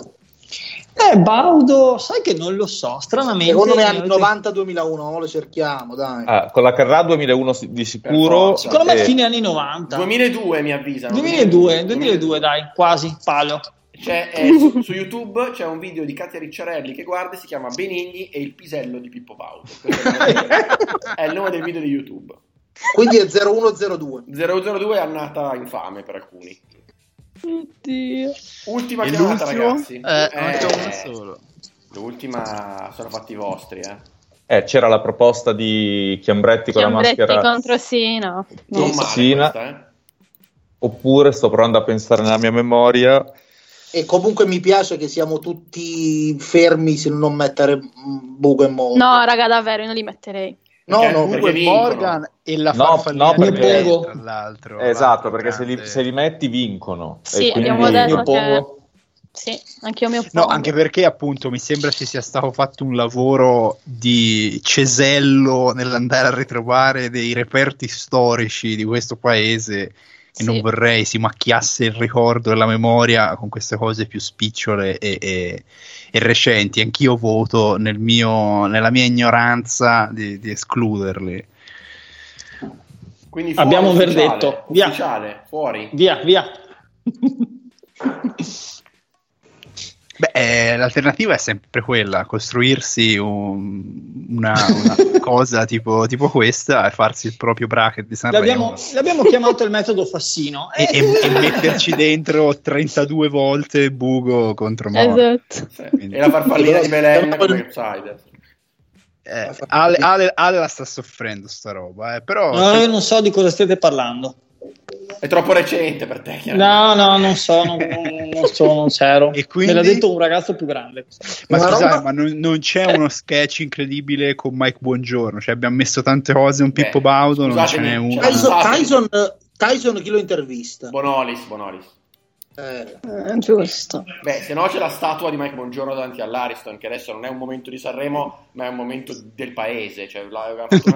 Speaker 6: Eh, Baudo, sai che non lo so, stranamente.
Speaker 3: Secondo me anni
Speaker 6: ho-
Speaker 3: 90-2001, non le cerchiamo, dai.
Speaker 5: Ah, con la Carrà 2001 si- di sicuro.
Speaker 2: forza.
Speaker 6: Secondo me
Speaker 5: e-
Speaker 6: fine anni 90.
Speaker 2: 2002 mi avvisano.
Speaker 6: 2002, 2002 dai, quasi, palo.
Speaker 2: C'è, eh, su, su YouTube c'è un video di Katia Ricciarelli che guarda si chiama Benigni e il pisello di Pippo Baudo. Questo è il nome- è il nome del video di YouTube.
Speaker 3: Quindi è 0102.
Speaker 2: 002 è annata infame per alcuni.
Speaker 4: Oddio.
Speaker 2: Ultima
Speaker 1: E
Speaker 2: chiamata,
Speaker 1: l'ultimo?
Speaker 2: ragazzi.
Speaker 1: Eh,
Speaker 2: Eh,
Speaker 1: solo.
Speaker 2: L'ultima sono fatti vostri, eh.
Speaker 5: Eh, c'era la proposta di Chiambretti con la
Speaker 4: Chiambretti
Speaker 5: maschera.
Speaker 4: contro sì, no.
Speaker 2: Non questa, eh.
Speaker 5: Oppure sto provando a pensare nella mia memoria.
Speaker 3: E comunque mi piace che siamo tutti fermi se non mettere Bugo e Mo.
Speaker 4: No, raga, davvero, io non li metterei.
Speaker 3: No,
Speaker 2: perché-
Speaker 3: no,
Speaker 2: perché.
Speaker 1: Morgan e la
Speaker 5: No,
Speaker 1: farfallina
Speaker 5: no,
Speaker 6: perché-
Speaker 1: tra l'altro.
Speaker 5: esatto,
Speaker 1: l'altro
Speaker 5: perché se li,
Speaker 1: grande-
Speaker 5: se li metti vincono. E
Speaker 4: Sì,
Speaker 5: quindi-
Speaker 4: abbiamo detto
Speaker 6: oppongo.
Speaker 4: Sì, anche io mi
Speaker 1: No,
Speaker 4: oppongo.
Speaker 1: anche perché appunto mi sembra ci sia stato fatto un lavoro di cesello nell'andare a ritrovare dei reperti storici di questo paese e
Speaker 4: Sì.
Speaker 1: non vorrei si macchiasse il ricordo e la memoria con queste cose più spicciole e, e- e recenti. Anch'io voto nel mio- nella mia ignoranza di, di escluderli.
Speaker 2: Quindi fuori,
Speaker 6: Abbiamo un
Speaker 2: ufficiale,
Speaker 6: verdetto. Via.
Speaker 2: Ufficiale, fuori.
Speaker 6: Via, via.
Speaker 1: Beh, eh, l'alternativa è sempre quella, costruirsi un- una, una cosa tipo, tipo questa e farsi il proprio bracket di Sanremo
Speaker 6: L'abbiamo, l'abbiamo chiamato il metodo Fassino.
Speaker 1: e, e- e metterci dentro 32 volte Bugo contro Moro.
Speaker 4: Esatto.
Speaker 2: Sì.
Speaker 1: Quindi-
Speaker 2: E la farfallina di Belen come outsider.
Speaker 1: Eh, Ale, Ale- Ale la sta soffrendo sta roba, eh, però
Speaker 6: No, io non so di cosa stiate parlando.
Speaker 2: È troppo recente per te.
Speaker 6: No, no, non so, non, non so, non c'ero.
Speaker 1: E quindi?
Speaker 6: Me l'ha detto un ragazzo più grande.
Speaker 1: ma scusate,
Speaker 3: roba-
Speaker 1: ma non, non c'è uno sketch incredibile con Mike Buongiorno, cioè abbiamo messo tante cose, un
Speaker 2: Beh,
Speaker 1: Pippo Baudo, non ce n'è uno.
Speaker 2: Ah,
Speaker 3: Tyson, Tyson chi lo intervista?
Speaker 2: Bonolis, Bonolis.
Speaker 3: Eh,
Speaker 4: giusto.
Speaker 2: Beh, se no c'è la statua di Mike Bongiorno davanti all'Ariston, che adesso non è un momento di Sanremo, ma è un momento del paese. Cioè,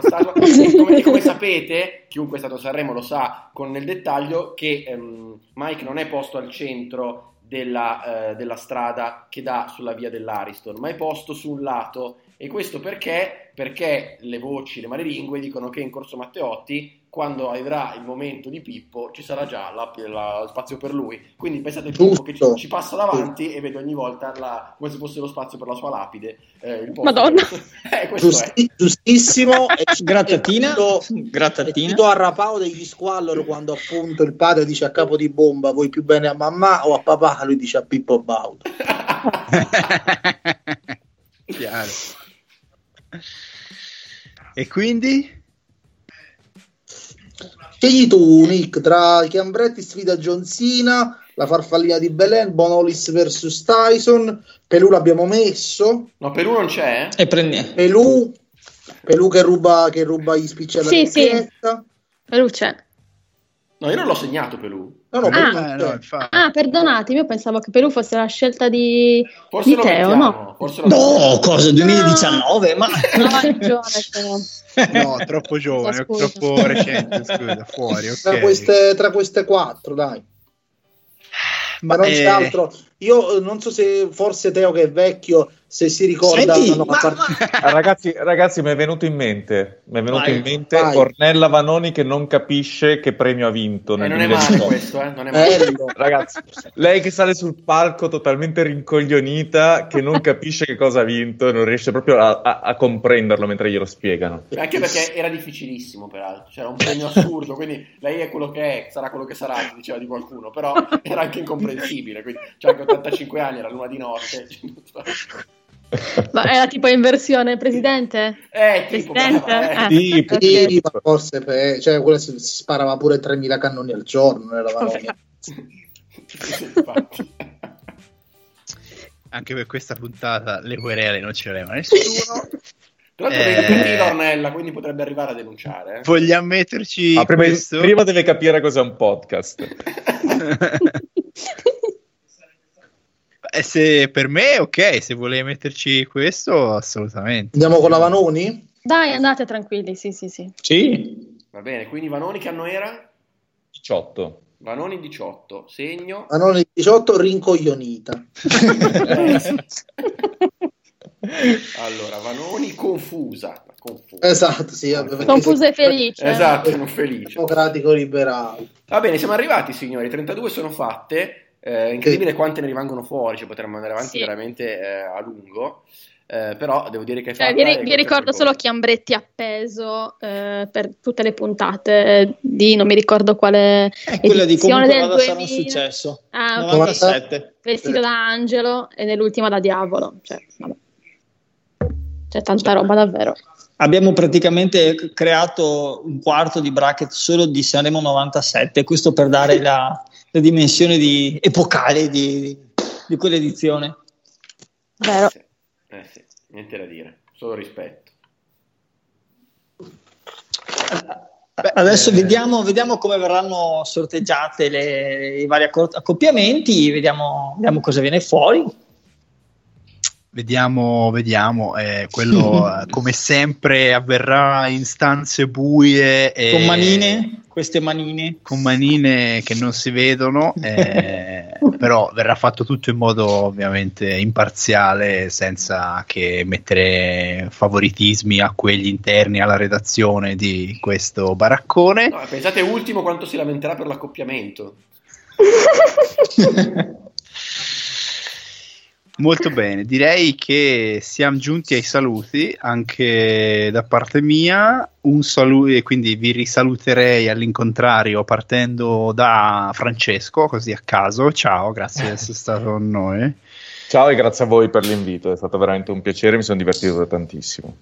Speaker 2: statua. come, come sapete, chiunque è stato a Sanremo lo sa con nel dettaglio che ehm, Mike non è posto al centro della, eh, della strada che dà sulla via dell'Ariston, ma è posto su un lato. E questo perché? Perché le voci, le malelingue dicono che in Corso Matteotti, quando arriverà il momento di Pippo, ci sarà già la- la- spazio per lui. Quindi pensate a Pippo che ci, ci passa davanti e vede ogni volta la- come se fosse lo spazio per la sua lapide. eh,
Speaker 4: Madonna.
Speaker 2: eh,
Speaker 3: giusti- giustissimo. e
Speaker 6: Grattatina, grattatina.
Speaker 3: cito a Rapao degli squallor quando appunto il padre dice a capo di bomba vuoi più bene a mamma o a papà lui dice a Pippo Baudo
Speaker 1: Chiaro. E quindi?
Speaker 3: Scegli tu Nick tra Chiambretti sfida John Cena la farfallina di Belen Bonolis vs Tyson Pelù l'abbiamo messo
Speaker 2: No, Perù non c'è? eh?
Speaker 6: E prendi.
Speaker 3: Pelù Pelù che ruba, che ruba gli spiccioli
Speaker 4: Sì,
Speaker 3: alla
Speaker 4: sì.
Speaker 3: ricchezza.
Speaker 4: Luce.
Speaker 2: No, io non l'ho segnato Pelù.
Speaker 3: no no,
Speaker 4: Ah.
Speaker 3: Pelù
Speaker 1: no,
Speaker 3: c'è.
Speaker 4: Ah, perdonatemi, io pensavo che Perù fosse la scelta di,
Speaker 2: Forse
Speaker 4: di
Speaker 2: lo
Speaker 4: Teo,
Speaker 2: mettiamo.
Speaker 4: no?
Speaker 2: Forse lo
Speaker 6: No, cosa? 2019? Ma
Speaker 4: No, ragione, Teo.
Speaker 1: No, troppo giovane,
Speaker 4: Scusa.
Speaker 1: troppo recente, scusa, fuori, ok.
Speaker 3: tra, queste, tra queste quattro dai ma non c'è
Speaker 1: eh,
Speaker 3: altro io eh, non so se forse Teo che è vecchio se si ricorda
Speaker 6: Senti,
Speaker 3: no,
Speaker 6: ma-
Speaker 3: parte-
Speaker 5: Ah, ragazzi, ragazzi, mi è venuto in mente, mi è venuto
Speaker 6: Vai,
Speaker 5: in mente
Speaker 3: vai.
Speaker 5: Ornella Vanoni che non capisce che premio ha vinto
Speaker 2: Eh, non è male
Speaker 5: 2018.
Speaker 2: questo, eh? Non è male.
Speaker 5: Ragazzi, lei che sale sul palco totalmente rincoglionita, che non capisce che cosa ha vinto e non riesce proprio a, a- a comprenderlo mentre glielo spiegano.
Speaker 2: Anche perché era difficilissimo, peraltro. C'era un premio assurdo, quindi lei è quello che è, sarà quello che sarà, diceva di qualcuno, però era anche incomprensibile. Quindi c'ha anche 85 anni, era l'una di notte.
Speaker 4: Ma era tipo in versione presidente?
Speaker 2: Eh, tipo,
Speaker 4: Presidente?
Speaker 2: eh.
Speaker 4: Eh.
Speaker 5: Sì,
Speaker 4: Ok.
Speaker 3: Sì, ma forse per- cioè, quella si, si sparava pure 3000 cannoni al giorno nella
Speaker 2: infatti.
Speaker 1: Anche per questa puntata le querele non ce l'aveva nessuno.
Speaker 2: Tra l'altro
Speaker 1: Eh,
Speaker 2: l'ornella, quindi potrebbe arrivare a denunciare. eh.
Speaker 1: Vogliamo metterci
Speaker 5: Ah, prima,
Speaker 1: questo?
Speaker 5: prima deve capire cos'è un podcast.
Speaker 1: Eh, se per me, ok, se vuoi metterci questo, assolutamente.
Speaker 3: Andiamo con la Vanoni?
Speaker 4: Dai, andate tranquilli, sì, sì, sì.
Speaker 6: Sì.
Speaker 2: Va bene, quindi Vanoni che anno era?
Speaker 5: 18.
Speaker 2: Vanoni 18, segno.
Speaker 3: Vanoni 18, rincoglionita.
Speaker 2: Allora, Vanoni confusa. confusa.
Speaker 3: esatto, sì.
Speaker 4: Confusa e felice.
Speaker 2: Esatto, non felice.
Speaker 3: Democratico liberale.
Speaker 2: Va bene, siamo arrivati signori, 32 sono fatte. Eh, incredibile quante ne rimangono fuori, cioè potremmo andare avanti
Speaker 4: Sì.
Speaker 2: veramente eh, a lungo. Eh, però devo dire che
Speaker 4: Cioè, vi, ri- vi ricordo solo Chiambretti appeso eh, per tutte le puntate di non mi ricordo quale
Speaker 6: È quella di comunque
Speaker 4: del
Speaker 6: vada sarà un
Speaker 4: 2000.
Speaker 6: successo.
Speaker 4: Ah, ok.
Speaker 6: 97.
Speaker 4: vestito da angelo e nell'ultima da diavolo. Cioè, vabbè. C'è tanta roba davvero.
Speaker 6: Abbiamo praticamente creato un quarto di bracket solo di Sanremo 97, questo per dare la, la dimensione di- epocale di, di quell'edizione.
Speaker 4: Vero.
Speaker 2: Sì. Eh sì, niente da dire, solo rispetto.
Speaker 6: Adesso
Speaker 1: eh,
Speaker 6: vediamo, vediamo come verranno sorteggiate le- i vari accoppiamenti, vediamo, vediamo cosa viene fuori.
Speaker 1: Vediamo, vediamo. eh, quello eh, come sempre avverrà in stanze buie e
Speaker 6: Con manine, queste manine.
Speaker 1: con manine che non si vedono, eh, però verrà fatto tutto in modo ovviamente imparziale, senza che mettere favoritismi a quelli interni alla redazione di questo baraccone.
Speaker 2: No, pensate ultimo quanto si lamenterà per l'accoppiamento.
Speaker 1: Molto bene, direi che siamo giunti ai saluti anche da parte mia. Un saluto e quindi vi risaluterei all'incontrario partendo da Francesco, così a caso. Ciao, grazie di essere stato con noi.
Speaker 5: Ciao e grazie a voi per l'invito, è stato veramente un piacere, mi sono divertito tantissimo.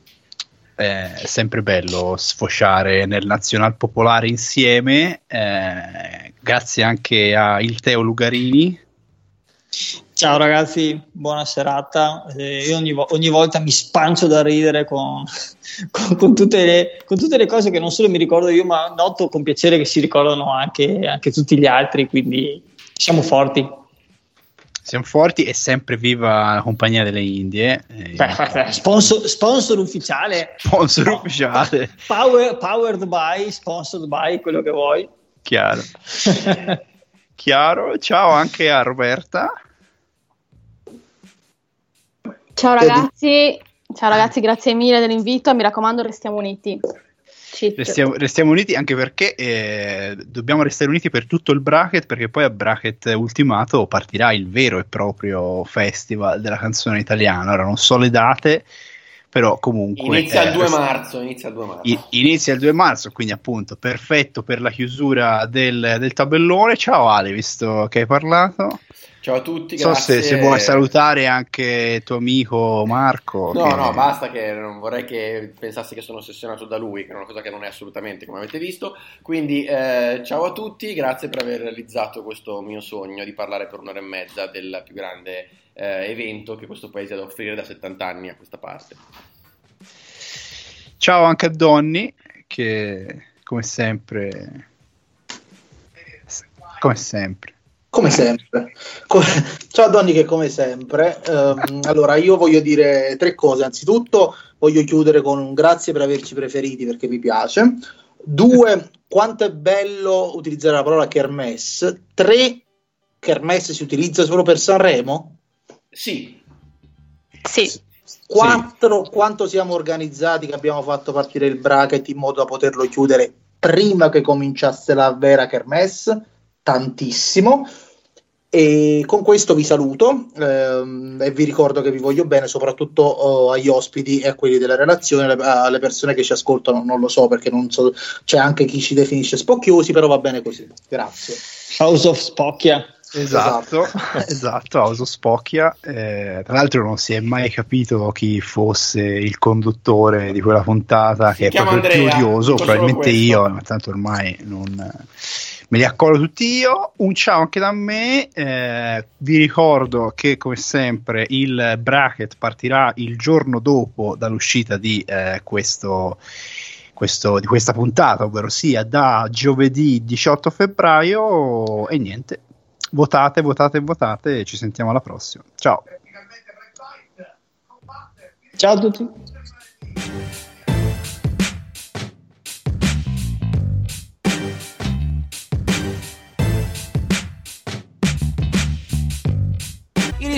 Speaker 1: È sempre bello sfociare nel nazional popolare insieme. eh, grazie anche a Il Teo Lugarini.
Speaker 6: Ciao ragazzi, buona serata. Eh, io ogni, ogni volta mi spancio da ridere con, con- con tutte le, con tutte le cose che non solo mi ricordo io, ma noto con piacere che si ricordano anche, anche tutti gli altri, quindi siamo forti.
Speaker 1: Siamo forti e sempre viva la compagnia delle Indie. eh,
Speaker 6: Beh, sponsor, sponsor ufficiale,
Speaker 1: sponsor ufficiale,
Speaker 6: power- powered by, sponsored by, quello che vuoi.
Speaker 1: chiaro. Chiaro, ciao anche a Roberta.
Speaker 4: Ciao ragazzi, ciao ragazzi, grazie mille dell'invito. Mi raccomando, restiamo uniti.
Speaker 1: Restiamo, restiamo uniti anche perché eh, dobbiamo restare uniti per tutto il bracket perché poi a bracket ultimato partirà il vero e proprio festival della canzone italiana. Ora non so le date, però comunque...
Speaker 2: Inizia
Speaker 1: eh,
Speaker 2: il 2
Speaker 1: rest-
Speaker 2: marzo, inizia il 2 marzo.
Speaker 1: i- Inizia il 2 marzo, quindi appunto perfetto per la chiusura del, del tabellone. Ciao Ale, visto che hai parlato.
Speaker 2: Ciao a tutti,
Speaker 1: so se,
Speaker 2: grazie.
Speaker 1: se vuoi salutare anche tuo amico Marco.
Speaker 2: No,
Speaker 1: che-
Speaker 2: no, basta che non vorrei che pensassi che sono ossessionato da lui, che è una cosa che non è assolutamente come avete visto. Quindi eh, ciao a tutti, grazie per aver realizzato questo mio sogno di parlare per un'ora e mezza del più grande eh, evento che questo paese ha da offrire da 70 anni a questa parte.
Speaker 1: Ciao anche a Donny, che come sempre... Come sempre.
Speaker 3: Come sempre. Co- Ciao Donny che come sempre. Ehm, allora io voglio dire tre cose. Anzitutto voglio chiudere con un grazie per averci preferiti perché mi piace. Due, quanto è bello utilizzare la parola kermesse. Tre, kermesse si utilizza solo per Sanremo.
Speaker 2: Sì,
Speaker 7: Sì,
Speaker 3: Quattro, quanto siamo organizzati che abbiamo fatto partire il bracket in modo da poterlo chiudere prima che cominciasse la vera kermesse. Tantissimo. E con questo vi saluto ehm, e vi ricordo che vi voglio bene, soprattutto oh, agli ospiti e a quelli della relazione, alle, alle persone che ci ascoltano. Non lo so perché non so, c'è anche chi ci definisce spocchiosi, però va bene così. Grazie.
Speaker 6: House of Spocchia.
Speaker 1: Esatto, esatto, Auso Spocchia. Eh, tra l'altro non si è mai capito chi fosse il conduttore di quella puntata, che è proprio il più
Speaker 2: Andrea, solo
Speaker 1: probabilmente io, ma tanto ormai non... me li accolgo tutti io. Un ciao anche da me. Eh, vi ricordo che, come sempre, il bracket partirà il giorno dopo dall'uscita di, eh, questo, questo, di questa puntata, ovvero sia da giovedì 18 febbraio. E niente, votate, votate, votate. Ci sentiamo alla prossima. Ciao.
Speaker 6: Ciao a tutti.